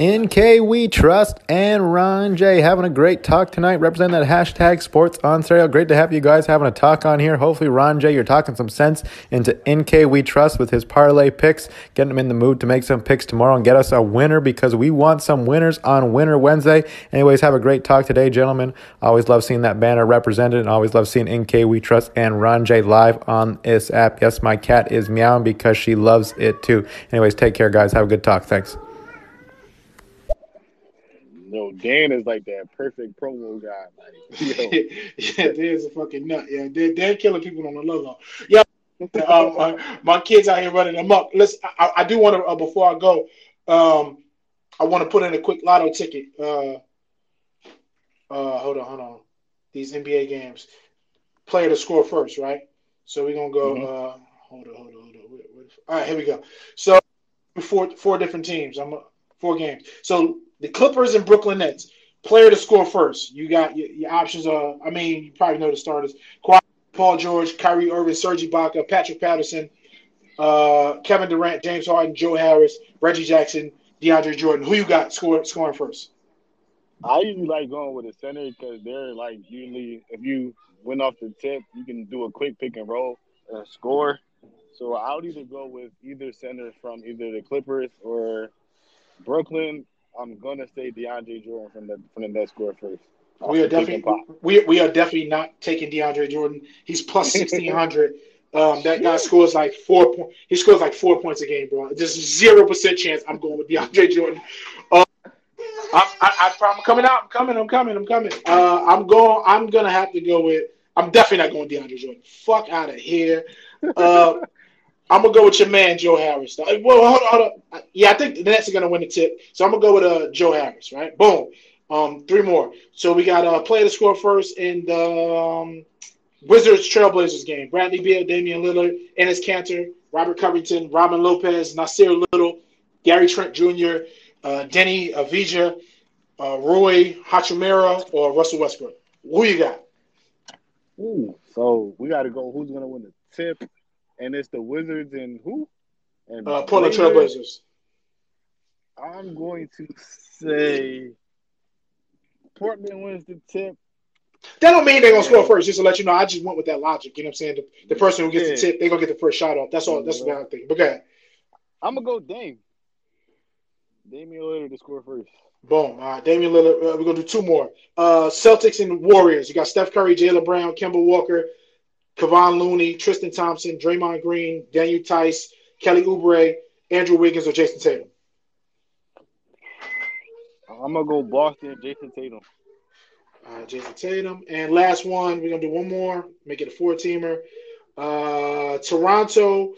Speaker 13: NK We Trust and Ron J having a great talk tonight, representing that hashtag sports on stereo. Great to have you guys having a talk on here. Hopefully, Ron J, you're talking some sense into NK We Trust with his parlay picks, getting him in the mood to make some picks tomorrow and get us a winner because we want some winners on Winner Wednesday. Anyways, have a great talk today, gentlemen. Always love seeing that banner represented and always love seeing NK We Trust and Ron J live on this app. Yes, my cat is meowing because she loves it too. Anyways, take care, guys. Have a good talk. Thanks.
Speaker 2: No, Dan is like that perfect promo guy. Like,
Speaker 3: yeah, Dan's a fucking nut. Yeah, Dan, Dan killing people on the logo. Yeah, uh, my, my, kids out here running them up. Listen, I, I do want to uh, before I go, um, I want to put in a quick lotto ticket. Uh, uh, hold on, hold on. These NBA games, player to score first, right? So we're gonna go. Mm-hmm. Uh, hold on, hold on, hold on. All right, here we go. So four four different teams. I'm four games. So the Clippers and Brooklyn Nets. Player to score first. You got your, your options are. I mean, you probably know the starters: Paul George, Kyrie Irving, Serge Ibaka, Patrick Patterson, uh, Kevin Durant, James Harden, Joe Harris, Reggie Jackson, DeAndre Jordan. Who you got score, scoring first?
Speaker 2: I usually like going with a center because they're like usually if you went off the tip, you can do a quick pick and roll and score. So I would either go with either center from either the Clippers or Brooklyn I'm gonna say DeAndre Jordan from the from the Nets score first.
Speaker 3: We are definitely we, we are definitely not taking DeAndre Jordan. He's plus sixteen hundred. Um, that guy scores like four points. He scores like four points a game, bro. Just zero percent chance I'm going with DeAndre Jordan. Uh, I, I, I, am coming out. I'm coming. I'm coming. I'm coming. Uh, I'm going. I'm gonna have to go with. I'm definitely not going DeAndre Jordan. Fuck out of here. Uh, I'm gonna go with your man Joe Harris. Well, hold on, hold on. Yeah, I think the Nets are gonna win the tip, so I'm gonna go with uh, Joe Harris. Right? Boom. Um, three more. So we got a uh, player to score first in the um, Wizards Trailblazers game. Bradley Beal, Damian Lillard, Enes Kanter, Robert Covington, Robin Lopez, Nassir Little, Gary Trent Jr., uh, Deni Avdija, uh, Rui Hachimura, or Russell Westbrook. Who you got?
Speaker 2: Ooh, so we got to go. Who's gonna win the tip? And it's the Wizards and who?
Speaker 3: And uh, Portland Trailblazers.
Speaker 2: I'm going to say Portland wins the tip,
Speaker 3: That don't mean they're gonna score first. Just to let you know, I just went with that logic. You know what I'm saying? The, the person who gets the tip, they're gonna get the first shot off. That's all. That's what I'm thinking. But go ahead.
Speaker 2: I'm gonna go Dame. Damian Lillard to score first.
Speaker 3: Boom. All right, Damian Lillard. Uh, we're gonna do two more. Uh, Celtics and Warriors. You got Steph Curry, Jaylen Brown, Kemba Walker, Kevon Looney, Tristan Thompson, Draymond Green, Daniel Theis, Kelly Oubre, Andrew Wiggins, or Jayson Tatum.
Speaker 2: I'm gonna go Boston, Jayson Tatum.
Speaker 3: Uh, Jayson Tatum. And last one, we're gonna do one more, make it a four teamer. Uh, Toronto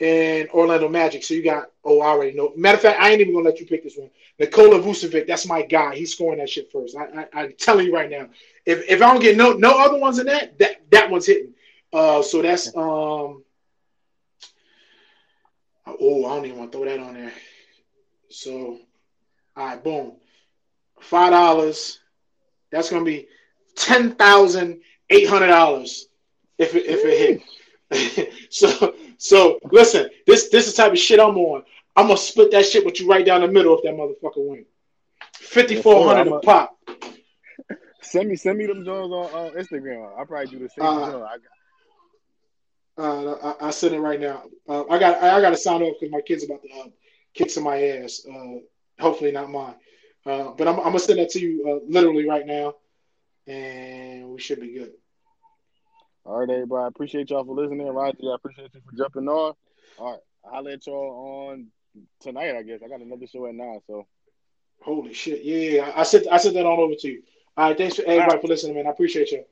Speaker 3: and Orlando Magic. So you got oh, I already know. Matter of fact, I ain't even gonna let you pick this one. Nikola Vucevic, that's my guy. He's scoring that shit first. I, I, I'm telling you right now. If if I don't get no no other ones in that, that that one's hitting. Uh, so that's um. Oh, I don't even want to throw that on there. So, all right, boom, five dollars. That's gonna be ten thousand eight hundred dollars if it, if it hit. so so listen, this this is the type of shit I'm on. I'm gonna split that shit with you right down the middle if that motherfucker win. Fifty four hundred a pop.
Speaker 2: Send me send me them Jones on uh, Instagram. I'll probably do the same.
Speaker 3: Uh.
Speaker 2: I got,
Speaker 3: Uh, I, I send it right now. Uh, I got I, got to sign off because my kid's about to uh, kick some my ass. Uh, hopefully not mine. Uh, but I'm, I'm gonna send that to you uh, literally right now, and we should be good.
Speaker 2: all right, everybody. I appreciate y'all for listening. Roger, I appreciate you for jumping on. All right, I'll let y'all on tonight. I guess I got another show at nine. So
Speaker 3: Holy shit! Yeah, yeah. I I sent I sent that all over to you. All right, thanks for everybody for listening, man. I appreciate you.